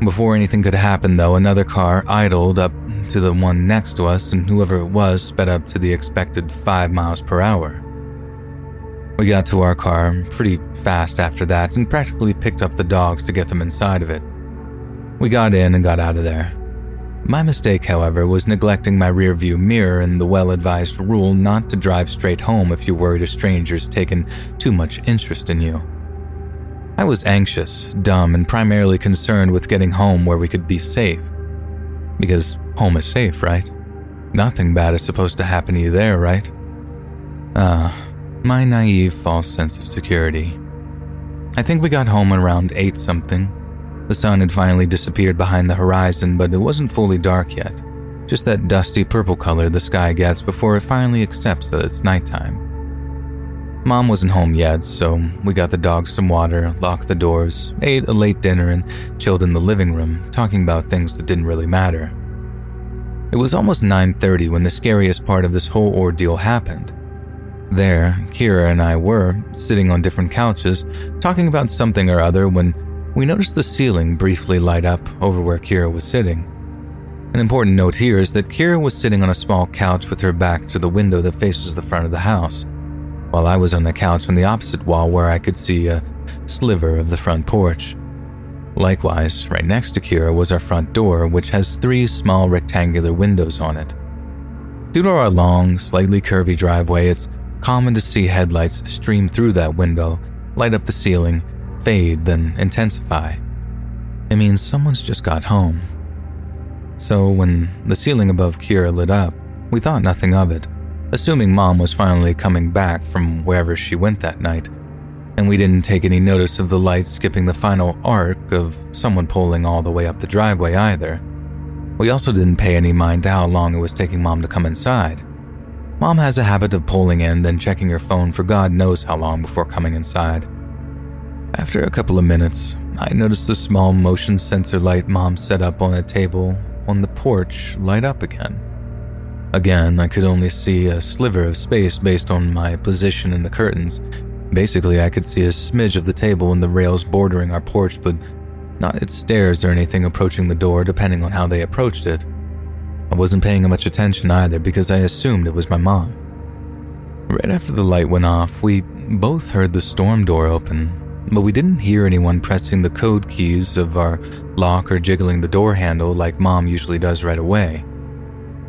Before anything could happen, though, another car idled up to the one next to us, and whoever it was sped up to the expected 5 miles per hour. We got to our car pretty fast after that and practically picked up the dogs to get them inside of it. We got in and got out of there. My mistake, however, was neglecting my rearview mirror and the well advised rule not to drive straight home if you're worried a stranger's taken too much interest in you. I was anxious, dumb, and primarily concerned with getting home where we could be safe. Because home is safe, right? Nothing bad is supposed to happen to you there, right? Ah, uh, my naive false sense of security. I think we got home around 8 something. The sun had finally disappeared behind the horizon, but it wasn't fully dark yet. Just that dusty purple color the sky gets before it finally accepts that it's nighttime. Mom wasn't home yet, so we got the dogs some water, locked the doors, ate a late dinner, and chilled in the living room, talking about things that didn't really matter. It was almost 9:30 when the scariest part of this whole ordeal happened. There, Kira and I were sitting on different couches, talking about something or other when we noticed the ceiling briefly light up over where Kira was sitting. An important note here is that Kira was sitting on a small couch with her back to the window that faces the front of the house while I was on the couch on the opposite wall where I could see a sliver of the front porch. Likewise, right next to Kira was our front door, which has three small rectangular windows on it. Due to our long, slightly curvy driveway, it's common to see headlights stream through that window, light up the ceiling, fade, then intensify. It means someone's just got home. So when the ceiling above Kira lit up, we thought nothing of it assuming mom was finally coming back from wherever she went that night, and we didn't take any notice of the light skipping the final arc of someone pulling all the way up the driveway either. We also didn't pay any mind to how long it was taking mom to come inside. Mom has a habit of pulling in, then checking her phone for God knows how long before coming inside. After a couple of minutes, I noticed the small motion sensor light mom set up on a table on the porch light up again. Again, I could only see a sliver of space based on my position in the curtains. Basically, I could see a smidge of the table and the rails bordering our porch, but not its stairs or anything approaching the door, depending on how they approached it. I wasn't paying much attention either because I assumed it was my mom. Right after the light went off, we both heard the storm door open, but we didn't hear anyone pressing the code keys of our lock or jiggling the door handle like mom usually does right away.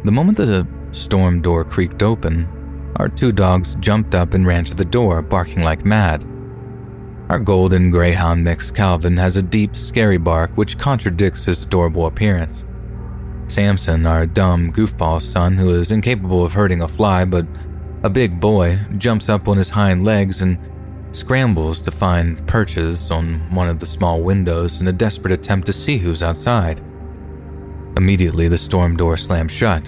The moment the storm door creaked open, our two dogs jumped up and ran to the door, barking like mad. Our golden greyhound mix Calvin has a deep, scary bark which contradicts his adorable appearance. Samson, our dumb goofball son, who is incapable of hurting a fly but a big boy, jumps up on his hind legs and scrambles to find perches on one of the small windows in a desperate attempt to see who's outside. Immediately, the storm door slammed shut,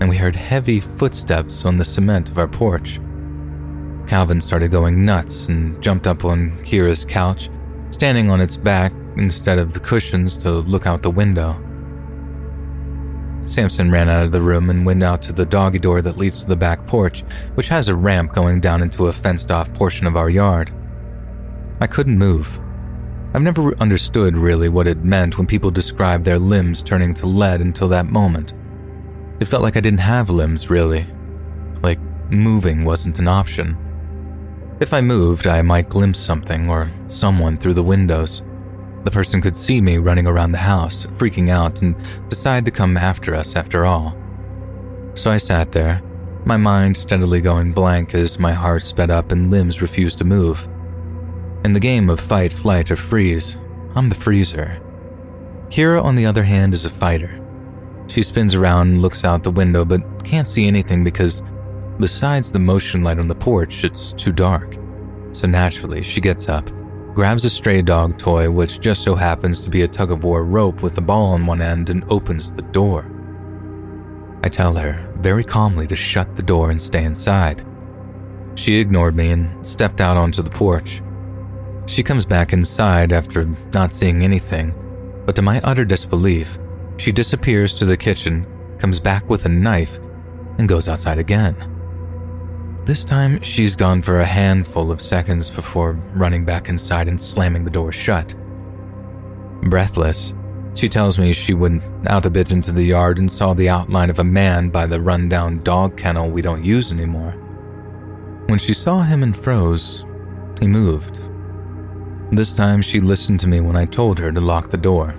and we heard heavy footsteps on the cement of our porch. Calvin started going nuts and jumped up on Kira's couch, standing on its back instead of the cushions to look out the window. Samson ran out of the room and went out to the doggy door that leads to the back porch, which has a ramp going down into a fenced off portion of our yard. I couldn't move. I've never understood really what it meant when people describe their limbs turning to lead until that moment. It felt like I didn't have limbs, really. Like moving wasn't an option. If I moved, I might glimpse something or someone through the windows. The person could see me running around the house, freaking out, and decide to come after us after all. So I sat there, my mind steadily going blank as my heart sped up and limbs refused to move. In the game of fight, flight, or freeze, I'm the freezer. Kira, on the other hand, is a fighter. She spins around and looks out the window, but can't see anything because, besides the motion light on the porch, it's too dark. So naturally, she gets up, grabs a stray dog toy, which just so happens to be a tug of war rope with a ball on one end, and opens the door. I tell her very calmly to shut the door and stay inside. She ignored me and stepped out onto the porch. She comes back inside after not seeing anything, but to my utter disbelief, she disappears to the kitchen, comes back with a knife, and goes outside again. This time, she's gone for a handful of seconds before running back inside and slamming the door shut. Breathless, she tells me she went out a bit into the yard and saw the outline of a man by the rundown dog kennel we don't use anymore. When she saw him and froze, he moved. This time she listened to me when I told her to lock the door.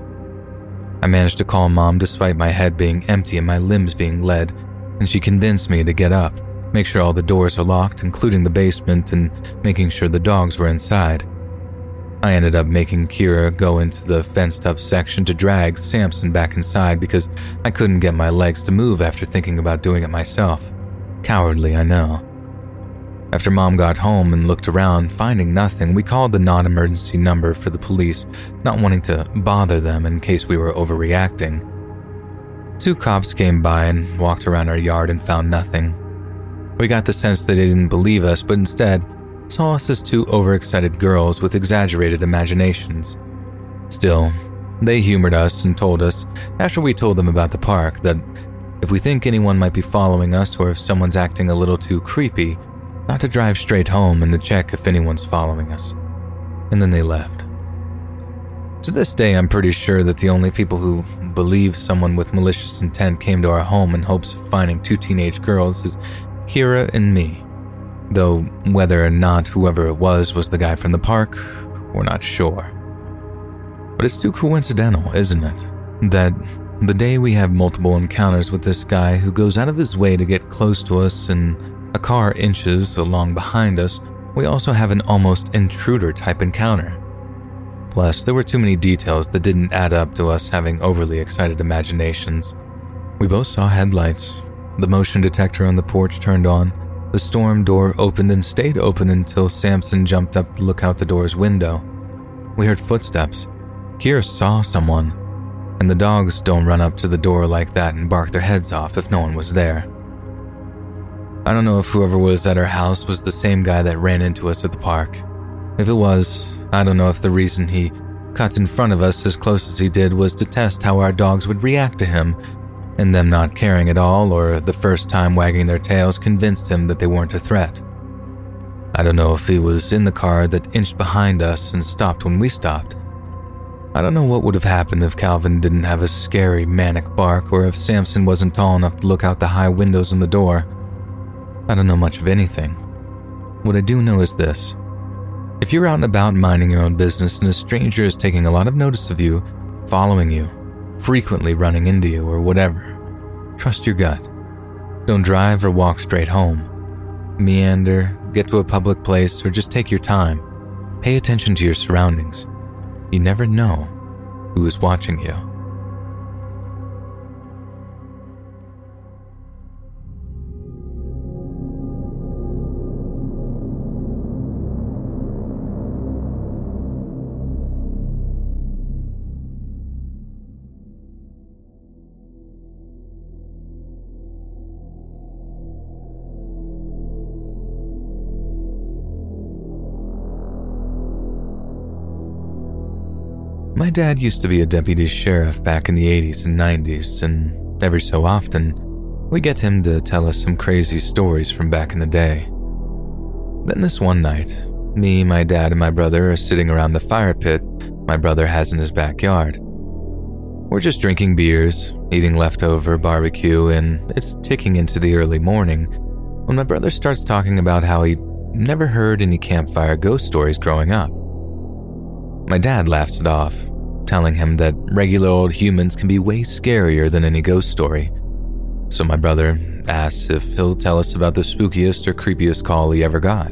I managed to call mom despite my head being empty and my limbs being lead, and she convinced me to get up, make sure all the doors are locked, including the basement, and making sure the dogs were inside. I ended up making Kira go into the fenced up section to drag Samson back inside because I couldn't get my legs to move after thinking about doing it myself. Cowardly, I know. After mom got home and looked around, finding nothing, we called the non emergency number for the police, not wanting to bother them in case we were overreacting. Two cops came by and walked around our yard and found nothing. We got the sense that they didn't believe us, but instead saw us as two overexcited girls with exaggerated imaginations. Still, they humored us and told us, after we told them about the park, that if we think anyone might be following us or if someone's acting a little too creepy, not to drive straight home and to check if anyone's following us. And then they left. To this day, I'm pretty sure that the only people who believe someone with malicious intent came to our home in hopes of finding two teenage girls is Kira and me. Though whether or not whoever it was was the guy from the park, we're not sure. But it's too coincidental, isn't it? That the day we have multiple encounters with this guy who goes out of his way to get close to us and a car inches along behind us, we also have an almost intruder type encounter. Plus, there were too many details that didn't add up to us having overly excited imaginations. We both saw headlights. The motion detector on the porch turned on. The storm door opened and stayed open until Samson jumped up to look out the door's window. We heard footsteps. Kira saw someone. And the dogs don't run up to the door like that and bark their heads off if no one was there. I don't know if whoever was at our house was the same guy that ran into us at the park. If it was, I don't know if the reason he cut in front of us as close as he did was to test how our dogs would react to him, and them not caring at all, or the first time wagging their tails convinced him that they weren't a threat. I don't know if he was in the car that inched behind us and stopped when we stopped. I don't know what would have happened if Calvin didn't have a scary, manic bark, or if Samson wasn't tall enough to look out the high windows in the door. I don't know much of anything. What I do know is this if you're out and about minding your own business and a stranger is taking a lot of notice of you, following you, frequently running into you, or whatever, trust your gut. Don't drive or walk straight home. Meander, get to a public place, or just take your time. Pay attention to your surroundings. You never know who is watching you. My dad used to be a deputy sheriff back in the 80s and 90s, and every so often, we get him to tell us some crazy stories from back in the day. Then this one night, me, my dad, and my brother are sitting around the fire pit my brother has in his backyard. We're just drinking beers, eating leftover barbecue, and it's ticking into the early morning when my brother starts talking about how he never heard any campfire ghost stories growing up. My dad laughs it off, telling him that regular old humans can be way scarier than any ghost story. So my brother asks if he'll tell us about the spookiest or creepiest call he ever got.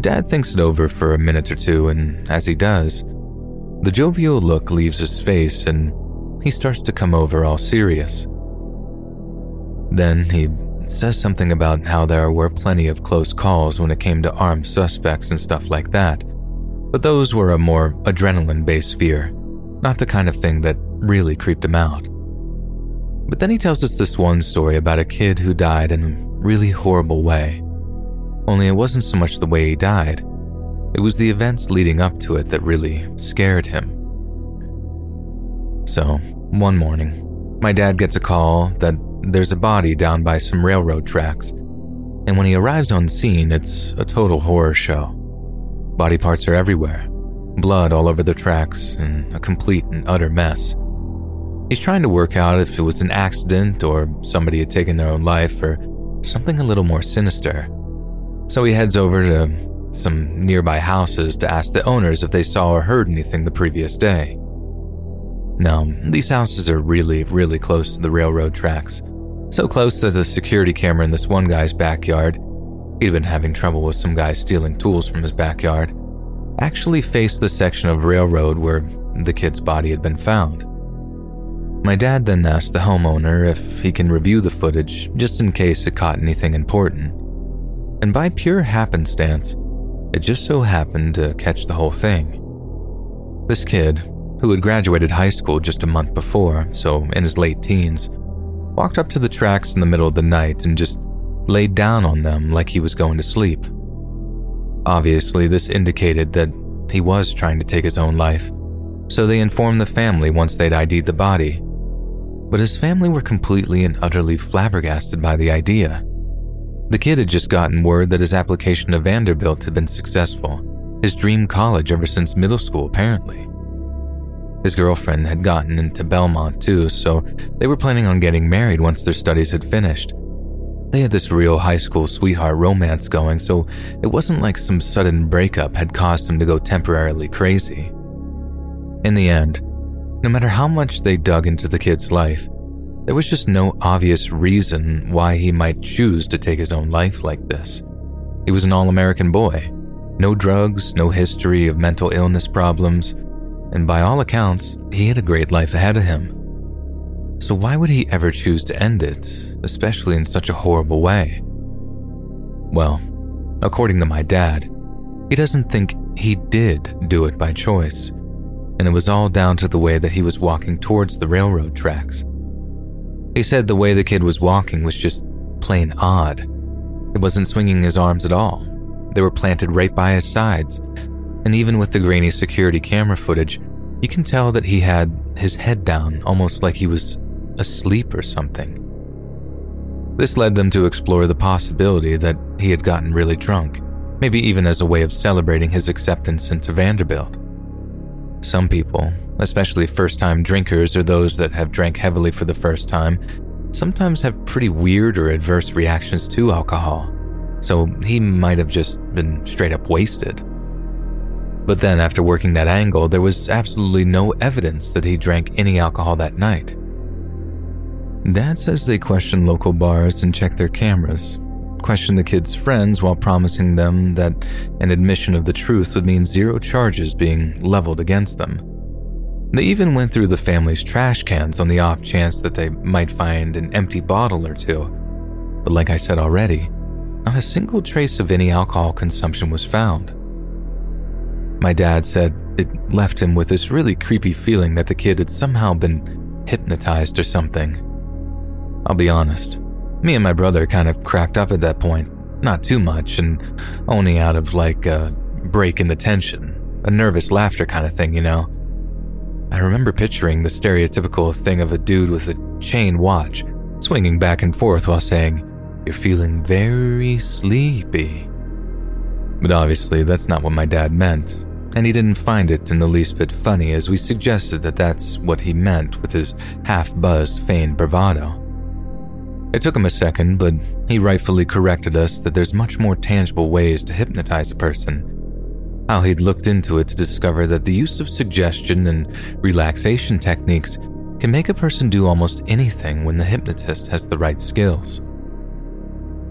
Dad thinks it over for a minute or two, and as he does, the jovial look leaves his face and he starts to come over all serious. Then he says something about how there were plenty of close calls when it came to armed suspects and stuff like that, but those were a more adrenaline based fear, not the kind of thing that really creeped him out. But then he tells us this one story about a kid who died in a really horrible way. Only it wasn't so much the way he died, it was the events leading up to it that really scared him. So, one morning, my dad gets a call that there's a body down by some railroad tracks, and when he arrives on scene, it's a total horror show. Body parts are everywhere, blood all over the tracks, and a complete and utter mess. He's trying to work out if it was an accident or somebody had taken their own life or something a little more sinister. So he heads over to some nearby houses to ask the owners if they saw or heard anything the previous day. Now, these houses are really, really close to the railroad tracks. So close that the security camera in this one guy's backyard, he'd been having trouble with some guy stealing tools from his backyard, actually faced the section of railroad where the kid's body had been found. My dad then asked the homeowner if he can review the footage just in case it caught anything important. And by pure happenstance, it just so happened to catch the whole thing. This kid, who had graduated high school just a month before, so in his late teens, walked up to the tracks in the middle of the night and just laid down on them like he was going to sleep. Obviously, this indicated that he was trying to take his own life, so they informed the family once they'd ID'd the body but his family were completely and utterly flabbergasted by the idea. The kid had just gotten word that his application to Vanderbilt had been successful, his dream college ever since middle school, apparently. His girlfriend had gotten into Belmont too, so they were planning on getting married once their studies had finished. They had this real high school sweetheart romance going, so it wasn't like some sudden breakup had caused him to go temporarily crazy. In the end, no matter how much they dug into the kid's life, there was just no obvious reason why he might choose to take his own life like this. He was an all American boy. No drugs, no history of mental illness problems, and by all accounts, he had a great life ahead of him. So why would he ever choose to end it, especially in such a horrible way? Well, according to my dad, he doesn't think he did do it by choice and it was all down to the way that he was walking towards the railroad tracks. He said the way the kid was walking was just plain odd. It wasn't swinging his arms at all. They were planted right by his sides, and even with the grainy security camera footage, you can tell that he had his head down almost like he was asleep or something. This led them to explore the possibility that he had gotten really drunk, maybe even as a way of celebrating his acceptance into Vanderbilt. Some people, especially first time drinkers or those that have drank heavily for the first time, sometimes have pretty weird or adverse reactions to alcohol, so he might have just been straight up wasted. But then, after working that angle, there was absolutely no evidence that he drank any alcohol that night. Dad says they questioned local bars and checked their cameras, questioned the kids' friends while promising them that an admission of the truth would mean zero charges being leveled against them. They even went through the family's trash cans on the off chance that they might find an empty bottle or two. But like I said already, not a single trace of any alcohol consumption was found. My dad said it left him with this really creepy feeling that the kid had somehow been hypnotized or something. I'll be honest, me and my brother kind of cracked up at that point. Not too much, and only out of like a break in the tension, a nervous laughter kind of thing, you know. I remember picturing the stereotypical thing of a dude with a chain watch swinging back and forth while saying, You're feeling very sleepy. But obviously, that's not what my dad meant, and he didn't find it in the least bit funny as we suggested that that's what he meant with his half buzzed feigned bravado. It took him a second, but he rightfully corrected us that there's much more tangible ways to hypnotize a person. How he'd looked into it to discover that the use of suggestion and relaxation techniques can make a person do almost anything when the hypnotist has the right skills.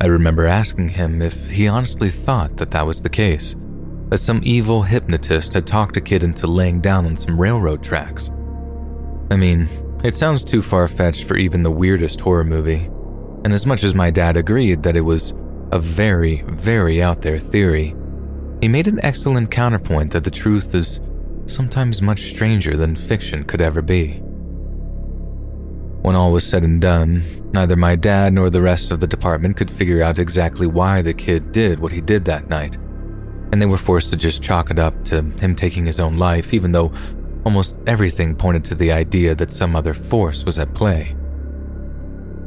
I remember asking him if he honestly thought that that was the case, that some evil hypnotist had talked a kid into laying down on some railroad tracks. I mean, it sounds too far fetched for even the weirdest horror movie, And as much as my dad agreed that it was a very, very out there theory, he made an excellent counterpoint that the truth is sometimes much stranger than fiction could ever be. When all was said and done, neither my dad nor the rest of the department could figure out exactly why the kid did what he did that night, and they were forced to just chalk it up to him taking his own life, even though almost everything pointed to the idea that some other force was at play.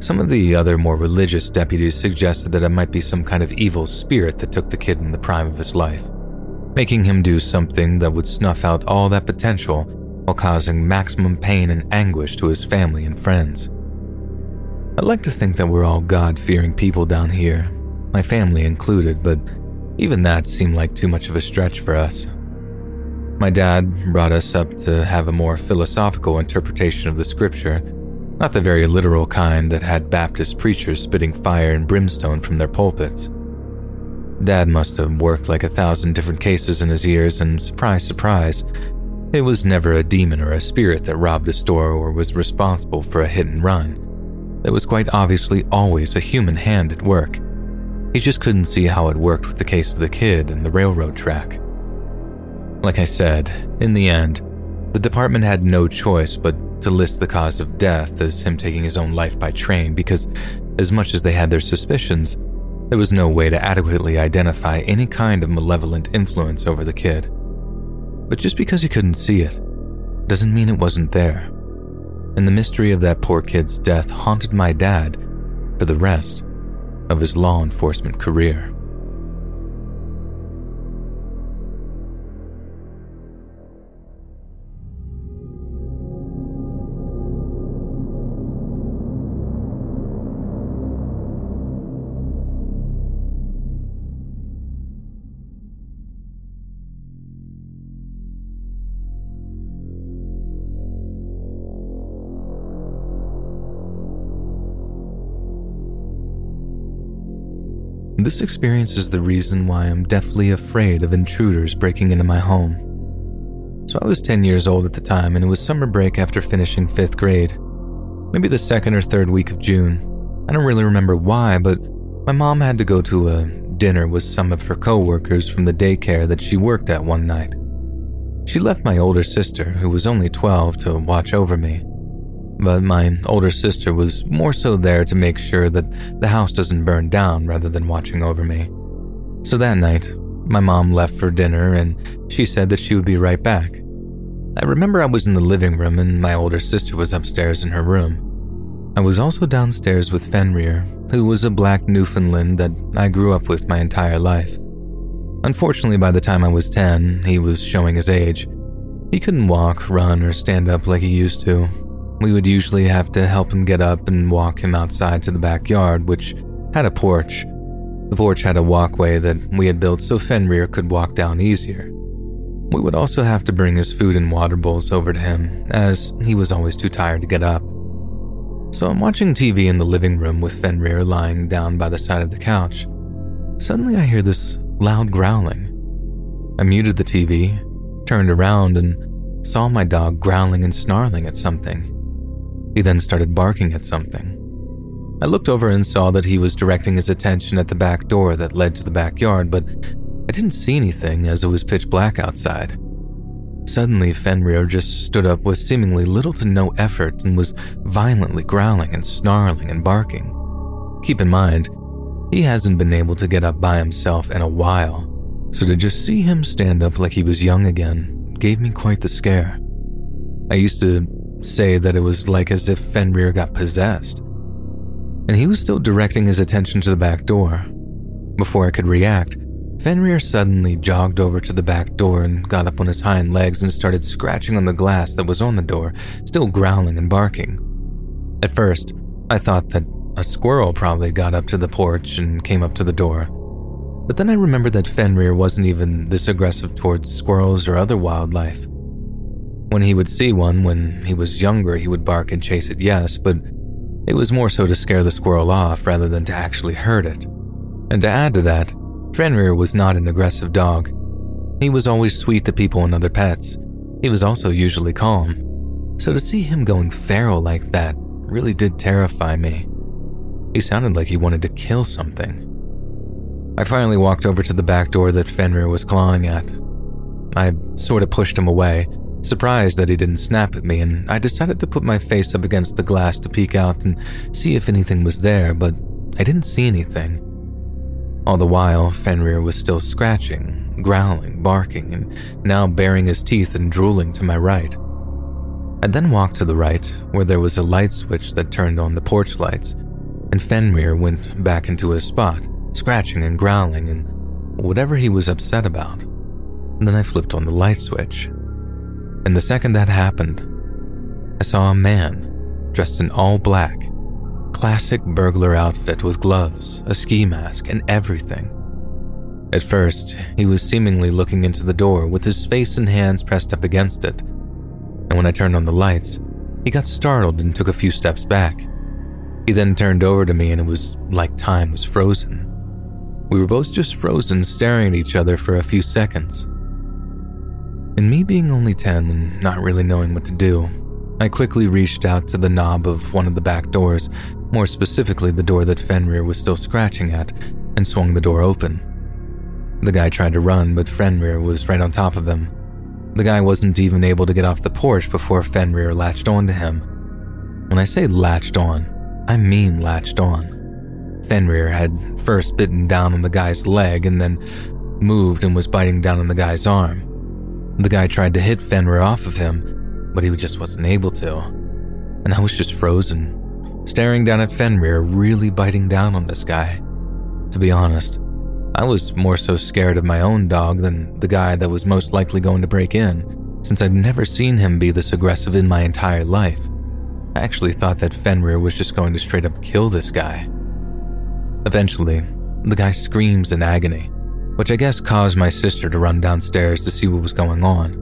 Some of the other more religious deputies suggested that it might be some kind of evil spirit that took the kid in the prime of his life, making him do something that would snuff out all that potential while causing maximum pain and anguish to his family and friends. I'd like to think that we're all God fearing people down here, my family included, but even that seemed like too much of a stretch for us. My dad brought us up to have a more philosophical interpretation of the scripture, not the very literal kind that had Baptist preachers spitting fire and brimstone from their pulpits. Dad must have worked like a thousand different cases in his years, and surprise, surprise, it was never a demon or a spirit that robbed a store or was responsible for a hit and run. There was quite obviously always a human hand at work. He just couldn't see how it worked with the case of the kid and the railroad track. Like I said, in the end, the department had no choice but to list the cause of death as him taking his own life by train because, as much as they had their suspicions, there was no way to adequately identify any kind of malevolent influence over the kid. But just because you couldn't see it doesn't mean it wasn't there. And the mystery of that poor kid's death haunted my dad for the rest of his law enforcement career. This experience is the reason why I'm deathly afraid of intruders breaking into my home. So I was 10 years old at the time, and it was summer break after finishing fifth grade. Maybe the second or third week of June. I don't really remember why, but my mom had to go to a dinner with some of her coworkers from the daycare that she worked at one night. She left my older sister, who was only 12, to watch over me but my older sister was more so there to make sure that the house doesn't burn down rather than watching over me. So that night, my mom left for dinner and she said that she would be right back. I remember I was in the living room and my older sister was upstairs in her room. I was also downstairs with Fenrir, who was a black Newfoundland that I grew up with my entire life. Unfortunately, by the time I was 10, he was showing his age. He couldn't walk, run, or stand up like he used to, we would usually have to help him get up and walk him outside to the backyard, which had a porch. The porch had a walkway that we had built so Fenrir could walk down easier. We would also have to bring his food and water bowls over to him, as he was always too tired to get up. So I'm watching TV in the living room with Fenrir lying down by the side of the couch. Suddenly I hear this loud growling. I muted the TV, turned around, and saw my dog growling and snarling at something. He then started barking at something. I looked over and saw that he was directing his attention at the back door that led to the backyard, but I didn't see anything as it was pitch black outside. Suddenly, Fenrir just stood up with seemingly little to no effort and was violently growling and snarling and barking. Keep in mind, he hasn't been able to get up by himself in a while, so to just see him stand up like he was young again gave me quite the scare. I used to say that it was like as if Fenrir got possessed. And he was still directing his attention to the back door. Before I could react, Fenrir suddenly jogged over to the back door and got up on his hind legs and started scratching on the glass that was on the door, still growling and barking. At first, I thought that a squirrel probably got up to the porch and came up to the door. But then I remembered that Fenrir wasn't even this aggressive towards squirrels or other wildlife. When he would see one when he was younger, he would bark and chase it, yes, but it was more so to scare the squirrel off rather than to actually hurt it. And to add to that, Fenrir was not an aggressive dog. He was always sweet to people and other pets. He was also usually calm. So to see him going feral like that really did terrify me. He sounded like he wanted to kill something. I finally walked over to the back door that Fenrir was clawing at. I sort of pushed him away, surprised that he didn't snap at me, and I decided to put my face up against the glass to peek out and see if anything was there, but I didn't see anything. All the while, Fenrir was still scratching, growling, barking, and now baring his teeth and drooling to my right. I then walked to the right, where there was a light switch that turned on the porch lights, and Fenrir went back into his spot, scratching and growling and whatever he was upset about. Then I flipped on the light switch. And the second that happened, I saw a man dressed in all black, classic burglar outfit with gloves, a ski mask, and everything. At first, he was seemingly looking into the door with his face and hands pressed up against it. And when I turned on the lights, he got startled and took a few steps back. He then turned over to me, and it was like time was frozen. We were both just frozen, staring at each other for a few seconds. And me being only 10 and not really knowing what to do, I quickly reached out to the knob of one of the back doors, more specifically the door that Fenrir was still scratching at, and swung the door open. The guy tried to run, but Fenrir was right on top of him. The guy wasn't even able to get off the porch before Fenrir latched onto him. When I say latched on, I mean latched on. Fenrir had first bitten down on the guy's leg and then moved and was biting down on the guy's arm. The guy tried to hit Fenrir off of him, but he just wasn't able to. And I was just frozen, staring down at Fenrir, really biting down on this guy. To be honest, I was more so scared of my own dog than the guy that was most likely going to break in, since I'd never seen him be this aggressive in my entire life. I actually thought that Fenrir was just going to straight up kill this guy. Eventually, the guy screams in agony, which I guess caused my sister to run downstairs to see what was going on.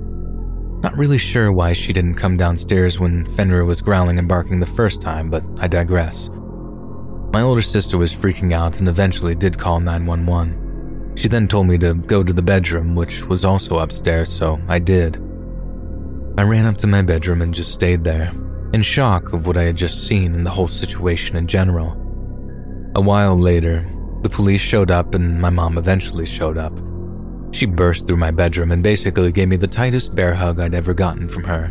Not really sure why she didn't come downstairs when Fenrir was growling and barking the first time, but I digress. My older sister was freaking out and eventually did call 911. She then told me to go to the bedroom, which was also upstairs, so I did. I ran up to my bedroom and just stayed there, in shock of what I had just seen and the whole situation in general. A while later, the police showed up and my mom eventually showed up. She burst through my bedroom and basically gave me the tightest bear hug I'd ever gotten from her.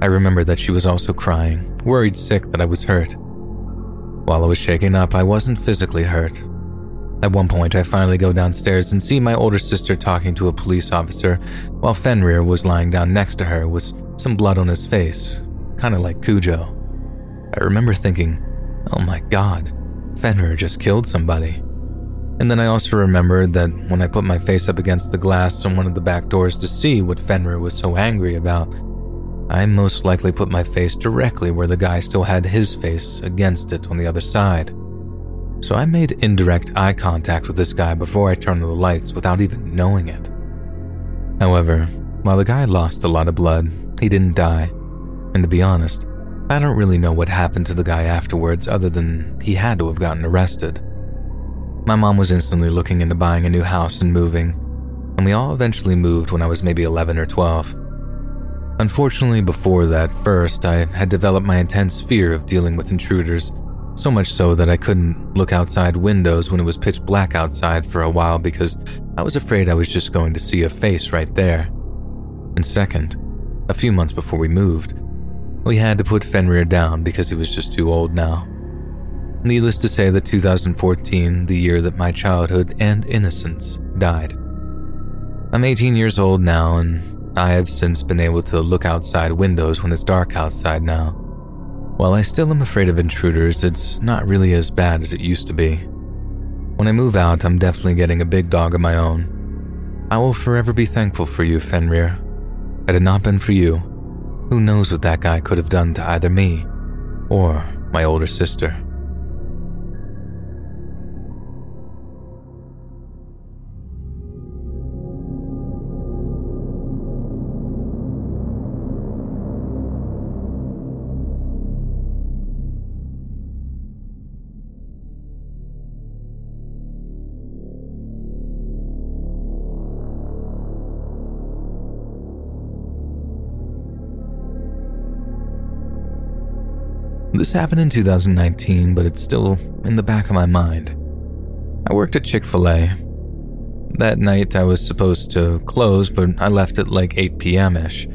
I remember that she was also crying, worried sick that I was hurt. While I was shaking up, I wasn't physically hurt. At one point, I finally go downstairs and see my older sister talking to a police officer while Fenrir was lying down next to her with some blood on his face, kind of like Cujo. I remember thinking, oh my god, Fenrir just killed somebody. And then I also remembered that when I put my face up against the glass on one of the back doors to see what Fenrir was so angry about, I most likely put my face directly where the guy still had his face against it on the other side. So I made indirect eye contact with this guy before I turned the lights without even knowing it. However, while the guy lost a lot of blood, he didn't die. And to be honest, I don't really know what happened to the guy afterwards other than he had to have gotten arrested. My mom was instantly looking into buying a new house and moving, and we all eventually moved when I was maybe 11 or 12. Unfortunately, before that, first, I had developed my intense fear of dealing with intruders, so much so that I couldn't look outside windows when it was pitch black outside for a while because I was afraid I was just going to see a face right there. And second, a few months before we moved, we had to put Fenrir down because he was just too old now. Needless to say that 2014, the year that my childhood and innocence died. I'm 18 years old now, and I have since been able to look outside windows when it's dark outside now. While I still am afraid of intruders, it's not really as bad as it used to be. When I move out, I'm definitely getting a big dog of my own. I will forever be thankful for you, Fenrir. Had it not been for you, who knows what that guy could have done to either me or my older sister? This happened in 2019, but it's still in the back of my mind. I worked at Chick fil A. That night I was supposed to close, but I left at like 8 p.m. ish.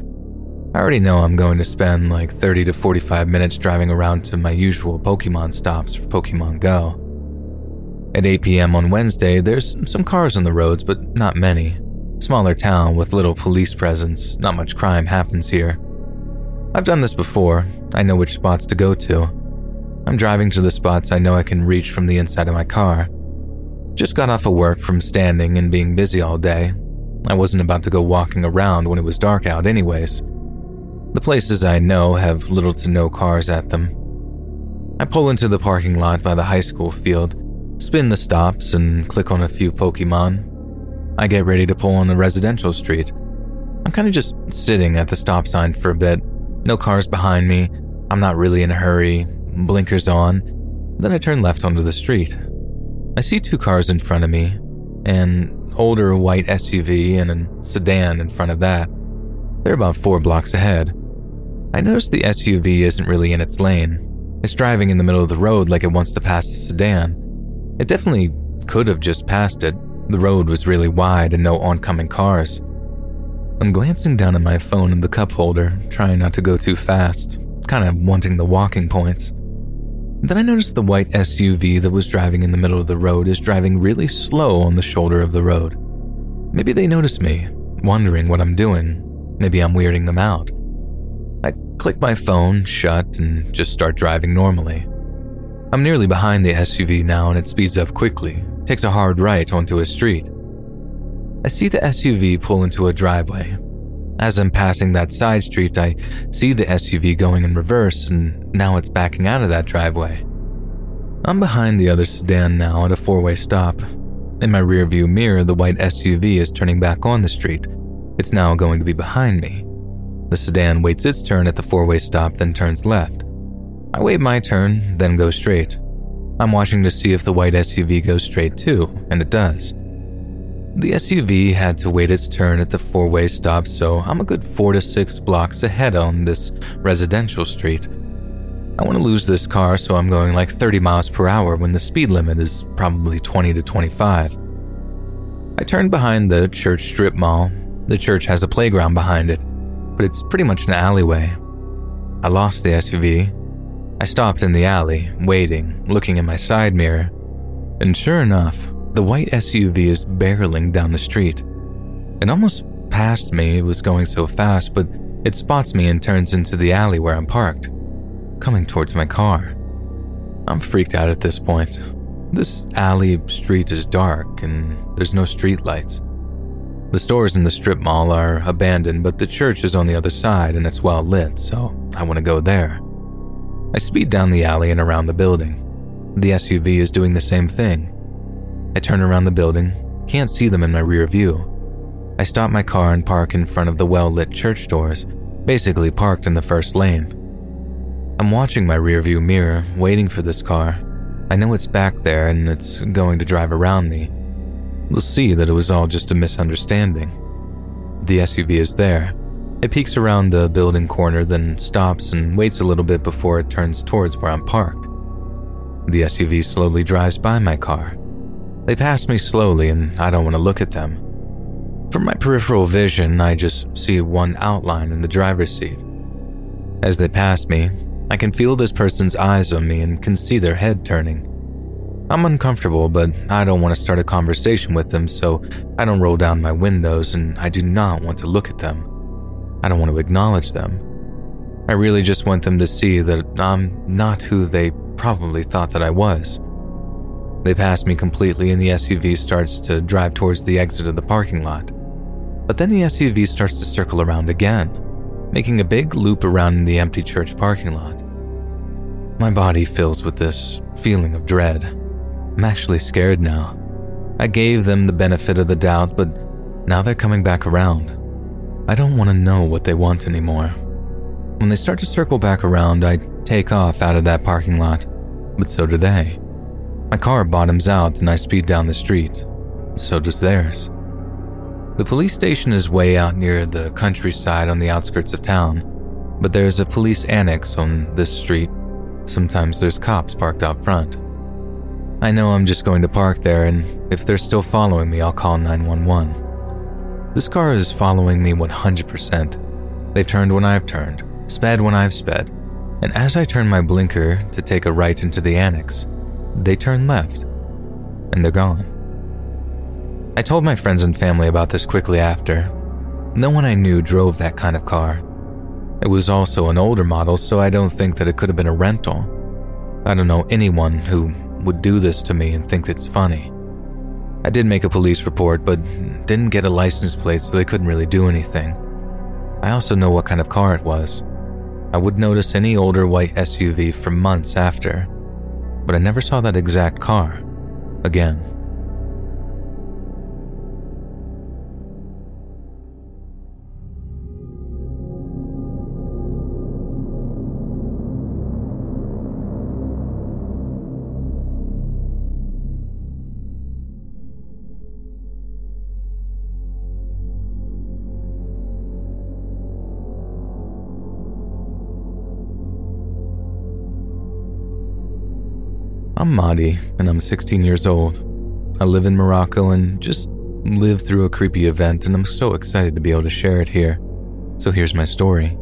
I already know I'm going to spend like 30 to 45 minutes driving around to my usual Pokemon stops for Pokemon Go. At 8 p.m. on Wednesday, there's some cars on the roads, but not many. Smaller town with little police presence, not much crime happens here. I've done this before, I know which spots to go to. I'm driving to the spots I know I can reach from the inside of my car. Just got off of work from standing and being busy all day. I wasn't about to go walking around when it was dark out, anyways. The places I know have little to no cars at them. I pull into the parking lot by the high school field, spin the stops, and click on a few Pokemon. I get ready to pull on a residential street. I'm kind of just sitting at the stop sign for a bit, no cars behind me. I'm not really in a hurry. Blinkers on. Then I turn left onto the street. I see two cars in front of me an older white SUV and a sedan in front of that. They're about four blocks ahead. I notice the SUV isn't really in its lane. It's driving in the middle of the road like it wants to pass the sedan. It definitely could have just passed it. The road was really wide and no oncoming cars. I'm glancing down at my phone in the cup holder, trying not to go too fast, kind of wanting the walking points. Then I notice the white SUV that was driving in the middle of the road is driving really slow on the shoulder of the road. Maybe they notice me, wondering what I'm doing. Maybe I'm weirding them out. I click my phone shut and just start driving normally. I'm nearly behind the SUV now and it speeds up quickly, takes a hard right onto a street. I see the SUV pull into a driveway. As I'm passing that side street, I see the SUV going in reverse, and now it's backing out of that driveway. I'm behind the other sedan now at a four way stop. In my rearview mirror, the white SUV is turning back on the street. It's now going to be behind me. The sedan waits its turn at the four way stop, then turns left. I wait my turn, then go straight. I'm watching to see if the white SUV goes straight too, and it does. The SUV had to wait its turn at the four way stop, so I'm a good four to six blocks ahead on this residential street. I want to lose this car, so I'm going like 30 miles per hour when the speed limit is probably 20 to 25. I turn behind the church strip mall. The church has a playground behind it, but it's pretty much an alleyway. I lost the SUV. I stopped in the alley, waiting, looking in my side mirror, and sure enough, the white SUV is barreling down the street. It almost passed me, it was going so fast, but it spots me and turns into the alley where I'm parked, coming towards my car. I'm freaked out at this point. This alley street is dark and there's no street lights. The stores in the strip mall are abandoned, but the church is on the other side and it's well lit, so I want to go there. I speed down the alley and around the building. The SUV is doing the same thing. I turn around the building, can't see them in my rear view. I stop my car and park in front of the well lit church doors, basically parked in the first lane. I'm watching my rear view mirror, waiting for this car. I know it's back there and it's going to drive around me. We'll see that it was all just a misunderstanding. The SUV is there. It peeks around the building corner, then stops and waits a little bit before it turns towards where I'm parked. The SUV slowly drives by my car. They pass me slowly, and I don't want to look at them. From my peripheral vision, I just see one outline in the driver's seat. As they pass me, I can feel this person's eyes on me and can see their head turning. I'm uncomfortable, but I don't want to start a conversation with them, so I don't roll down my windows and I do not want to look at them. I don't want to acknowledge them. I really just want them to see that I'm not who they probably thought that I was. They pass me completely and the SUV starts to drive towards the exit of the parking lot. But then the SUV starts to circle around again, making a big loop around the empty church parking lot. My body fills with this feeling of dread. I'm actually scared now. I gave them the benefit of the doubt, but now they're coming back around. I don't want to know what they want anymore. When they start to circle back around, I take off out of that parking lot, but so do they. My car bottoms out and I speed down the street. So does theirs. The police station is way out near the countryside on the outskirts of town, but there's a police annex on this street. Sometimes there's cops parked out front. I know I'm just going to park there, and if they're still following me, I'll call 911. This car is following me 100%. They've turned when I've turned, sped when I've sped, and as I turn my blinker to take a right into the annex, they turn left, and they're gone. I told my friends and family about this quickly after. No one I knew drove that kind of car. It was also an older model, so I don't think that it could have been a rental. I don't know anyone who would do this to me and think it's funny. I did make a police report, but didn't get a license plate, so they couldn't really do anything. I also know what kind of car it was. I would notice any older white SUV for months after, but I never saw that exact car again. I'm Mahdi, and I'm 16 years old. I live in Morocco and just lived through a creepy event, and I'm so excited to be able to share it here. So here's my story.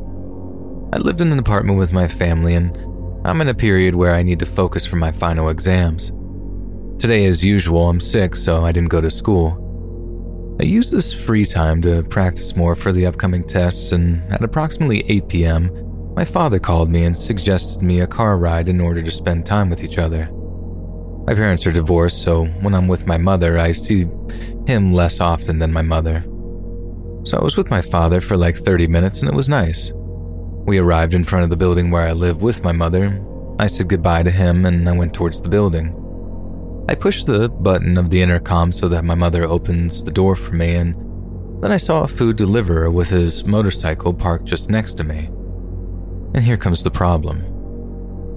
I lived in an apartment with my family, and I'm in a period where I need to focus for my final exams. Today, as usual, I'm sick, so I didn't go to school. I used this free time to practice more for the upcoming tests, and at approximately 8 p.m., my father called me and suggested me a car ride in order to spend time with each other. My parents are divorced, so when I'm with my mother, I see him less often than my mother. So I was with my father for like 30 minutes and it was nice. We arrived in front of the building where I live with my mother. I said goodbye to him and I went towards the building. I pushed the button of the intercom so that my mother opens the door for me, and then I saw a food deliverer with his motorcycle parked just next to me. And here comes the problem.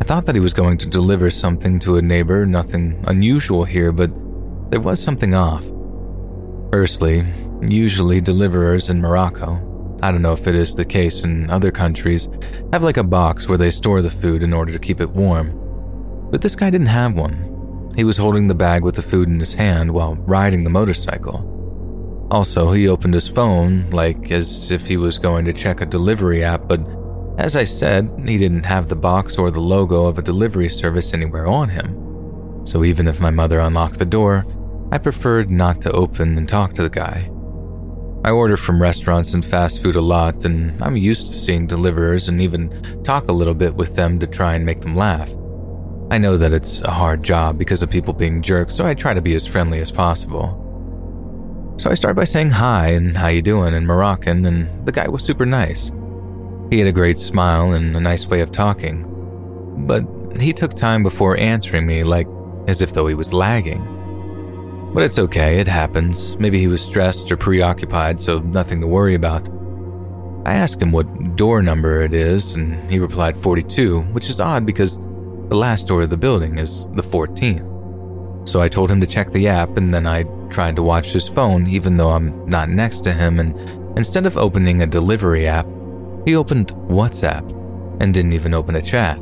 Thought that he was going to deliver something to a neighbor, nothing unusual here, but there was something off. Firstly, usually deliverers in Morocco, I don't know if it is the case in other countries, have like a box where they store the food in order to keep it warm. But this guy didn't have one. He was holding the bag with the food in his hand while riding the motorcycle. Also, he opened his phone like as if he was going to check a delivery app, but as I said, he didn't have the box or the logo of a delivery service anywhere on him. So even if my mother unlocked the door, I preferred not to open and talk to the guy. I order from restaurants and fast food a lot, and I'm used to seeing deliverers and even talk a little bit with them to try and make them laugh. I know that it's a hard job because of people being jerks, so I try to be as friendly as possible. So I start by saying hi and how you doing in Moroccan, and the guy was super nice. He had a great smile and a nice way of talking, but he took time before answering me, like as if though he was lagging. But it's okay, it happens. Maybe he was stressed or preoccupied, so nothing to worry about. I asked him what door number it is, and he replied 42, which is odd because the last door of the building is the 14th. So I told him to check the app, and then I tried to watch his phone, even though I'm not next to him, and instead of opening a delivery app, he opened WhatsApp and didn't even open a chat.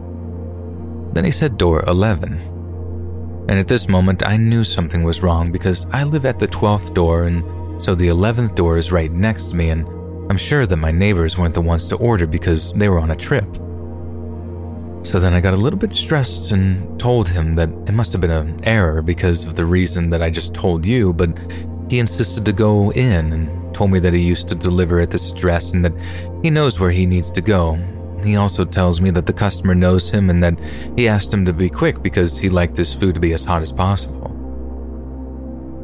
Then he said door 11. And at this moment, I knew something was wrong because I live at the 12th door, and so the 11th door is right next to me, and I'm sure that my neighbors weren't the ones to order because they were on a trip. So then I got a little bit stressed and told him that it must have been an error because of the reason that I just told you, but he insisted to go in and told me that he used to deliver at this address and that he knows where he needs to go. He also tells me that the customer knows him and that he asked him to be quick because he liked his food to be as hot as possible.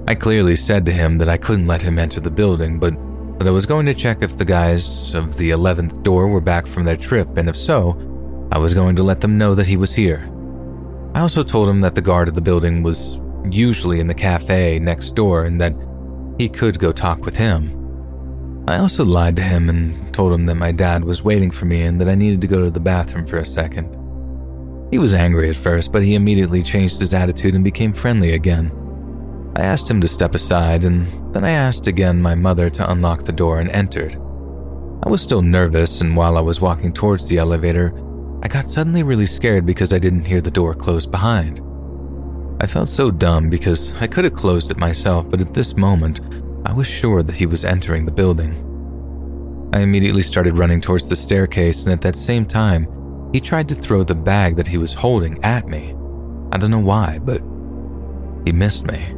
I clearly said to him that I couldn't let him enter the building, but that I was going to check if the guys of the 11th door were back from their trip, and if so, I was going to let them know that he was here. I also told him that the guard of the building was usually in the cafe next door and that he could go talk with him. I also lied to him and told him that my dad was waiting for me and that I needed to go to the bathroom for a second. He was angry at first, but he immediately changed his attitude and became friendly again. I asked him to step aside, and then I asked again my mother to unlock the door and entered. I was still nervous, and while I was walking towards the elevator, I got suddenly really scared because I didn't hear the door close behind. I felt so dumb because I could have closed it myself, but at this moment, I was sure that he was entering the building. I immediately started running towards the staircase, and at that same time, he tried to throw the bag that he was holding at me. I don't know why, but he missed me.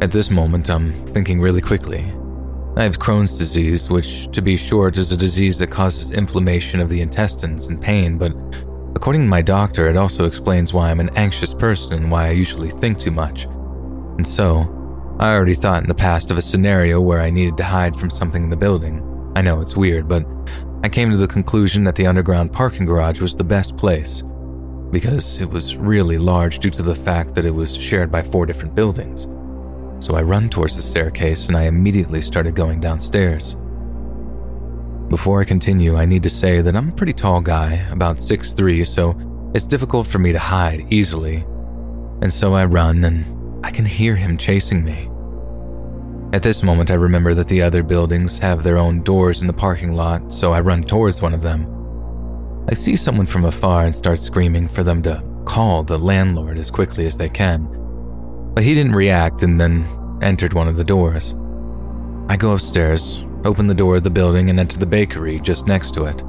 At this moment, I'm thinking really quickly. I have Crohn's disease, which, to be short, is a disease that causes inflammation of the intestines and pain, but According to my doctor, it also explains why I'm an anxious person and why I usually think too much. And so, I already thought in the past of a scenario where I needed to hide from something in the building. I know it's weird, but I came to the conclusion that the underground parking garage was the best place because it was really large due to the fact that it was shared by four different buildings. So I run towards the staircase and I immediately started going downstairs. Before I continue, I need to say that I'm a pretty tall guy, about 6'3, so it's difficult for me to hide easily. And so I run and I can hear him chasing me. At this moment, I remember that the other buildings have their own doors in the parking lot, so I run towards one of them. I see someone from afar and start screaming for them to call the landlord as quickly as they can. But he didn't react and then entered one of the doors. I go upstairs, open the door of the building, and enter the bakery just next to it.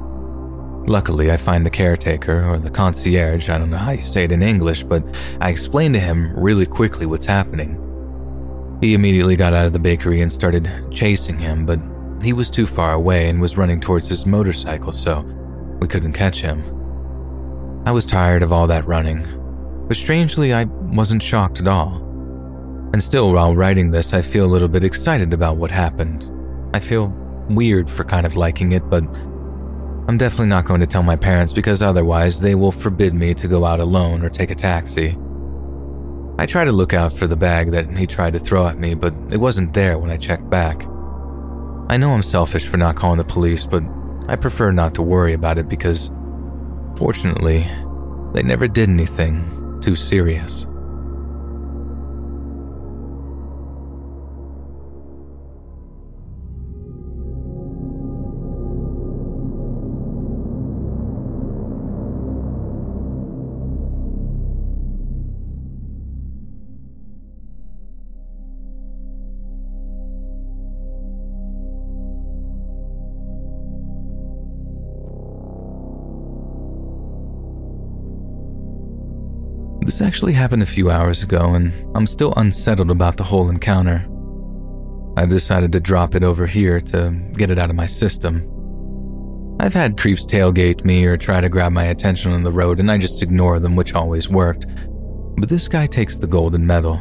Luckily, I find the caretaker, or the concierge, I don't know how you say it in English, but I explain to him really quickly what's happening. He immediately got out of the bakery and started chasing him, but he was too far away and was running towards his motorcycle, so we couldn't catch him. I was tired of all that running, but strangely, I wasn't shocked at all. And still, while writing this, I feel a little bit excited about what happened. I feel weird for kind of liking it, but I'm definitely not going to tell my parents because otherwise they will forbid me to go out alone or take a taxi. I try to look out for the bag that he tried to throw at me, but it wasn't there when I checked back. I know I'm selfish for not calling the police, but I prefer not to worry about it because, fortunately, they never did anything too serious. This actually happened a few hours ago, and I'm still unsettled about the whole encounter. I decided to drop it over here to get it out of my system. I've had creeps tailgate me or try to grab my attention on the road, and I just ignore them, which always worked. But this guy takes the golden medal.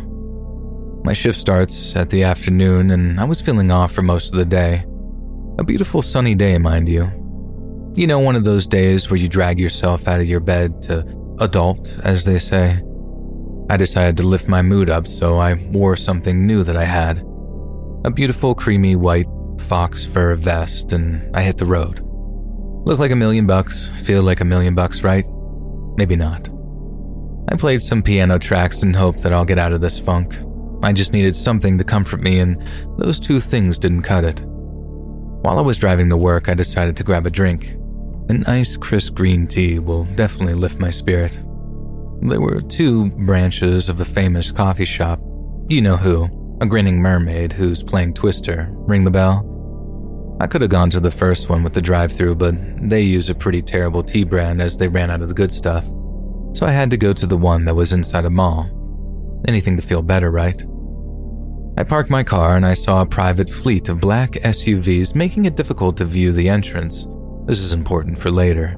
My shift starts at the afternoon, and I was feeling off for most of the day. A beautiful sunny day, mind you. You know, one of those days where you drag yourself out of your bed to adult, as they say. I decided to lift my mood up, so I wore something new that I had a beautiful, creamy white fox fur vest, and I hit the road. Look like a million bucks, feel like a million bucks, right? Maybe not. I played some piano tracks and hoped that I'll get out of this funk. I just needed something to comfort me, and those two things didn't cut it. While I was driving to work, I decided to grab a drink. An ice crisp green tea will definitely lift my spirit. There were two branches of a famous coffee shop. You know who, a grinning mermaid who's playing Twister. Ring the bell? I could have gone to the first one with the drive through, but they use a pretty terrible tea brand as they ran out of the good stuff. So I had to go to the one that was inside a mall. Anything to feel better, right? I parked my car and I saw a private fleet of black SUVs making it difficult to view the entrance. This is important for later.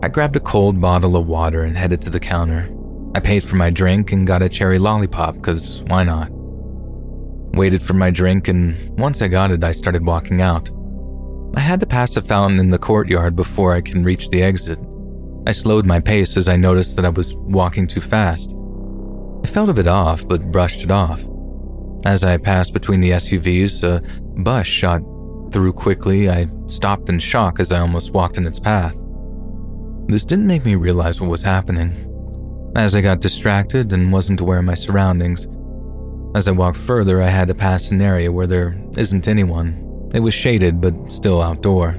I grabbed a cold bottle of water and headed to the counter. I paid for my drink and got a cherry lollipop, because why not? Waited for my drink, and once I got it, I started walking out. I had to pass a fountain in the courtyard before I can reach the exit. I slowed my pace as I noticed that I was walking too fast. I felt a bit off, but brushed it off. As I passed between the SUVs, a bus shot through quickly, I stopped in shock as I almost walked in its path. This didn't make me realize what was happening, as I got distracted and wasn't aware of my surroundings. As I walked further, I had to pass an area where there isn't anyone. It was shaded, but still outdoor.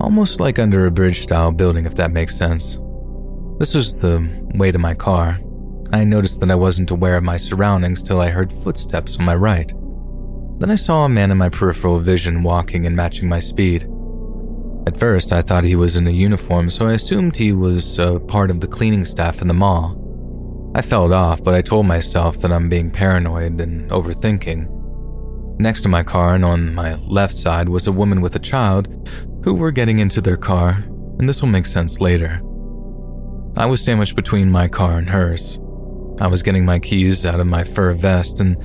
almost like under a bridge style building, if that makes sense. This was the way to my car. I noticed that I wasn't aware of my surroundings till I heard footsteps on my right. Then I saw a man in my peripheral vision walking and matching my speed. At first, I thought he was in a uniform, so I assumed he was a part of the cleaning staff in the mall. I felt off, but I told myself that I'm being paranoid and overthinking. Next to my car and on my left side was a woman with a child who were getting into their car, and this will make sense later. I was sandwiched between my car and hers. I was getting my keys out of my fur vest, and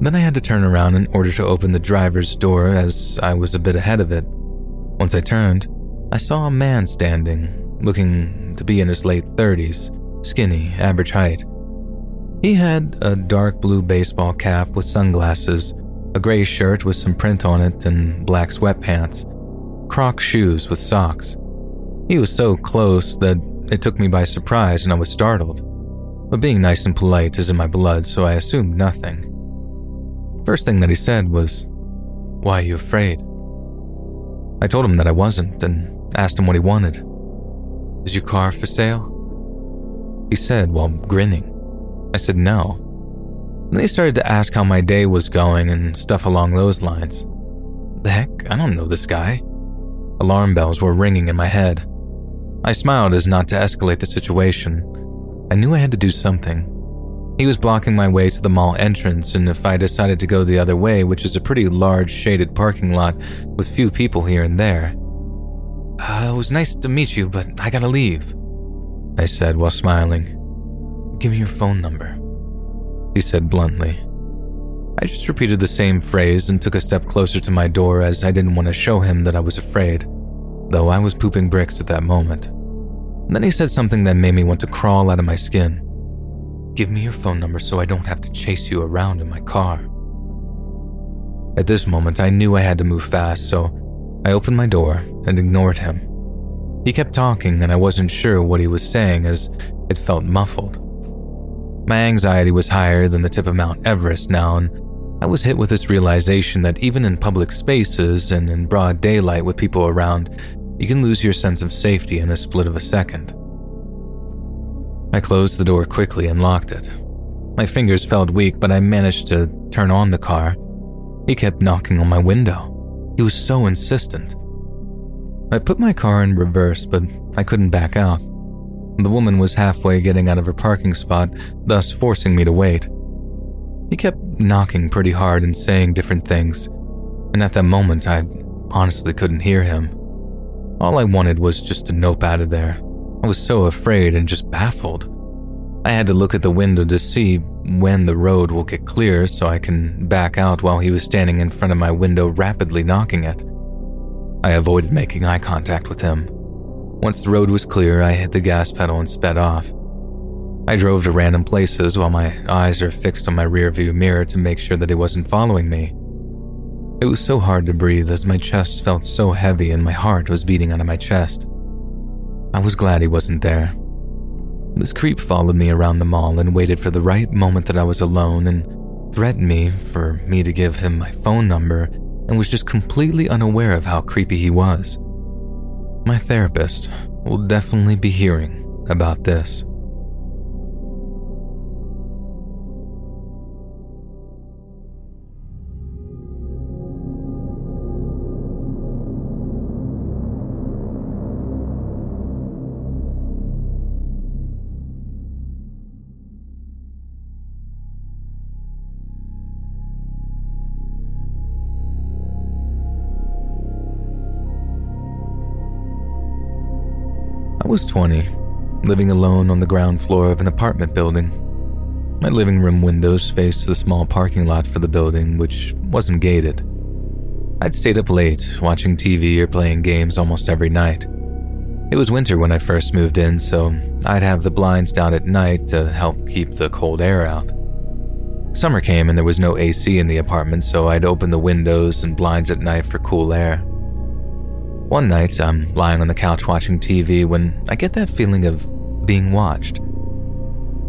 then I had to turn around in order to open the driver's door as I was a bit ahead of it. Once I turned, I saw a man standing, looking to be in his late 30s, skinny, average height. He had a dark blue baseball cap with sunglasses, a gray shirt with some print on it, and black sweatpants, croc shoes with socks. He was so close that it took me by surprise and I was startled. But being nice and polite is in my blood, so I assumed nothing. First thing that he said was, Why are you afraid? I told him that I wasn't and asked him what he wanted. Is your car for sale? He said while grinning. I said no. Then he started to ask how my day was going and stuff along those lines. The heck? I don't know this guy. Alarm bells were ringing in my head. I smiled as not to escalate the situation. I knew I had to do something. He was blocking my way to the mall entrance, and if I decided to go the other way, which is a pretty large shaded parking lot with few people here and there. Uh, it was nice to meet you, but I gotta leave, I said while smiling. Give me your phone number, he said bluntly. I just repeated the same phrase and took a step closer to my door as I didn't want to show him that I was afraid, though I was pooping bricks at that moment. then he said something that made me want to crawl out of my skin. Give me your phone number so I don't have to chase you around in my car. At this moment, I knew I had to move fast, so I opened my door and ignored him. He kept talking, and I wasn't sure what he was saying as it felt muffled. My anxiety was higher than the tip of Mount Everest now, and I was hit with this realization that even in public spaces and in broad daylight with people around, you can lose your sense of safety in a split of a second. I closed the door quickly and locked it. My fingers felt weak, but I managed to turn on the car. He kept knocking on my window. He was so insistent. I put my car in reverse, but I couldn't back out. The woman was halfway getting out of her parking spot, thus forcing me to wait. He kept knocking pretty hard and saying different things, and at that moment I honestly couldn't hear him. All I wanted was just to nope out of there. I was so afraid and just baffled. I had to look at the window to see when the road will get clear so I can back out while he was standing in front of my window rapidly knocking it. I avoided making eye contact with him. Once the road was clear, I hit the gas pedal and sped off. I drove to random places while my eyes are fixed on my rearview mirror to make sure that he wasn't following me. It was so hard to breathe as my chest felt so heavy and my heart was beating out of my chest. I was glad he wasn't there. This creep followed me around the mall and waited for the right moment that I was alone and threatened me for me to give him my phone number and was just completely unaware of how creepy he was. My therapist will definitely be hearing about this. Was 20, living alone on the ground floor of an apartment building. My living room windows faced the small parking lot for the building, which wasn't gated. I'd stayed up late, watching TV or playing games almost every night. It was winter when I first moved in, so I'd have the blinds down at night to help keep the cold air out. Summer came and there was no AC in the apartment, so I'd open the windows and blinds at night for cool air. One night, I'm lying on the couch watching TV when I get that feeling of being watched.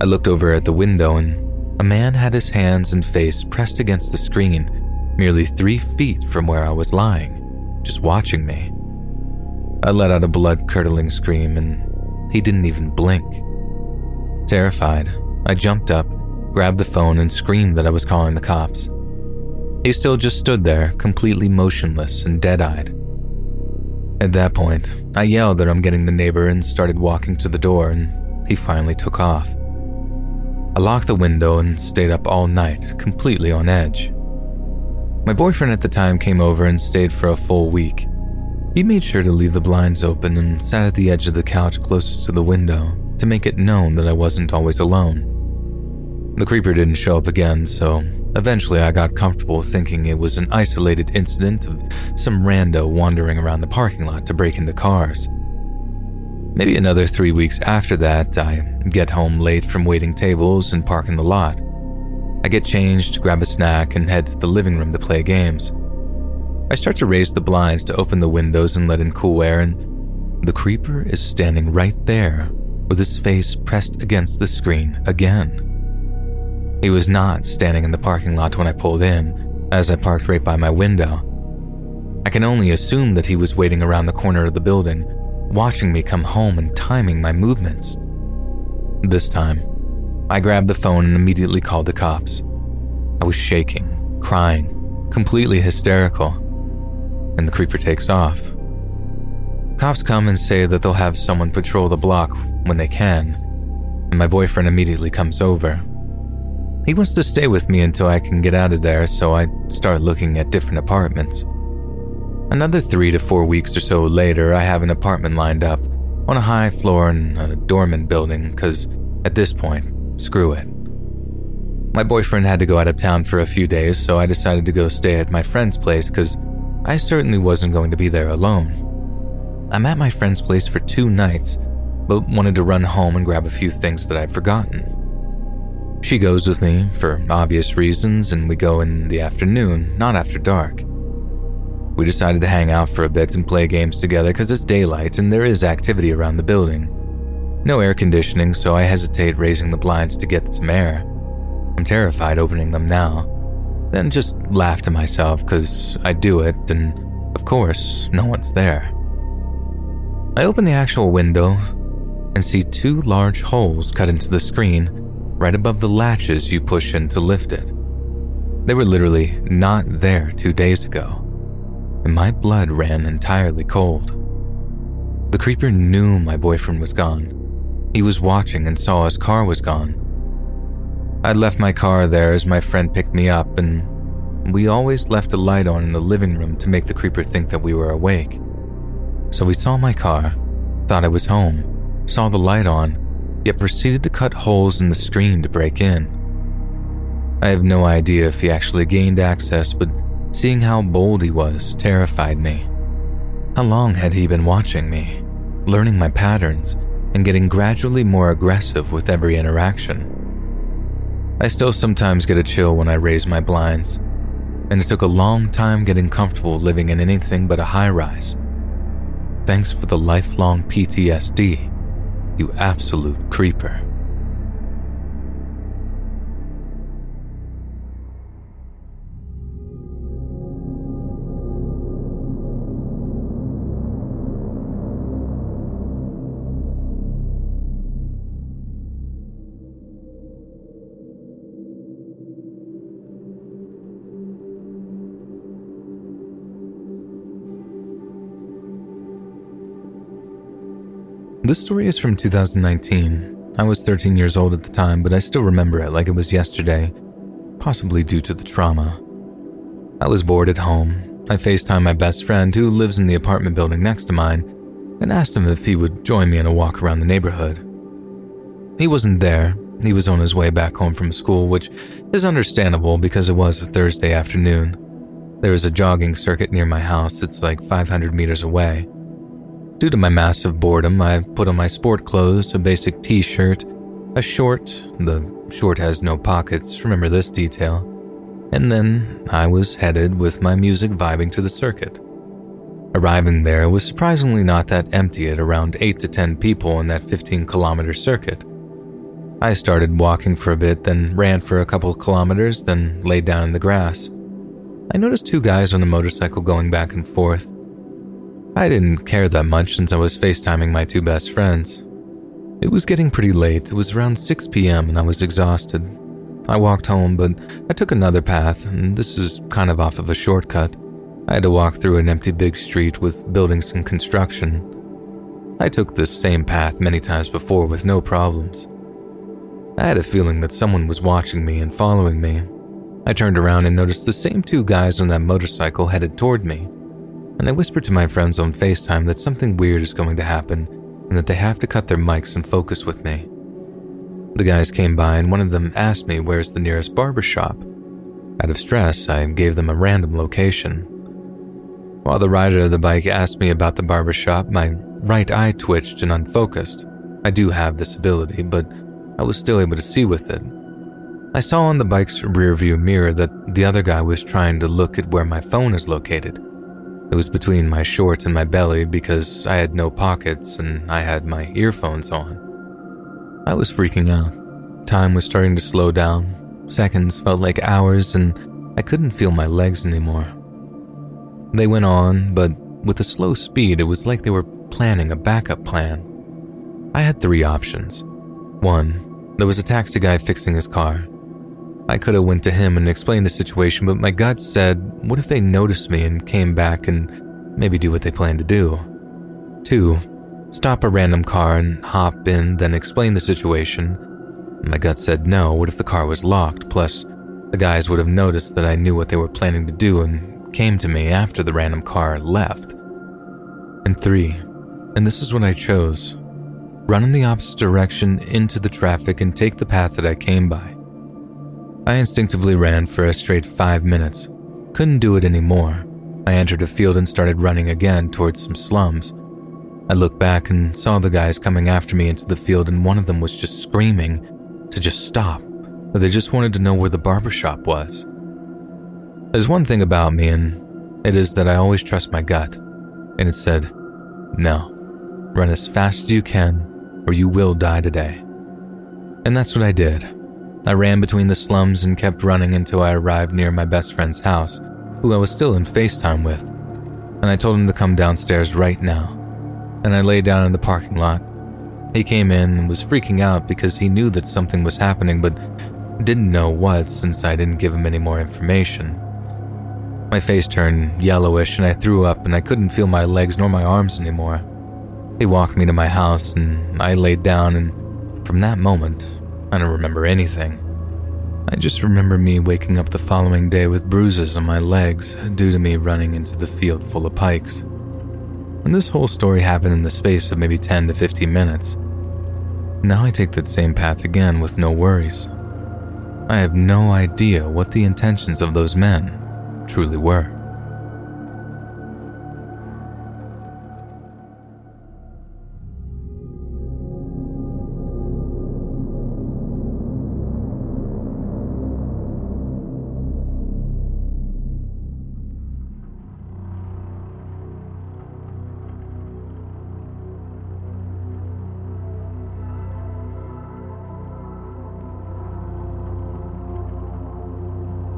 I looked over at the window and a man had his hands and face pressed against the screen, merely three feet from where I was lying, just watching me. I let out a blood curdling scream and he didn't even blink. Terrified, I jumped up, grabbed the phone, and screamed that I was calling the cops. He still just stood there, completely motionless and dead eyed. At that point, I yelled that I'm getting the neighbor and started walking to the door, and he finally took off. I locked the window and stayed up all night, completely on edge. My boyfriend at the time came over and stayed for a full week. He made sure to leave the blinds open and sat at the edge of the couch closest to the window to make it known that I wasn't always alone. The creeper didn't show up again, so eventually I got comfortable thinking it was an isolated incident of some rando wandering around the parking lot to break into cars. Maybe another three weeks after that, I get home late from waiting tables and park in the lot. I get changed, grab a snack, and head to the living room to play games. I start to raise the blinds to open the windows and let in cool air, and the creeper is standing right there with his face pressed against the screen again. He was not standing in the parking lot when I pulled in, as I parked right by my window. I can only assume that he was waiting around the corner of the building, watching me come home and timing my movements. This time, I grabbed the phone and immediately called the cops. I was shaking, crying, completely hysterical, and the creeper takes off. Cops come and say that they'll have someone patrol the block when they can, and my boyfriend immediately comes over. He wants to stay with me until I can get out of there, so I start looking at different apartments. Another three to four weeks or so later, I have an apartment lined up on a high floor in a dormant building because at this point, Screw it. My boyfriend had to go out of town for a few days, so I decided to go stay at my friend's place because I certainly wasn't going to be there alone. I'm at my friend's place for two nights, but wanted to run home and grab a few things that I'd forgotten. She goes with me for obvious reasons, and we go in the afternoon, not after dark. We decided to hang out for a bit and play games together because it's daylight and there is activity around the building. No air conditioning, so I hesitate raising the blinds to get some air. I'm terrified opening them now. Then just laugh to myself because I do it, and of course, no one's there. I open the actual window and see two large holes cut into the screen right above the latches you push in to lift it. They were literally not there two days ago, and my blood ran entirely cold. The creeper knew my boyfriend was gone he was watching and saw his car was gone. I'd left my car there as my friend picked me up, and we always left a light on in the living room to make the creeper think that we were awake. So he saw my car, thought I was home, saw the light on, yet proceeded to cut holes in the screen to break in. I have no idea if he actually gained access, but seeing how bold he was terrified me. How long had he been watching me, learning my patterns, and getting gradually more aggressive with every interaction. I still sometimes get a chill when I raise my blinds, and it took a long time getting comfortable living in anything but a high rise. Thanks for the lifelong PTSD, you absolute creeper. This story is from 2019. I was 13 years old at the time, but I still remember it like it was yesterday, possibly due to the trauma. I was bored at home. I FaceTimed my best friend, who lives in the apartment building next to mine, and asked him if he would join me in a walk around the neighborhood. He wasn't there. He was on his way back home from school, which is understandable because it was a Thursday afternoon. There is a jogging circuit near my house, it's like 500 meters away. Due to my massive boredom, I put on my sport clothes, a basic t shirt, a short, the short has no pockets, remember this detail, and then I was headed with my music vibing to the circuit. Arriving there was surprisingly not that empty at around 8 to 10 people in that 15 kilometer circuit. I started walking for a bit, then ran for a couple kilometers, then laid down in the grass. I noticed two guys on a motorcycle going back and forth. I didn't care that much since I was FaceTiming my two best friends. It was getting pretty late. It was around 6 p.m. and I was exhausted. I walked home, but I took another path, and this is kind of off of a shortcut. I had to walk through an empty big street with buildings in construction. I took this same path many times before with no problems. I had a feeling that someone was watching me and following me. I turned around and noticed the same two guys on that motorcycle headed toward me. And I whispered to my friends on FaceTime that something weird is going to happen and that they have to cut their mics and focus with me. The guys came by and one of them asked me where's the nearest barber shop. Out of stress, I gave them a random location. While the rider of the bike asked me about the barber shop, my right eye twitched and unfocused. I do have this ability, but I was still able to see with it. I saw on the bike's rearview mirror that the other guy was trying to look at where my phone is located. It was between my shorts and my belly because I had no pockets and I had my earphones on. I was freaking out. Time was starting to slow down. Seconds felt like hours and I couldn't feel my legs anymore. They went on, but with a slow speed, it was like they were planning a backup plan. I had three options. One, there was a taxi guy fixing his car. I could have went to him and explained the situation, but my gut said, what if they noticed me and came back and maybe do what they planned to do? Two, stop a random car and hop in, then explain the situation. My gut said no, what if the car was locked? Plus, the guys would have noticed that I knew what they were planning to do and came to me after the random car left. And three, and this is what I chose run in the opposite direction into the traffic and take the path that I came by. I instinctively ran for a straight five minutes. Couldn't do it anymore. I entered a field and started running again towards some slums. I looked back and saw the guys coming after me into the field, and one of them was just screaming to just stop, they just wanted to know where the barber shop was. There's one thing about me, and it is that I always trust my gut, and it said, no. Run as fast as you can, or you will die today. And that's what I did. I ran between the slums and kept running until I arrived near my best friend's house, who I was still in FaceTime with. And I told him to come downstairs right now. And I lay down in the parking lot. He came in and was freaking out because he knew that something was happening, but didn't know what since I didn't give him any more information. My face turned yellowish and I threw up and I couldn't feel my legs nor my arms anymore. He walked me to my house and I laid down, and from that moment, I don't remember anything. I just remember me waking up the following day with bruises on my legs due to me running into the field full of pikes. And this whole story happened in the space of maybe 10 to 15 minutes. Now I take that same path again with no worries. I have no idea what the intentions of those men truly were.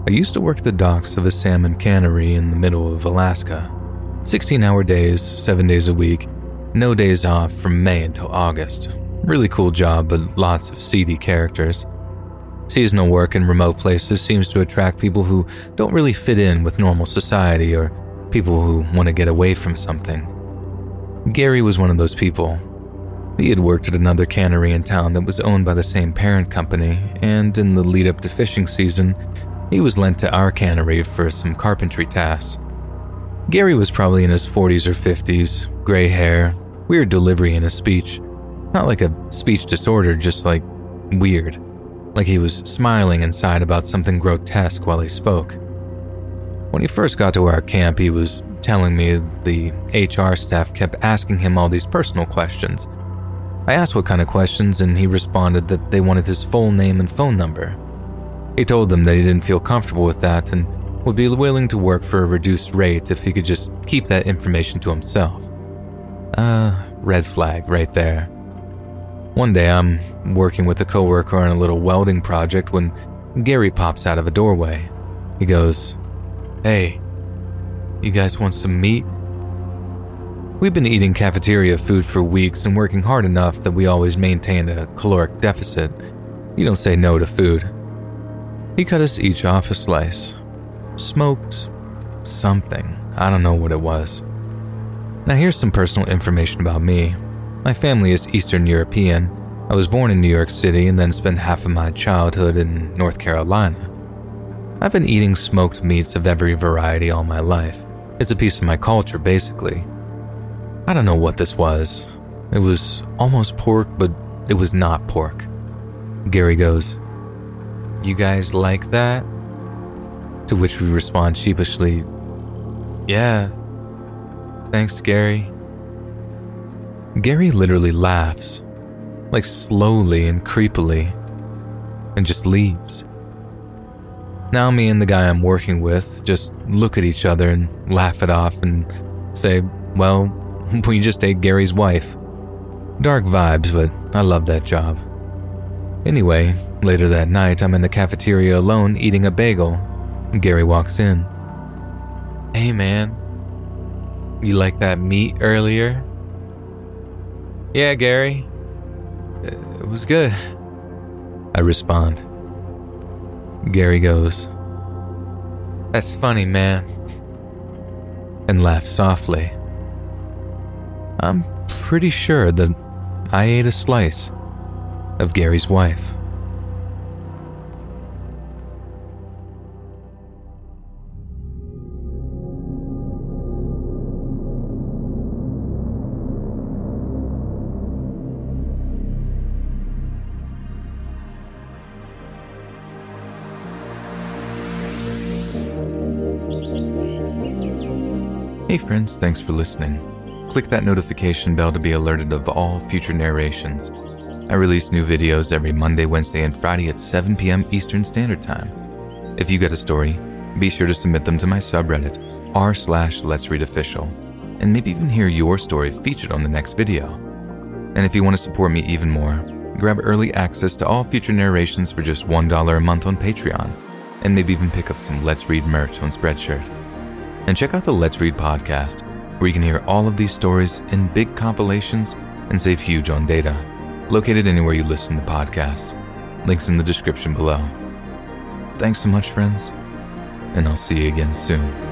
I used to work the docks of a salmon cannery in the middle of Alaska. 16 hour days, 7 days a week, no days off from May until August. Really cool job, but lots of seedy characters. Seasonal work in remote places seems to attract people who don't really fit in with normal society or people who want to get away from something. Gary was one of those people. He had worked at another cannery in town that was owned by the same parent company, and in the lead up to fishing season, he was lent to our cannery for some carpentry tasks. Gary was probably in his 40s or 50s, gray hair, weird delivery in his speech. Not like a speech disorder, just like weird. Like he was smiling inside about something grotesque while he spoke. When he first got to our camp, he was telling me the HR staff kept asking him all these personal questions. I asked what kind of questions, and he responded that they wanted his full name and phone number. He told them that he didn't feel comfortable with that and would be willing to work for a reduced rate if he could just keep that information to himself. Uh, red flag right there. One day I'm working with a coworker on a little welding project when Gary pops out of a doorway. He goes, Hey, you guys want some meat? We've been eating cafeteria food for weeks and working hard enough that we always maintained a caloric deficit. You don't say no to food. He cut us each off a slice. Smoked something. I don't know what it was. Now, here's some personal information about me. My family is Eastern European. I was born in New York City and then spent half of my childhood in North Carolina. I've been eating smoked meats of every variety all my life. It's a piece of my culture, basically. I don't know what this was. It was almost pork, but it was not pork. Gary goes, You guys like that? To which we respond sheepishly, Yeah. Thanks, Gary. Gary literally laughs, like slowly and creepily, and just leaves. Now, me and the guy I'm working with just look at each other and laugh it off and say, Well, [LAUGHS] we just ate Gary's wife. Dark vibes, but I love that job. Anyway, later that night, I'm in the cafeteria alone eating a bagel. Gary walks in. Hey man, you like that meat earlier? Yeah, Gary. Uh, it was good. I respond. Gary goes, That's funny, man. And laughs softly. I'm pretty sure that I ate a slice of Gary's wife. Hey friends, thanks for listening. Click that notification bell to be alerted of all future narrations. I release new videos every Monday, Wednesday, and Friday at 7 p.m. Eastern Standard Time. If you get a story, be sure to submit them to my subreddit, r slash Let's Read Official, and maybe even hear your story featured on the next video. And if you want to support me even more, grab early access to all future narrations for just $1 a month on Patreon, and maybe even pick up some Let's Read merch on Spreadshirt. And check out the Let's Read podcast where you can hear all of these stories in big compilations and save huge on data. Located anywhere you listen to podcasts. Links in the description below. Thanks so much, friends, and I'll see you again soon.